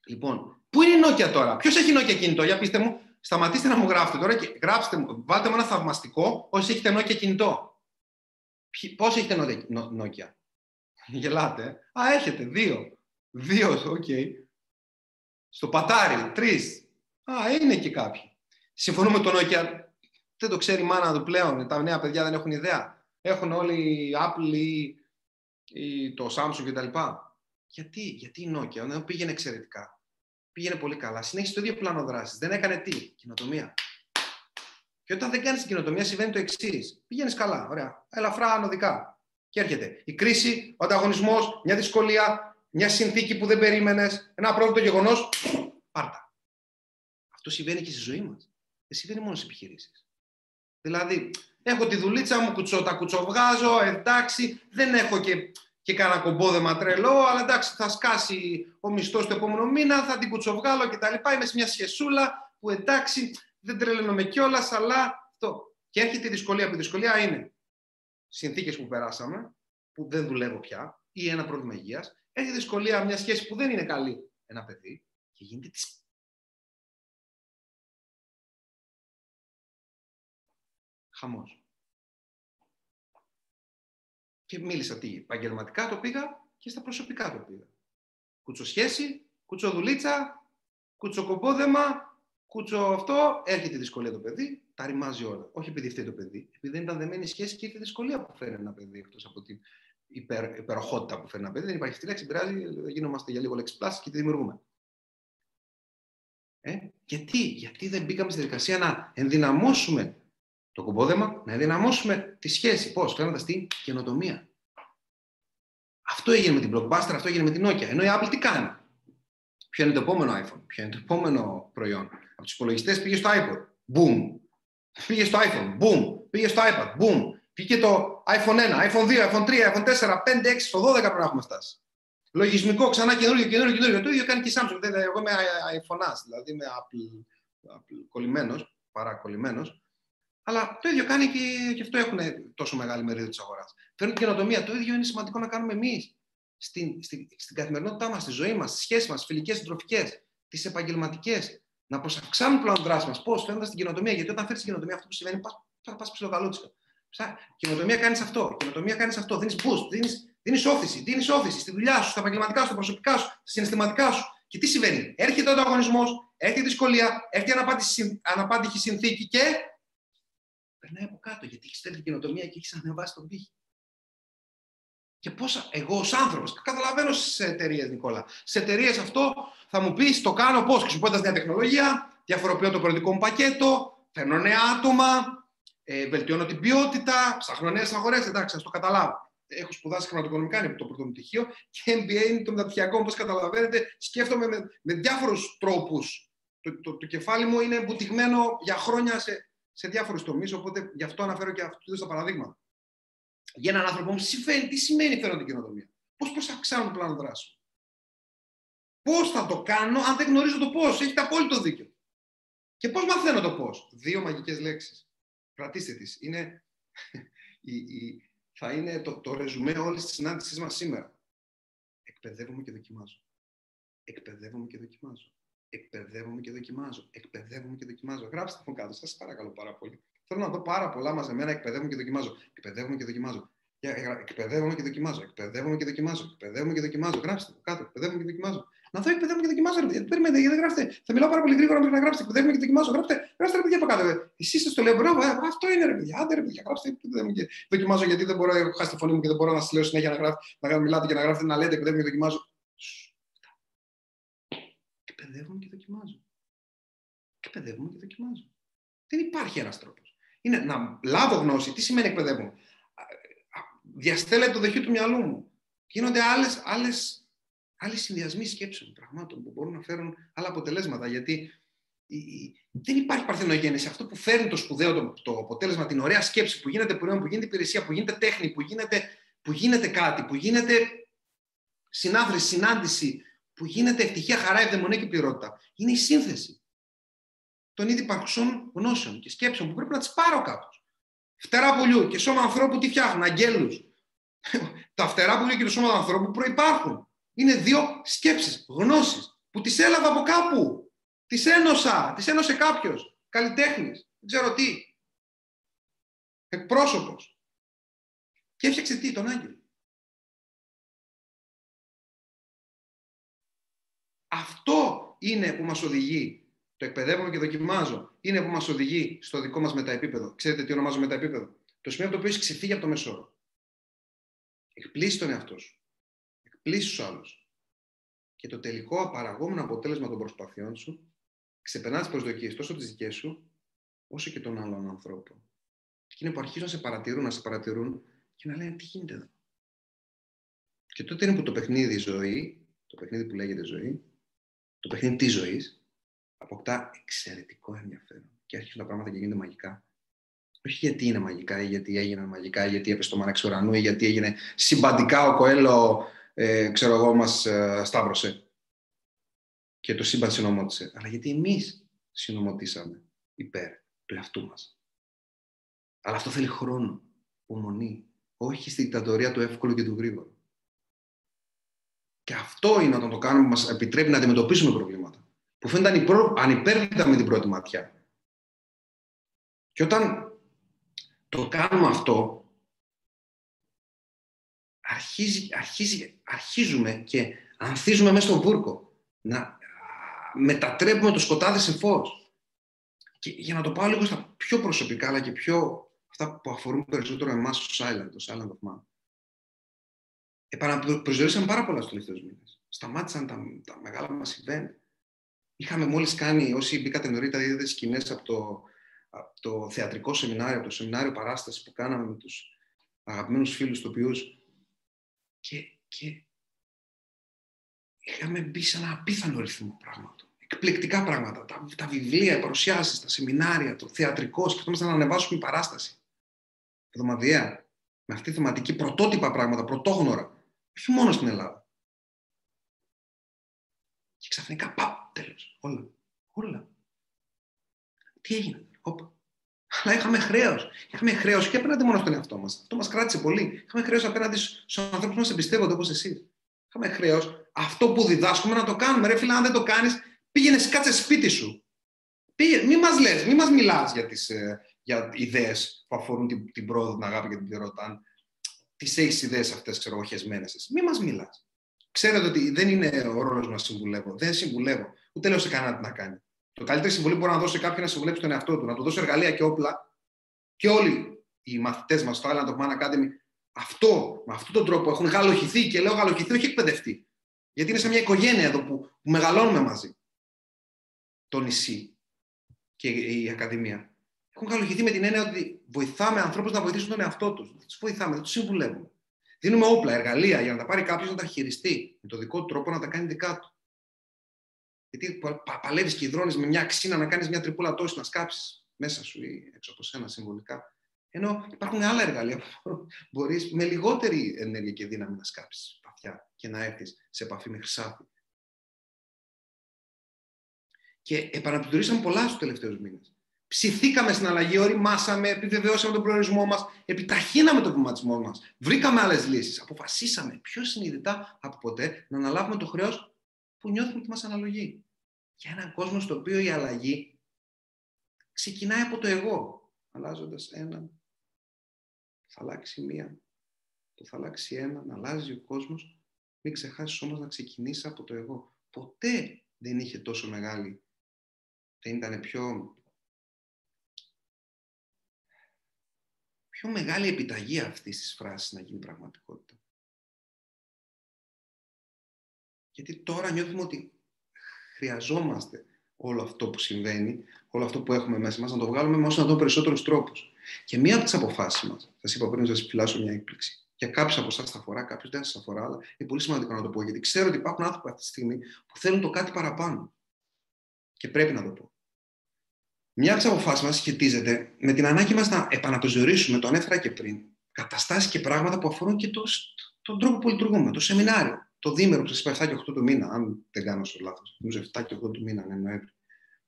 Λοιπόν, πού είναι η Nokia τώρα; Ποιος έχει Nokia κινητό, για πείστε μου. Σταματήστε να μου γράφετε τώρα και γράψτε μου. Βάλτε μου ένα θαυμαστικό όσοι έχετε Nokia κινητό. Πόσοι έχετε Nokia; Γελάτε. Α, έχετε. Δύο. Δύο, οκ. Στο πατάρι. Τρεις. Α, είναι και κάποιοι. Συμφωνούμε με το Nokia. Δεν το ξέρει η μάνα του πλέον. Τα νέα παιδιά δεν έχουν ιδέα. Έχουν όλοι Apple ή, ή το Samsung κτλ. Γιατί, γιατί η Nokia πήγαινε εξαιρετικά. Πήγαινε πολύ καλά. Συνέχισε το ίδιο πλάνο δράσης. Δεν έκανε τι; Καινοτομία. Και όταν δεν κάνεις την κοινοτομία, συμβαίνει το εξής. Πηγαίνεις καλά, ωραία. Ελαφρά ανωδικά. Και έρχεται η κρίση, ο ανταγωνισμός, μια δυσκολία, μια συνθήκη που δεν περίμενες, ένα πρόβλημα γεγονός. Πάρτα. Αυτό συμβαίνει και στη ζωή μας. Δεν συμβαίνει μόνο στις επιχειρήσεις. Δηλαδή, έχω τη δουλίτσα μου, κουτσό, τα κουτσοβγάζω, εντάξει, δεν έχω και, και κανένα κομπόδεμα τρελό, αλλά εντάξει, θα σκάσει ο μισθός το επόμενο μήνα, θα την κουτσοβγάλω κτλ. Είμαι σε μια σχεσούλα που εντάξει, δεν τρελαίνομαι κιόλας, αλλά αυτό. Και έρχεται η δυσκολία. Που η δυσκολία είναι συνθήκες που περάσαμε, που δεν δουλεύω πια, ή ένα πρόβλημα υγείας. Έχει δυσκολία μια σχέση που δεν είναι καλή ένα παιδί και γίνεται της. Χαμός. Και μίλησα τι, επαγγελματικά το πήγα και στα προσωπικά το πήγα. Κουτσοσχέση, κουτσοδουλίτσα, κουτσοκομπόδεμα, Κούτσο αυτό, έρχεται η δυσκολία το παιδί, τα ρημάζει όλα. Όχι επειδή φταίει το παιδί, επειδή δεν ήταν δεμένη σχέση και ήρθε η δυσκολία που φέρνει ένα παιδί εκτός από την υπερ, υπεροχότητα που φέρνει ένα παιδί. Δεν υπάρχει αυτή λέξη, πειράζει, γίνομαστε για λίγο λέξη και τη δημιουργούμε. Ε, γιατί, γιατί δεν μπήκαμε στη διαδικασία να ενδυναμώσουμε το κομπόδεμα, να ενδυναμώσουμε τη σχέση. Πώς, φέρνοντα την καινοτομία. Αυτό έγινε με την Blockbuster, αυτό έγινε με την Nokia. Ενώ η Apple τι κάνει; Ποιο είναι το επόμενο iPhone, ποιο είναι το επόμενο προϊόν από τους υπολογιστές πήγε στο iPod. Boom. Πήγε στο iPhone. Boom. Πήγε στο iPad. Boom. Πήγε το iPhone 1, iPhone 2, iPhone 3, iPhone 4, 5, 6, στο 12 πρέπει να έχουμε φτάσει. Λογισμικό ξανά καινούργιο, καινούργιο, καινούργιο. Το ίδιο κάνει και η Samsung. Εγώ είμαι iPhone, δηλαδή είμαι Apple, Apple κολλημένος. παρακολλημένος. Αλλά το ίδιο κάνει και, και αυτό έχουν τόσο μεγάλη μερίδα της αγοράς. Φέρνουν την καινοτομία. Το ίδιο είναι σημαντικό να κάνουμε εμείς στην, στην, στην καθημερινότητά μας, στη ζωή μας, στις σχέσεις μας, φιλικές, συντροφικέ, τις επαγγελματικές. Να προσαυξάνουν πλέον δράση μας. Πώς, φέρνοντα την καινοτομία. Γιατί όταν φέρεις την καινοτομία, αυτό που συμβαίνει, πας πας ψιλοκαλούτσικα. Καινοτομία κάνεις αυτό. Καινοτομία κάνεις αυτό. Δίνεις boost, δίνεις όθηση. Δίνεις όθηση στη δουλειά σου, στα επαγγελματικά σου, στα προσωπικά σου, στα συναισθηματικά σου. Και τι συμβαίνει; Έρχεται ο ανταγωνισμός, έρχεται η δυσκολία, έρχεται η αναπάντηχη συνθήκη και περνάει από κάτω. Γιατί έχεις τέτοια καινοτομία και έχεις ανεβάσει τον πύχη. Και πόσα, εγώ ως άνθρωπος, καταλαβαίνω στις εταιρείες, Νικόλα. Σε εταιρείες αυτό θα μου πεις, το κάνω πώς, χρησιμοποιώντας νέα τεχνολογία, διαφοροποιώ το πολιτικό μου πακέτο, φέρνω νέα άτομα, ε, βελτιώνω την ποιότητα, ψάχνω νέες αγορές. Εντάξει, ας το καταλάβω. Έχω σπουδάσει χρηματοοικονομικά, είναι το πρώτο μου πτυχίο, και MBA είναι το μεταπτυχιακό, όπως καταλαβαίνετε. Σκέφτομαι με, με διάφορους τρόπους. Το, το, το, κεφάλι μου είναι μπουτυγμένο για χρόνια σε, σε διάφορους τομείς, οπότε γι' αυτό αναφέρω και αυτούς τα παραδείγματα για έναν άνθρωπο μου συμβαίνει, τι σημαίνει φέρω την καινοτομία. Πώς πώς θα αυξάνω το πλάνο δράση. Πώς θα το κάνω αν δεν γνωρίζω το πώς; Έχετε απόλυτο δίκιο. Και πώς μαθαίνω το πώς; Δύο μαγικές λέξεις. Κρατήστε τις. Είναι, η, η, θα είναι το, το ρεζουμέ όλης της συνάντησής μας σήμερα. Εκπαιδεύομαι και δοκιμάζω. Εκπαιδεύομαι και δοκιμάζω. Εκπαιδεύομαι και δοκιμάζω. Εκπαιδεύομαι και δοκιμάζω. Γράψτε το κάτω. Σας παρακαλώ πάρα πολύ. Θέλω να δω πάρα πολλά μαζεμένα, εκπαιδεύομαι και δοκιμάζω. Εκπαιδεύομαι και δοκιμάζω. Εκπαιδεύομαι και δοκιμάζω. Εκπαιδεύομαι και δοκιμάζω. Εκπαιδεύομαι και δοκιμάζω. Γράψτε το κάτω. Εκπαιδεύομαι και δοκιμάζω. Να δω εκπαιδεύομαι και δοκιμάζω. Γιατί περιμένετε, γιατί δεν γράφετε. Θα μιλάω πάρα πολύ γρήγορα μέχρι να γράψετε. Εκπαιδεύομαι και δοκιμάζω. Γράψτε, γράψτε ρε παιδιά από κάτω. Εσείς σα το λέω, μπράβο, ε, αυτό είναι ρε παιδιά. Άντε ρε παιδιά, γράψτε. Εκπαιδεύομαι και δοκιμάζω γιατί δεν μπορώ, έχω χάσει τη φωνή μου και δεν μπορώ να σας λέω συνέχεια να, γράφετε, να μιλάτε και να γράφετε να λέτε εκπαιδεύομαι και δοκιμάζω. Εκπαιδεύομαι και δοκιμάζω. Εκπαιδεύομαι και δοκιμάζω. Δεν υπάρχει ένας τρόπος είναι να λάβω γνώση. Τι σημαίνει εκπαιδεύω. Διαστέλλεται το δοχείο του μυαλού μου. Γίνονται άλλες, άλλες, άλλοι συνδυασμοί σκέψεων, πραγμάτων που μπορούν να φέρουν άλλα αποτελέσματα. Γιατί δεν υπάρχει παρθενογέννηση. Αυτό που φέρνει το σπουδαίο το, το αποτέλεσμα, την ωραία σκέψη που γίνεται προϊόν, που γίνεται υπηρεσία, που γίνεται τέχνη, που γίνεται, που γίνεται κάτι, που γίνεται συνάθρηση, συνάντηση, που γίνεται ευτυχία, χαρά, ευδαιμονία και πληρότητα. Είναι η σύνθεση των ήδη υπαρχουσών γνώσεων και σκέψεων που πρέπει να τις πάρω κάπως. Φτερά πουλιού και σώμα ανθρώπου τι φτιάχνουν, αγγέλους. Τα φτερά πουλιού και το σώμα ανθρώπου προπάρχουν. Είναι δύο σκέψεις, γνώσεις που τις έλαβα από κάπου. Τις ένωσα, τις ένωσε κάποιος. Καλλιτέχνης, δεν ξέρω τι. Εκπρόσωπος. Και έφτιαξε τι, τον άγγελο. Αυτό είναι που μας οδηγεί το εκπαιδεύομαι και δοκιμάζω, είναι που μας οδηγεί στο δικό μας μεταεπίπεδο. Ξέρετε τι ονομάζω μεταεπίπεδο; Το σημείο από το οποίο έχει ξεφύγει από το μέσο Εκπλήσει τον εαυτό σου. Εκπλήσει τους άλλους. Και το τελικό απαραγόμενο αποτέλεσμα των προσπαθειών σου ξεπερνά τις προσδοκίες τόσο τις δικές σου, όσο και των άλλων ανθρώπων. Και είναι που αρχίζουν να σε παρατηρούν, να σε παρατηρούν και να λένε τι γίνεται εδώ; Και τότε είναι που το παιχνίδι ζωή, το παιχνίδι που λέγεται ζωή, το παιχνίδι της ζωής, αποκτά εξαιρετικό ενδιαφέρον και αρχίζουν τα πράγματα και γίνονται μαγικά. Όχι γιατί είναι μαγικά ή γιατί έγιναν μαγικά ή γιατί έπεσε το μανάξι ουρανού ή γιατί έγινε συμπαντικά ο Κοέλο, ε, ξέρω εγώ, μας ε, σταύρωσε και το σύμπαν συνομότησε. Αλλά γιατί εμείς συνομωτήσαμε υπέρ του εαυτού μας. Αλλά αυτό θέλει χρόνο, υπομονή, όχι στη δικτατορία του εύκολου και του γρήγορου. Και αυτό είναι όταν το κάνουμε, μας επιτρέπει να αντιμετωπίσουμε προβλήματα που φαίνονταν ανυπέρβλητα με την πρώτη ματιά. Και όταν το κάνουμε αυτό, αρχίζει, αρχίζει, αρχίζουμε και ανθίζουμε μέσα στον βούρκο. Να μετατρέπουμε το σκοτάδι σε φως. Και για να το πάω λίγο στα πιο προσωπικά, αλλά και πιο αυτά που αφορούν περισσότερο εμάς στο Silent, το Silent of Man. Επαναπροσδιορίσαμε πάρα πολλά στους τελευταίους μήνες. Σταμάτησαν τα, τα μεγάλα μας event. Είχαμε μόλις κάνει, όσοι μπήκατε νωρίτερα, είδατε σκηνές από το, από το θεατρικό σεμινάριο, από το σεμινάριο παράστασης που κάναμε με τους αγαπημένους φίλους τοπιούς και, και είχαμε μπει σε ένα απίθανο ρυθμό πράγματο. Εκπληκτικά πράγματα. Τα, τα βιβλία, οι παρουσιάσεις, τα σεμινάρια, το θεατρικό, σκεφτόμαστε να ανεβάσουμε παράσταση. Εβδομαδιαία. Με αυτή τη θεματική πρωτότυπα πράγματα, πρωτόγνωρα. Όχι μόνο στην Ελλάδα. Και ξαφνικά, παπ, τέλος. Όλα. Όλα. Τι έγινε. Οπα. Αλλά είχαμε χρέος. Είχαμε χρέος και απέναντι μόνο στον εαυτό μας. Αυτό μας κράτησε πολύ. Είχαμε χρέος απέναντι στους ανθρώπους που μας εμπιστεύονται όπως εσύ. Είχαμε χρέος αυτό που διδάσκουμε να το κάνουμε. Ρε φίλε, αν δεν το κάνεις, πήγαινες, κάτσε σπίτι σου. Πήγε, μη μας λες, μη μας μιλάς για, τις, ε, για ιδέες που αφορούν την, την πρόοδο, την αγάπη και την πληρότητα. Τις έχεις ιδέες αυτές, ξέρω εγώ, χεσμένε. Μη μας μιλάς. Ξέρετε ότι δεν είναι ο ρόλος να συμβουλεύω. Δεν συμβουλεύω. Ούτε λέω σε κανένα τι να κάνει. Το καλύτερο συμβουλή που μπορώ να δώσω σε κάποιον να συμβουλέψει τον εαυτό του, να του δώσω εργαλεία και όπλα. Και όλοι οι μαθητές μας στο Island of Man Academy αυτό, με αυτόν τον τρόπο έχουν γαλοχηθεί και λέω γαλοχηθεί, όχι εκπαιδευτεί. Γιατί είναι σε μια οικογένεια εδώ που, που μεγαλώνουμε μαζί. Το νησί και η Ακαδημία. Έχουν γαλοχηθεί με την έννοια ότι βοηθάμε ανθρώπους να βοηθήσουν τον εαυτό τους. Δεν τους βοηθάμε, δεν τους συμβουλεύουμε. Δίνουμε όπλα, εργαλεία για να τα πάρει κάποιος να τα χειριστεί με τον δικό του τρόπο να τα κάνει δικά του. Γιατί πα, παλεύεις και υδρώνεις με μια αξίνα να κάνεις μια τρυπούλα τόση να σκάψεις μέσα σου ή έξω από σένα συμβολικά. Ενώ υπάρχουν άλλα εργαλεία που μπορείς με λιγότερη ενέργεια και δύναμη να σκάψεις βαθιά και να έρθεις σε επαφή με χρυσάφι. Και επαναπτυρήσαμε πολλά στους τελευταίους μήνες. Ψηθήκαμε στην αλλαγή, οριμάσαμε, επιβεβαιώσαμε τον προορισμό μας, επιταχύναμε τον βηματισμό μας, βρήκαμε άλλες λύσεις. Αποφασίσαμε πιο συνειδητά από ποτέ να αναλάβουμε το χρέος που νιώθουμε ότι μας αναλογεί. Για έναν κόσμο στο οποίο η αλλαγή ξεκινάει από το εγώ, αλλάζοντας έναν, θα αλλάξει μία, το θα αλλάξει ένα, να αλλάζει ο κόσμος. Μην ξεχάσεις όμως να ξεκινήσεις από το εγώ. Ποτέ δεν είχε τόσο μεγάλη, δεν ήταν πιο πιο μεγάλη επιταγή αυτής της φράσης να γίνει πραγματικότητα. Γιατί τώρα νιώθουμε ότι χρειαζόμαστε όλο αυτό που συμβαίνει, όλο αυτό που έχουμε μέσα μας, να το βγάλουμε με όσο να δω περισσότερους τρόπους. Και μία από τις αποφάσεις μας, σας είπα πριν να σας φυλάσω μια έκπληξη. Για κάποιους από εσάς θα αφορά, κάποιους δεν σας αφορά, αλλά είναι πολύ σημαντικό να το πω, γιατί ξέρω ότι υπάρχουν άνθρωποι αυτή τη στιγμή που θέλουν το κάτι παραπάνω. Και πρέπει να το πω. Μια από τις αποφάσεις μας σχετίζεται με την ανάγκη μας να επαναπροσδιορίσουμε, το ανέφερα και πριν, καταστάσεις και πράγματα που αφορούν και το, τον τρόπο που λειτουργούμε, το σεμινάριο, το δίμερο που σα είπα 7 και 8 του μήνα, αν δεν κάνω στο λάθος. Νομίζω 7 και 8 του μήνα, ναι, Νοέμβρη.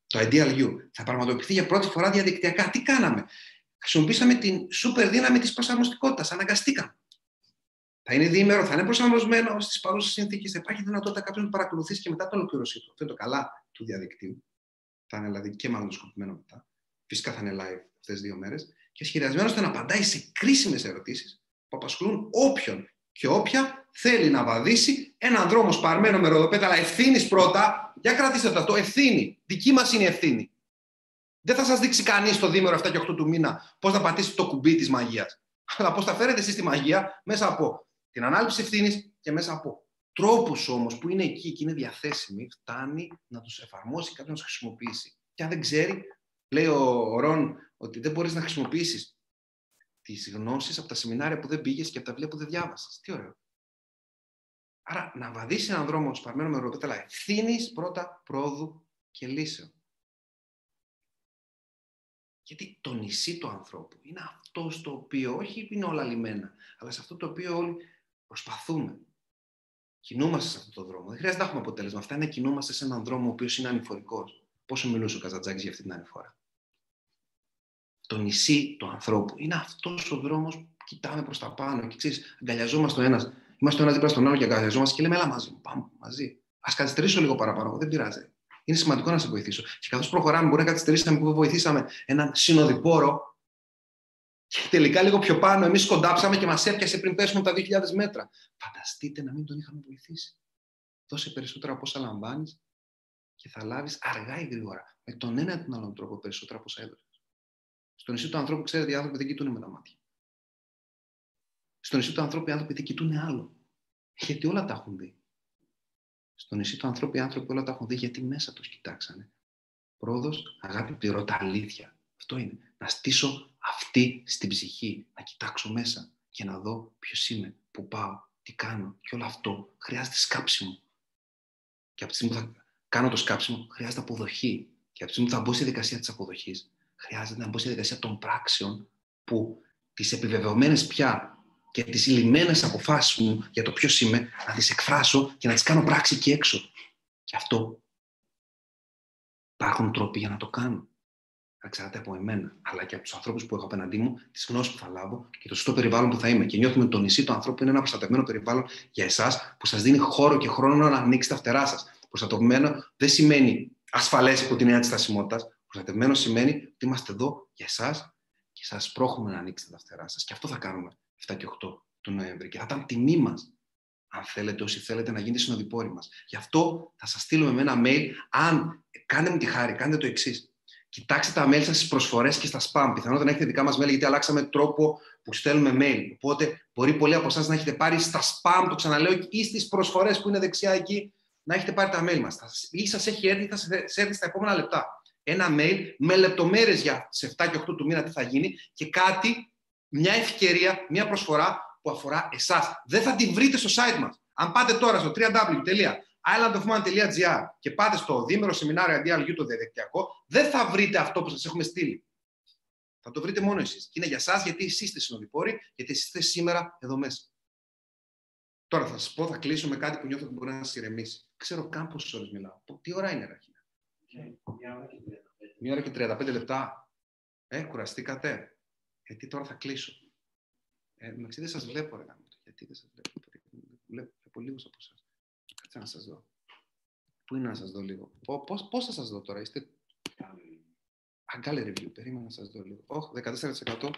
Το Ideal You θα πραγματοποιηθεί για πρώτη φορά διαδικτυακά. Τι κάναμε, Χρησιμοποίησαμε την σούπερ δύναμη της προσαρμοστικότητας. Αναγκαστήκαμε. Θα είναι διήμερο, θα είναι προσαρμοσμένο στις παρούσες συνθήκες. Θα υπάρχει δυνατότητα κάποιον να το παρακολουθήσει και μετά το ολοκληρώσει του. Αυτό είναι το καλά του διαδικτύου θα είναι δηλαδή και μάλλον σκοπημένο μετά. Φυσικά θα είναι live αυτές τι δύο μέρες. Και σχεδιασμένος ώστε να απαντάει σε κρίσιμες ερωτήσεις που απασχολούν όποιον και όποια θέλει να βαδίσει έναν δρόμο σπαρμένο με ροδοπέταλα ευθύνης πρώτα. Για κρατήστε το αυτό. Ευθύνη. Δική μας είναι η ευθύνη. Δεν θα σας δείξει κανείς το δίμερο 7 και 8 του μήνα πώς να πατήσει το κουμπί της μαγείας. Αλλά πώς θα φέρετε εσείς τη μαγεία μέσα από την ανάληψη ευθύνης και μέσα από τρόπους όμως που είναι εκεί και είναι διαθέσιμοι, φτάνει να τους εφαρμόσει κάποιο να τους χρησιμοποιήσει. Και αν δεν ξέρει, λέει ο Ρον ότι δεν μπορείς να χρησιμοποιήσεις τις γνώσεις από τα σεμινάρια που δεν πήγες και από τα βιβλία που δεν διάβασες. Τι ωραίο. Άρα να βαδίσει έναν δρόμο σπαρμένο με ροπέταλα ευθύνης πρώτα πρόοδου και λύσεων. Γιατί το νησί του ανθρώπου είναι αυτός στο οποίο, όχι είναι όλα λιμένα, αλλά σε αυτό το οποίο όλοι προσπαθούμε Κινούμαστε σε αυτόν τον δρόμο. Δεν χρειάζεται να έχουμε αποτέλεσμα. Αυτά είναι να κινούμαστε σε έναν δρόμο ο οποίος είναι ανηφορικός. Πόσο μιλούσε ο Καζατζάκης για αυτή την ανηφορά; Το νησί του ανθρώπου είναι αυτός ο δρόμος που κοιτάμε προς τα πάνω και ξέρεις, αγκαλιαζόμαστε ο ένας. Είμαστε ο ένα δίπλα στον άλλο και αγκαλιαζόμαστε και λέμε, Έλα μαζί μου, πάμε μαζί. Α καθυστερήσω λίγο παραπάνω. Δεν πειράζει. Είναι σημαντικό να σε βοηθήσω. Και καθώς προχωράμε, μπορεί να καθυστερήσαμε που βοηθήσαμε έναν συνοδοιπόρο και τελικά λίγο πιο πάνω, εμείς κοντάψαμε και μας έπιασε πριν πέσουμε τα 2.000 μέτρα. Φανταστείτε να μην τον είχαμε βοηθήσει. Δώσε περισσότερα από όσα λαμβάνεις και θα λάβεις αργά ή γρήγορα. Με τον ένα ή τον άλλον τρόπο περισσότερα από όσα έδωσες. Στο νησί του ανθρώπου, ξέρετε, οι άνθρωποι δεν κοιτούν με τα μάτια. Στο νησί του ανθρώπου οι άνθρωποι δεν κοιτούν άλλο. Γιατί όλα τα έχουν δει. Στο νησί του ανθρώπου οι άνθρωποι όλα τα έχουν δει γιατί μέσα τους κοιτάξανε. Πρόοδος, αγάπη, πληρώτα, αλήθεια. Αυτό είναι. Να στήσω αυτή στην ψυχή, να κοιτάξω μέσα και να δω ποιος είμαι, πού πάω, τι κάνω. Και όλο αυτό χρειάζεται σκάψιμο. Και από τη στιγμή που θα κάνω το σκάψιμο, χρειάζεται αποδοχή. Και από τη στιγμή που θα μπω στη δικασία της αποδοχής, χρειάζεται να μπω στη δικασία των πράξεων που τις επιβεβαιωμένες πια και τις λιμένες αποφάσεις μου για το ποιος είμαι, να τις εκφράσω και να τις κάνω πράξη εκεί έξω. Και αυτό υπάρχουν τρόποι για να το κάνω. εξαρτάται από εμένα, αλλά και από τους ανθρώπους που έχω απέναντί μου, τις γνώσεις που θα λάβω και το σωστό περιβάλλον που θα είμαι. Και νιώθουμε ότι το νησί του ανθρώπου είναι ένα προστατευμένο περιβάλλον για εσάς που σας δίνει χώρο και χρόνο να ανοίξετε τα φτερά σας. Προστατευμένο δεν σημαίνει ασφαλές υπό την έννοια της στασιμότητας. Προστατευμένο σημαίνει ότι είμαστε εδώ για εσάς και σας πρόχουμε να ανοίξετε τα φτερά σας. Και αυτό θα κάνουμε 7 και 8 του Νοέμβρη. Και θα ήταν τιμή μας αν θέλετε, όσοι θέλετε να γίνετε συνοδοιπόροι μας. Γι' αυτό θα σας στείλουμε με ένα mail. Αν κάνετε μου τη χάρη, κάντε το εξής. Κοιτάξτε τα mail σας στι προσφορές και στα spam. Πιθανότατα να έχετε δικά μας mail, γιατί αλλάξαμε τρόπο που στέλνουμε mail. Οπότε μπορεί πολλοί από εσάς να έχετε πάρει στα spam, το ξαναλέω, ή στις προσφορές που είναι δεξιά εκεί, να έχετε πάρει τα mail μας. Ή σας έχει έρθει, θα σας έρθει στα επόμενα λεπτά. Ένα mail με λεπτομέρειες για σε 7 και 8 του μήνα τι θα γίνει και κάτι, μια ευκαιρία, μια προσφορά που αφορά εσάς. Δεν θα τη βρείτε στο site μας. Αν πάτε τώρα στο www.islandofman.gr και πάτε στο δίμερο σεμινάριο αντί το διαδικτυακό, δεν θα βρείτε αυτό που σας έχουμε στείλει. Θα το βρείτε μόνο εσείς. Και είναι για εσά γιατί εσείς είστε συνοδοιπόροι, γιατί εσείς είστε σήμερα εδώ μέσα. Τώρα θα σας πω, θα κλείσω με κάτι που νιώθω ότι μπορεί να σας ηρεμήσει. Ξέρω καν πόσες ώρες μιλάω. Τι ώρα είναι, Ραχίνα; Μία ώρα και 35 λεπτά. Ε, κουραστήκατε. Γιατί τώρα θα κλείσω. Ε, μεταξύ δεν σας βλέπω, ρε Γιατί δεν σας βλέπω. Βλέπω, βλέπω λίγου από εσάς. Κάτσε να σας δω. Πού είναι να σας δω λίγο; Πώς θα σας δω τώρα, είστε. Αγκάλε review, περίμενα να σας δω λίγο. Όχι, 14%.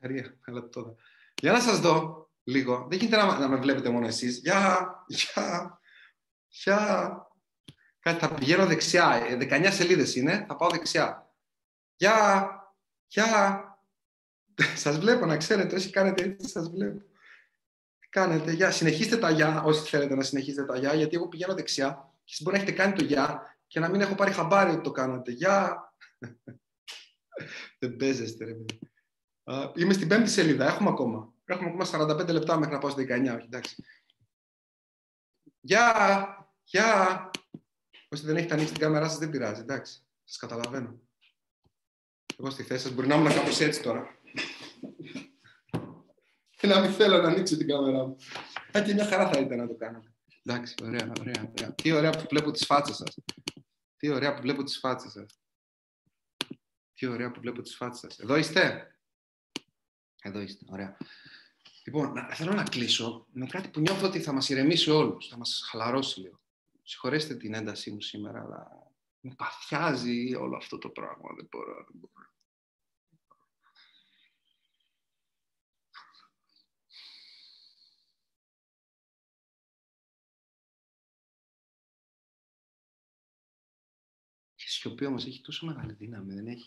Μπαταρία, αλλά τώρα. Για να σας δω λίγο. Δεν γίνεται να, να με βλέπετε μόνο εσείς. Γεια, γεια, γεια. Κάτι θα πηγαίνω δεξιά. 19 ε, σελίδες είναι, θα πάω δεξιά. Γεια, γεια. Σας βλέπω, να ξέρετε, όσοι κάνετε έτσι, σας βλέπω. Τι κάνετε, για, συνεχίστε τα γεια, όσοι θέλετε να συνεχίσετε τα γεια, γιατί εγώ πηγαίνω δεξιά και εσείς μπορεί να έχετε κάνει το γεια και να μην έχω πάρει χαμπάρι ότι το κάνατε. Γεια! Δεν παίζεστε, ρε Είμαι στην πέμπτη σελίδα, έχουμε ακόμα. Έχουμε ακόμα 45 λεπτά μέχρι να πάω στη 19, όχι, εντάξει. Γεια! Γεια! Όσοι δεν έχετε ανοίξει την κάμερά σας, δεν πειράζει, εντάξει. Σας καταλαβαίνω. Εγώ στη θέση σας μπορεί να ήμουν κάπως έτσι τώρα. Και να μην θέλω να ανοίξω την κάμερά μου. Αν και μια χαρά θα ήταν να το κάνω. Εντάξει, ωραία, ωραία, ωραία. Τι ωραία που βλέπω τις φάτσες σας. Τι ωραία που βλέπω τις φάτσες σας. Τι ωραία που βλέπω τις φάτσες σας. Εδώ είστε. Εδώ είστε, ωραία. Λοιπόν, θέλω να κλείσω με κάτι που νιώθω ότι θα μας ηρεμήσει όλους, θα μας χαλαρώσει λίγο. Συγχωρέστε την έντασή μου σήμερα, αλλά με παθιάζει όλο αυτό το πράγμα. Δεν μπορώ, δεν μπορώ. Σιωπή όμως έχει τόσο μεγάλη δύναμη, δεν έχει.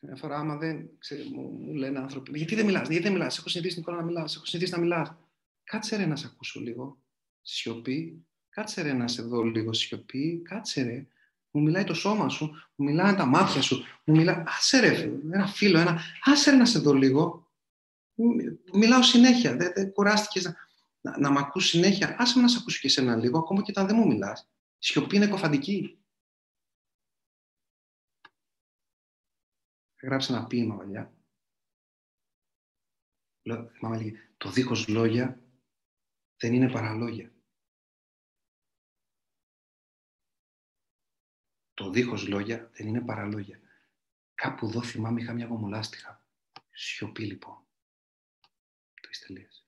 Μια φορά, άμα δεν ξέρω, μου, μου λένε άνθρωποι, γιατί δεν μιλάς, γιατί δεν μιλάς, έχω συνηθίσει Νικόλα να μιλάς, έχω συνηθίσει να μιλάς. Κάτσε ρε να σε ακούσω λίγο. Σιωπή. Κάτσε ρε να σε δω λίγο σιωπή. Κάτσε ρε. Μου μιλάει το σώμα σου, μου μιλάνε τα μάτια σου, μου μιλάει. Άσε ρε, ένα φίλο, ένα. Άσε ρε να σε δω λίγο. Μιλάω συνέχεια. Δεν, δεν κουράστηκες να, να, να μ' ακούσει συνέχεια. Άσε με να σε ακούσω και εσένα λίγο, ακόμα και όταν δεν μου μιλάς. Σιωπή είναι κοφαντική. Γράψει ένα ποίημα παλιά. Μάμα λέγει, το δίχως λόγια δεν είναι παραλόγια. Το δίχως λόγια δεν είναι παραλόγια. Κάπου εδώ θυμάμαι είχα μια γομολάστιχα. Σιωπή λοιπόν. Το τελείωσε.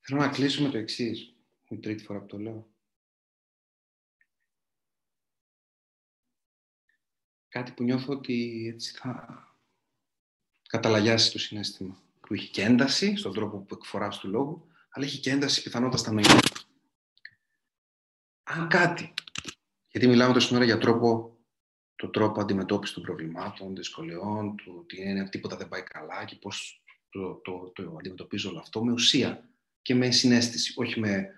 Θέλω να κλείσουμε το εξής. Η τρίτη φορά που το λέω. Κάτι που νιώθω ότι έτσι θα καταλαγιάσει το συνέστημα. Που έχει και ένταση στον τρόπο που εκφοράς του λόγου, αλλά έχει και ένταση πιθανότητα στα νοήματα. Αν κάτι, γιατί μιλάμε τόσο ώρα για τρόπο, το τρόπο αντιμετώπισης των προβλημάτων, δυσκολιών, του ότι είναι τίποτα δεν πάει καλά και πώς το, το, το, το αντιμετωπίζω όλο αυτό με ουσία και με συνέστηση, όχι με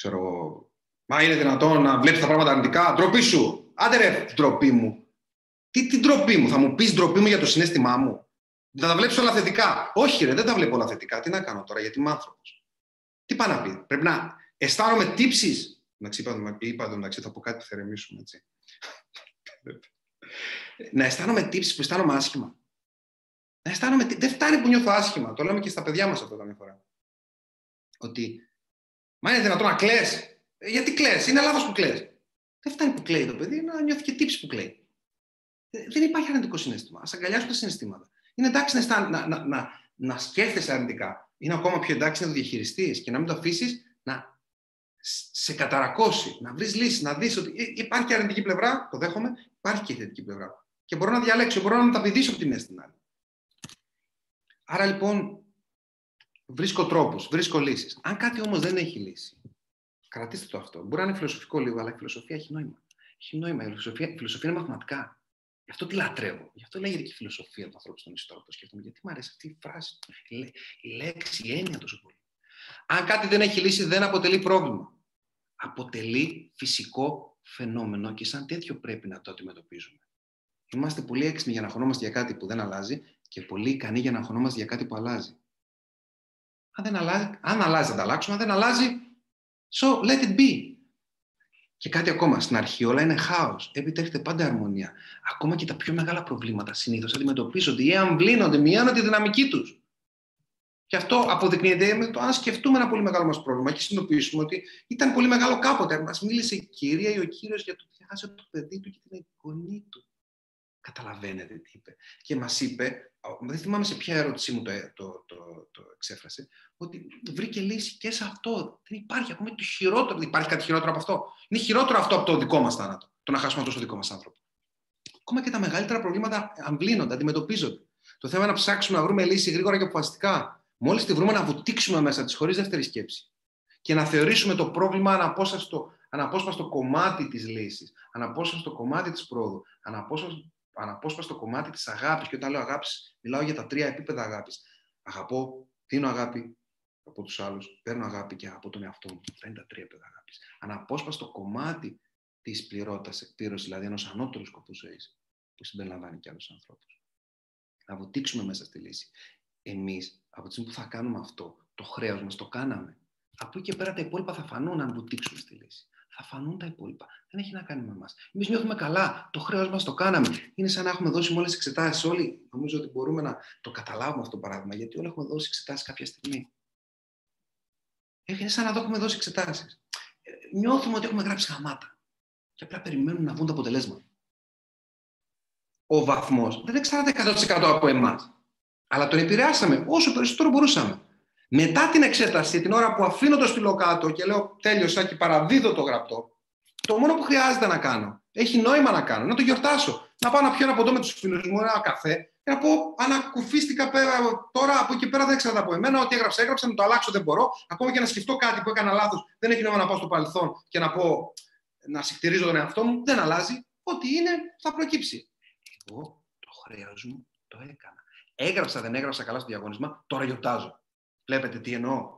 ξέρω εγώ, μα είναι δυνατόν να βλέπεις τα πράγματα αρνητικά. Ντροπή σου. Άντε ρε, ντροπή μου. Τι, τι ντροπή μου, θα μου πεις ντροπή μου για το συνέστημά μου. Θα τα βλέπεις όλα θετικά. Όχι, ρε, δεν τα βλέπω όλα θετικά. Τι να κάνω τώρα, γιατί είμαι άνθρωπος. Τι πάει να πει, Πρέπει να αισθάνομαι τύψεις. Εντάξει, είπα, είπα εντάξει, θα πω κάτι που θα ρεμίσουμε έτσι. να αισθάνομαι τύψεις που αισθάνομαι άσχημα. Να αισθάνομαι... Δεν φτάνει που νιώθω άσχημα. Το λέμε και στα παιδιά μας αυτό καμιά φορά. ότι Μα είναι δυνατόν να κλε. Γιατί κλε, είναι λάθος που κλε. Δεν φτάνει που κλαίει το παιδί, να νιώθει και τύψη που κλαίει. Ε, δεν υπάρχει αρνητικό συνέστημα. Α αγκαλιάσουν τα συναισθήματα. Είναι εντάξει να, να, να, να, να σκέφτεσαι αρνητικά. Είναι ακόμα πιο εντάξει να το διαχειριστείς και να μην το αφήσεις να σε καταρακώσει, να βρεις λύσεις, να δεις ότι ε, υπάρχει αρνητική πλευρά, το δέχομαι, υπάρχει και θετική πλευρά. Και μπορώ να διαλέξω, μπορώ να μεταπηδήσω από τη μέση στην άλλη. Άρα λοιπόν, βρίσκω τρόπους, βρίσκω λύσεις. Αν κάτι όμως δεν έχει λύση, κρατήστε το αυτό. Μπορεί να είναι φιλοσοφικό λίγο, αλλά η φιλοσοφία έχει νόημα. Έχει νόημα. Η φιλοσοφία, η φιλοσοφία είναι μαθηματικά. Γι' αυτό τη λατρεύω. Γι' αυτό λέγεται και η φιλοσοφία του ανθρώπου στον ιστορικό. Το σκέφτομαι. Γιατί μου αρέσει αυτή η φράση, η λέξη, η έννοια τόσο πολύ. Αν κάτι δεν έχει λύση, δεν αποτελεί πρόβλημα. Αποτελεί φυσικό φαινόμενο και σαν τέτοιο πρέπει να το αντιμετωπίζουμε. Είμαστε πολύ έξυπνοι για να χωνόμαστε για κάτι που δεν αλλάζει και πολύ ικανοί για να χωνόμαστε για κάτι που αλλάζει. Αν, δεν αλλάζει, αν αλλάζει, θα τα αλλάξουμε. Αν δεν αλλάζει, so let it be. Και κάτι ακόμα. Στην αρχή όλα είναι χάος. Έπειτα έρχεται πάντα αρμονία. Ακόμα και τα πιο μεγάλα προβλήματα συνήθως αντιμετωπίζονται ή αμβλύνονται, μειώνουν τη δυναμική τους. Και αυτό αποδεικνύεται με το αν σκεφτούμε ένα πολύ μεγάλο μας πρόβλημα και συνειδητοποιήσουμε ότι ήταν πολύ μεγάλο κάποτε. Μας μίλησε η κυρία ή ο κύριος για το ότι χάσε το παιδί του και την εγγονή του. Καταλαβαίνετε τι είπε. Και μας είπε, δεν θυμάμαι σε ποια ερώτησή μου το, το, το, το εξέφρασε, ότι βρήκε λύση και σε αυτό. Δεν υπάρχει ακόμα το χειρότερο. Δεν υπάρχει κάτι χειρότερο από αυτό. Είναι χειρότερο αυτό από το δικό μας θάνατο. Το να χάσουμε τόσο δικό μας άνθρωπο. Ακόμα και τα μεγαλύτερα προβλήματα αμβλύνονται, αντιμετωπίζονται. Το θέμα είναι να ψάξουμε να βρούμε λύση γρήγορα και αποφασιστικά. Μόλις τη βρούμε, να βουτήξουμε μέσα της χωρίς δεύτερη σκέψη. Και να θεωρήσουμε το πρόβλημα αναπόσπαστο, αναπόσπαστο κομμάτι της λύσης, αναπόσπαστο κομμάτι της πρόοδου, αναπόσπαστο, αναπόσπαστο κομμάτι της αγάπης. Και όταν λέω αγάπης, μιλάω για τα τρία επίπεδα αγάπης. Αγαπώ, δίνω αγάπη από τους άλλους, παίρνω αγάπη και από τον εαυτό μου. Αυτά είναι τα τρία επίπεδα αγάπης. Αναπόσπαστο κομμάτι της πληρότητας, εκπλήρωσης, δηλαδή ενός ανώτερου σκοπού ζωής, που συμπεριλαμβάνει και άλλους ανθρώπους. Να βουτήξουμε μέσα στη λύση. Εμείς, από τη στιγμή που θα κάνουμε αυτό, το χρέος μας το κάναμε. Από εκεί και πέρα τα υπόλοιπα θα φανούν αν βουτήξουμε στη λύση θα φανούν τα υπόλοιπα. Δεν έχει να κάνει με εμάς. Εμείς νιώθουμε καλά. Το χρέος μας το κάναμε. Είναι σαν να έχουμε δώσει όλε τι εξετάσεις. Όλοι νομίζω ότι μπορούμε να το καταλάβουμε αυτό το παράδειγμα, γιατί όλοι έχουμε δώσει εξετάσεις κάποια στιγμή. Είναι σαν να το έχουμε δώσει εξετάσεις. Ε, νιώθουμε ότι έχουμε γράψει χαμάτα. Και απλά περιμένουμε να βγουν τα αποτελέσματα. Ο βαθμός δεν εξαρτάται 100% από εμάς. Αλλά τον επηρεάσαμε όσο περισσότερο μπορούσαμε. Μετά την εξέταση, την ώρα που αφήνω το στυλό κάτω και λέω τέλειωσα και παραδίδω το γραπτό, το μόνο που χρειάζεται να κάνω, έχει νόημα να κάνω, να το γιορτάσω. Να πάω να πιω ένα ποτό με τους φίλους μου, ένα καφέ, και να πω ανακουφίστηκα πέρα, τώρα από εκεί πέρα δεν εξαρτάται από εμένα. Ό,τι έγραψα, έγραψα, να το αλλάξω δεν μπορώ. Ακόμα και να σκεφτώ κάτι που έκανα λάθος, δεν έχει νόημα να πάω στο παρελθόν και να πω να συχτηρίζω τον εαυτό μου. Δεν αλλάζει. Ό,τι είναι θα προκύψει. Εγώ το χρέος μου το έκανα. Έγραψα, δεν έγραψα καλά στο διαγωνισμό, τώρα γιορτάζω. Βλέπετε τι εννοώ.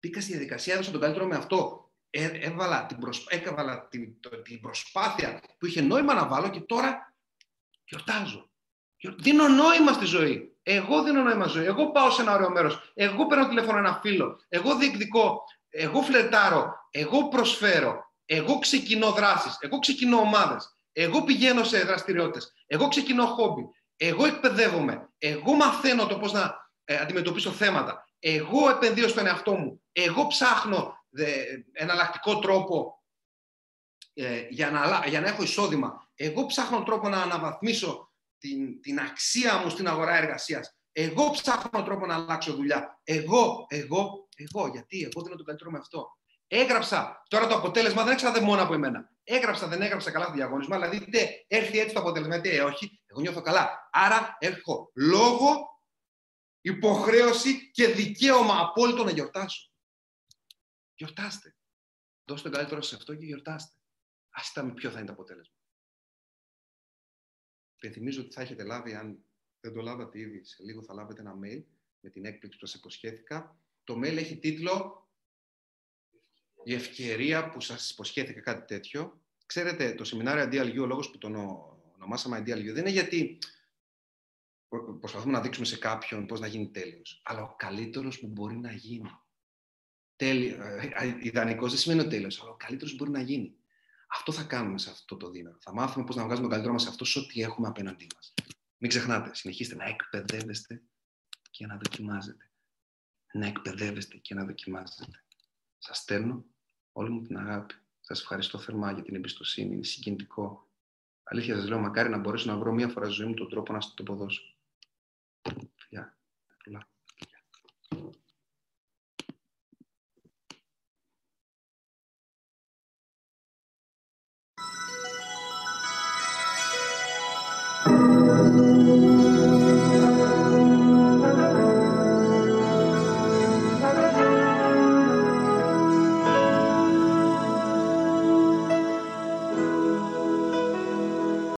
Μπήκα στη διαδικασία, έδωσα τον καλύτερο με αυτό. Ε, έβαλα, την, έβαλα την, την προσπάθεια που είχε νόημα να βάλω και τώρα γιορτάζω. Δίνω νόημα στη ζωή. Εγώ δίνω νόημα στη ζωή. Εγώ πάω σε ένα ωραίο μέρος. Εγώ παίρνω τηλέφωνο ένα φίλο. Εγώ διεκδικώ. Εγώ φλετάρω. Εγώ προσφέρω. Εγώ ξεκινώ δράσεις. Εγώ ξεκινώ ομάδες. Εγώ πηγαίνω σε δραστηριότητες. Εγώ ξεκινώ χόμπι. Εγώ εκπαιδεύομαι. Εγώ μαθαίνω το πώς να ε, αντιμετωπίσω θέματα. Εγώ επενδύω στον εαυτό μου. Εγώ ψάχνω ε, εναλλακτικό τρόπο ε, για, να, για να έχω εισόδημα. Εγώ ψάχνω τρόπο να αναβαθμίσω την, την αξία μου στην αγορά εργασίας. Εγώ ψάχνω τρόπο να αλλάξω δουλειά. Εγώ, εγώ, εγώ. Γιατί εγώ δίνω τον καλύτερο με αυτό. Έγραψα. Τώρα το αποτέλεσμα δεν εξαρτάται μόνο από εμένα. Έγραψα, δεν έγραψα καλά το διαγωνισμό. Δηλαδή, είτε έρθει έτσι το αποτέλεσμα, είτε όχι. Εγώ νιώθω καλά. Άρα, έχω λόγο υποχρέωση και δικαίωμα απόλυτο να γιορτάσω. Γιορτάστε. Δώστε το καλύτερο σε αυτό και γιορτάστε. Άστα με ποιο θα είναι το αποτέλεσμα. Υπενθυμίζω ότι θα έχετε λάβει, αν δεν το λάβατε ήδη, σε λίγο θα λάβετε ένα mail με την έκπληξη που σας υποσχέθηκα. Το mail έχει τίτλο «Η ευκαιρία που σας υποσχέθηκα κάτι τέτοιο». Ξέρετε, το σεμινάριο Ideal ο λόγος που τον ονομάσαμε Ideal δεν είναι γιατί προσπαθούμε να δείξουμε σε κάποιον πώς να γίνει τέλειος. Αλλά ο καλύτερος που μπορεί να γίνει. Τέλειο, ε, ε, ιδανικός δεν σημαίνει ο τέλειος, αλλά ο καλύτερος που μπορεί να γίνει. Αυτό θα κάνουμε σε αυτό το δίμηνο. Θα μάθουμε πώς να βγάζουμε τον καλύτερο μας σε αυτό σε ό,τι έχουμε απέναντί μας. Μην ξεχνάτε, συνεχίστε να εκπαιδεύεστε και να δοκιμάζετε. Να εκπαιδεύεστε και να δοκιμάζετε. Σας στέλνω όλη μου την αγάπη. Σας ευχαριστώ θερμά για την εμπιστοσύνη. Είναι συγκινητικό. Αλήθεια σας λέω, μακάρι να μπορέσω να βρω μία φορά στη ζωή μου τον τρόπο να σας το αποδώσω. Φιλιά. Πολλά. Φιλιά.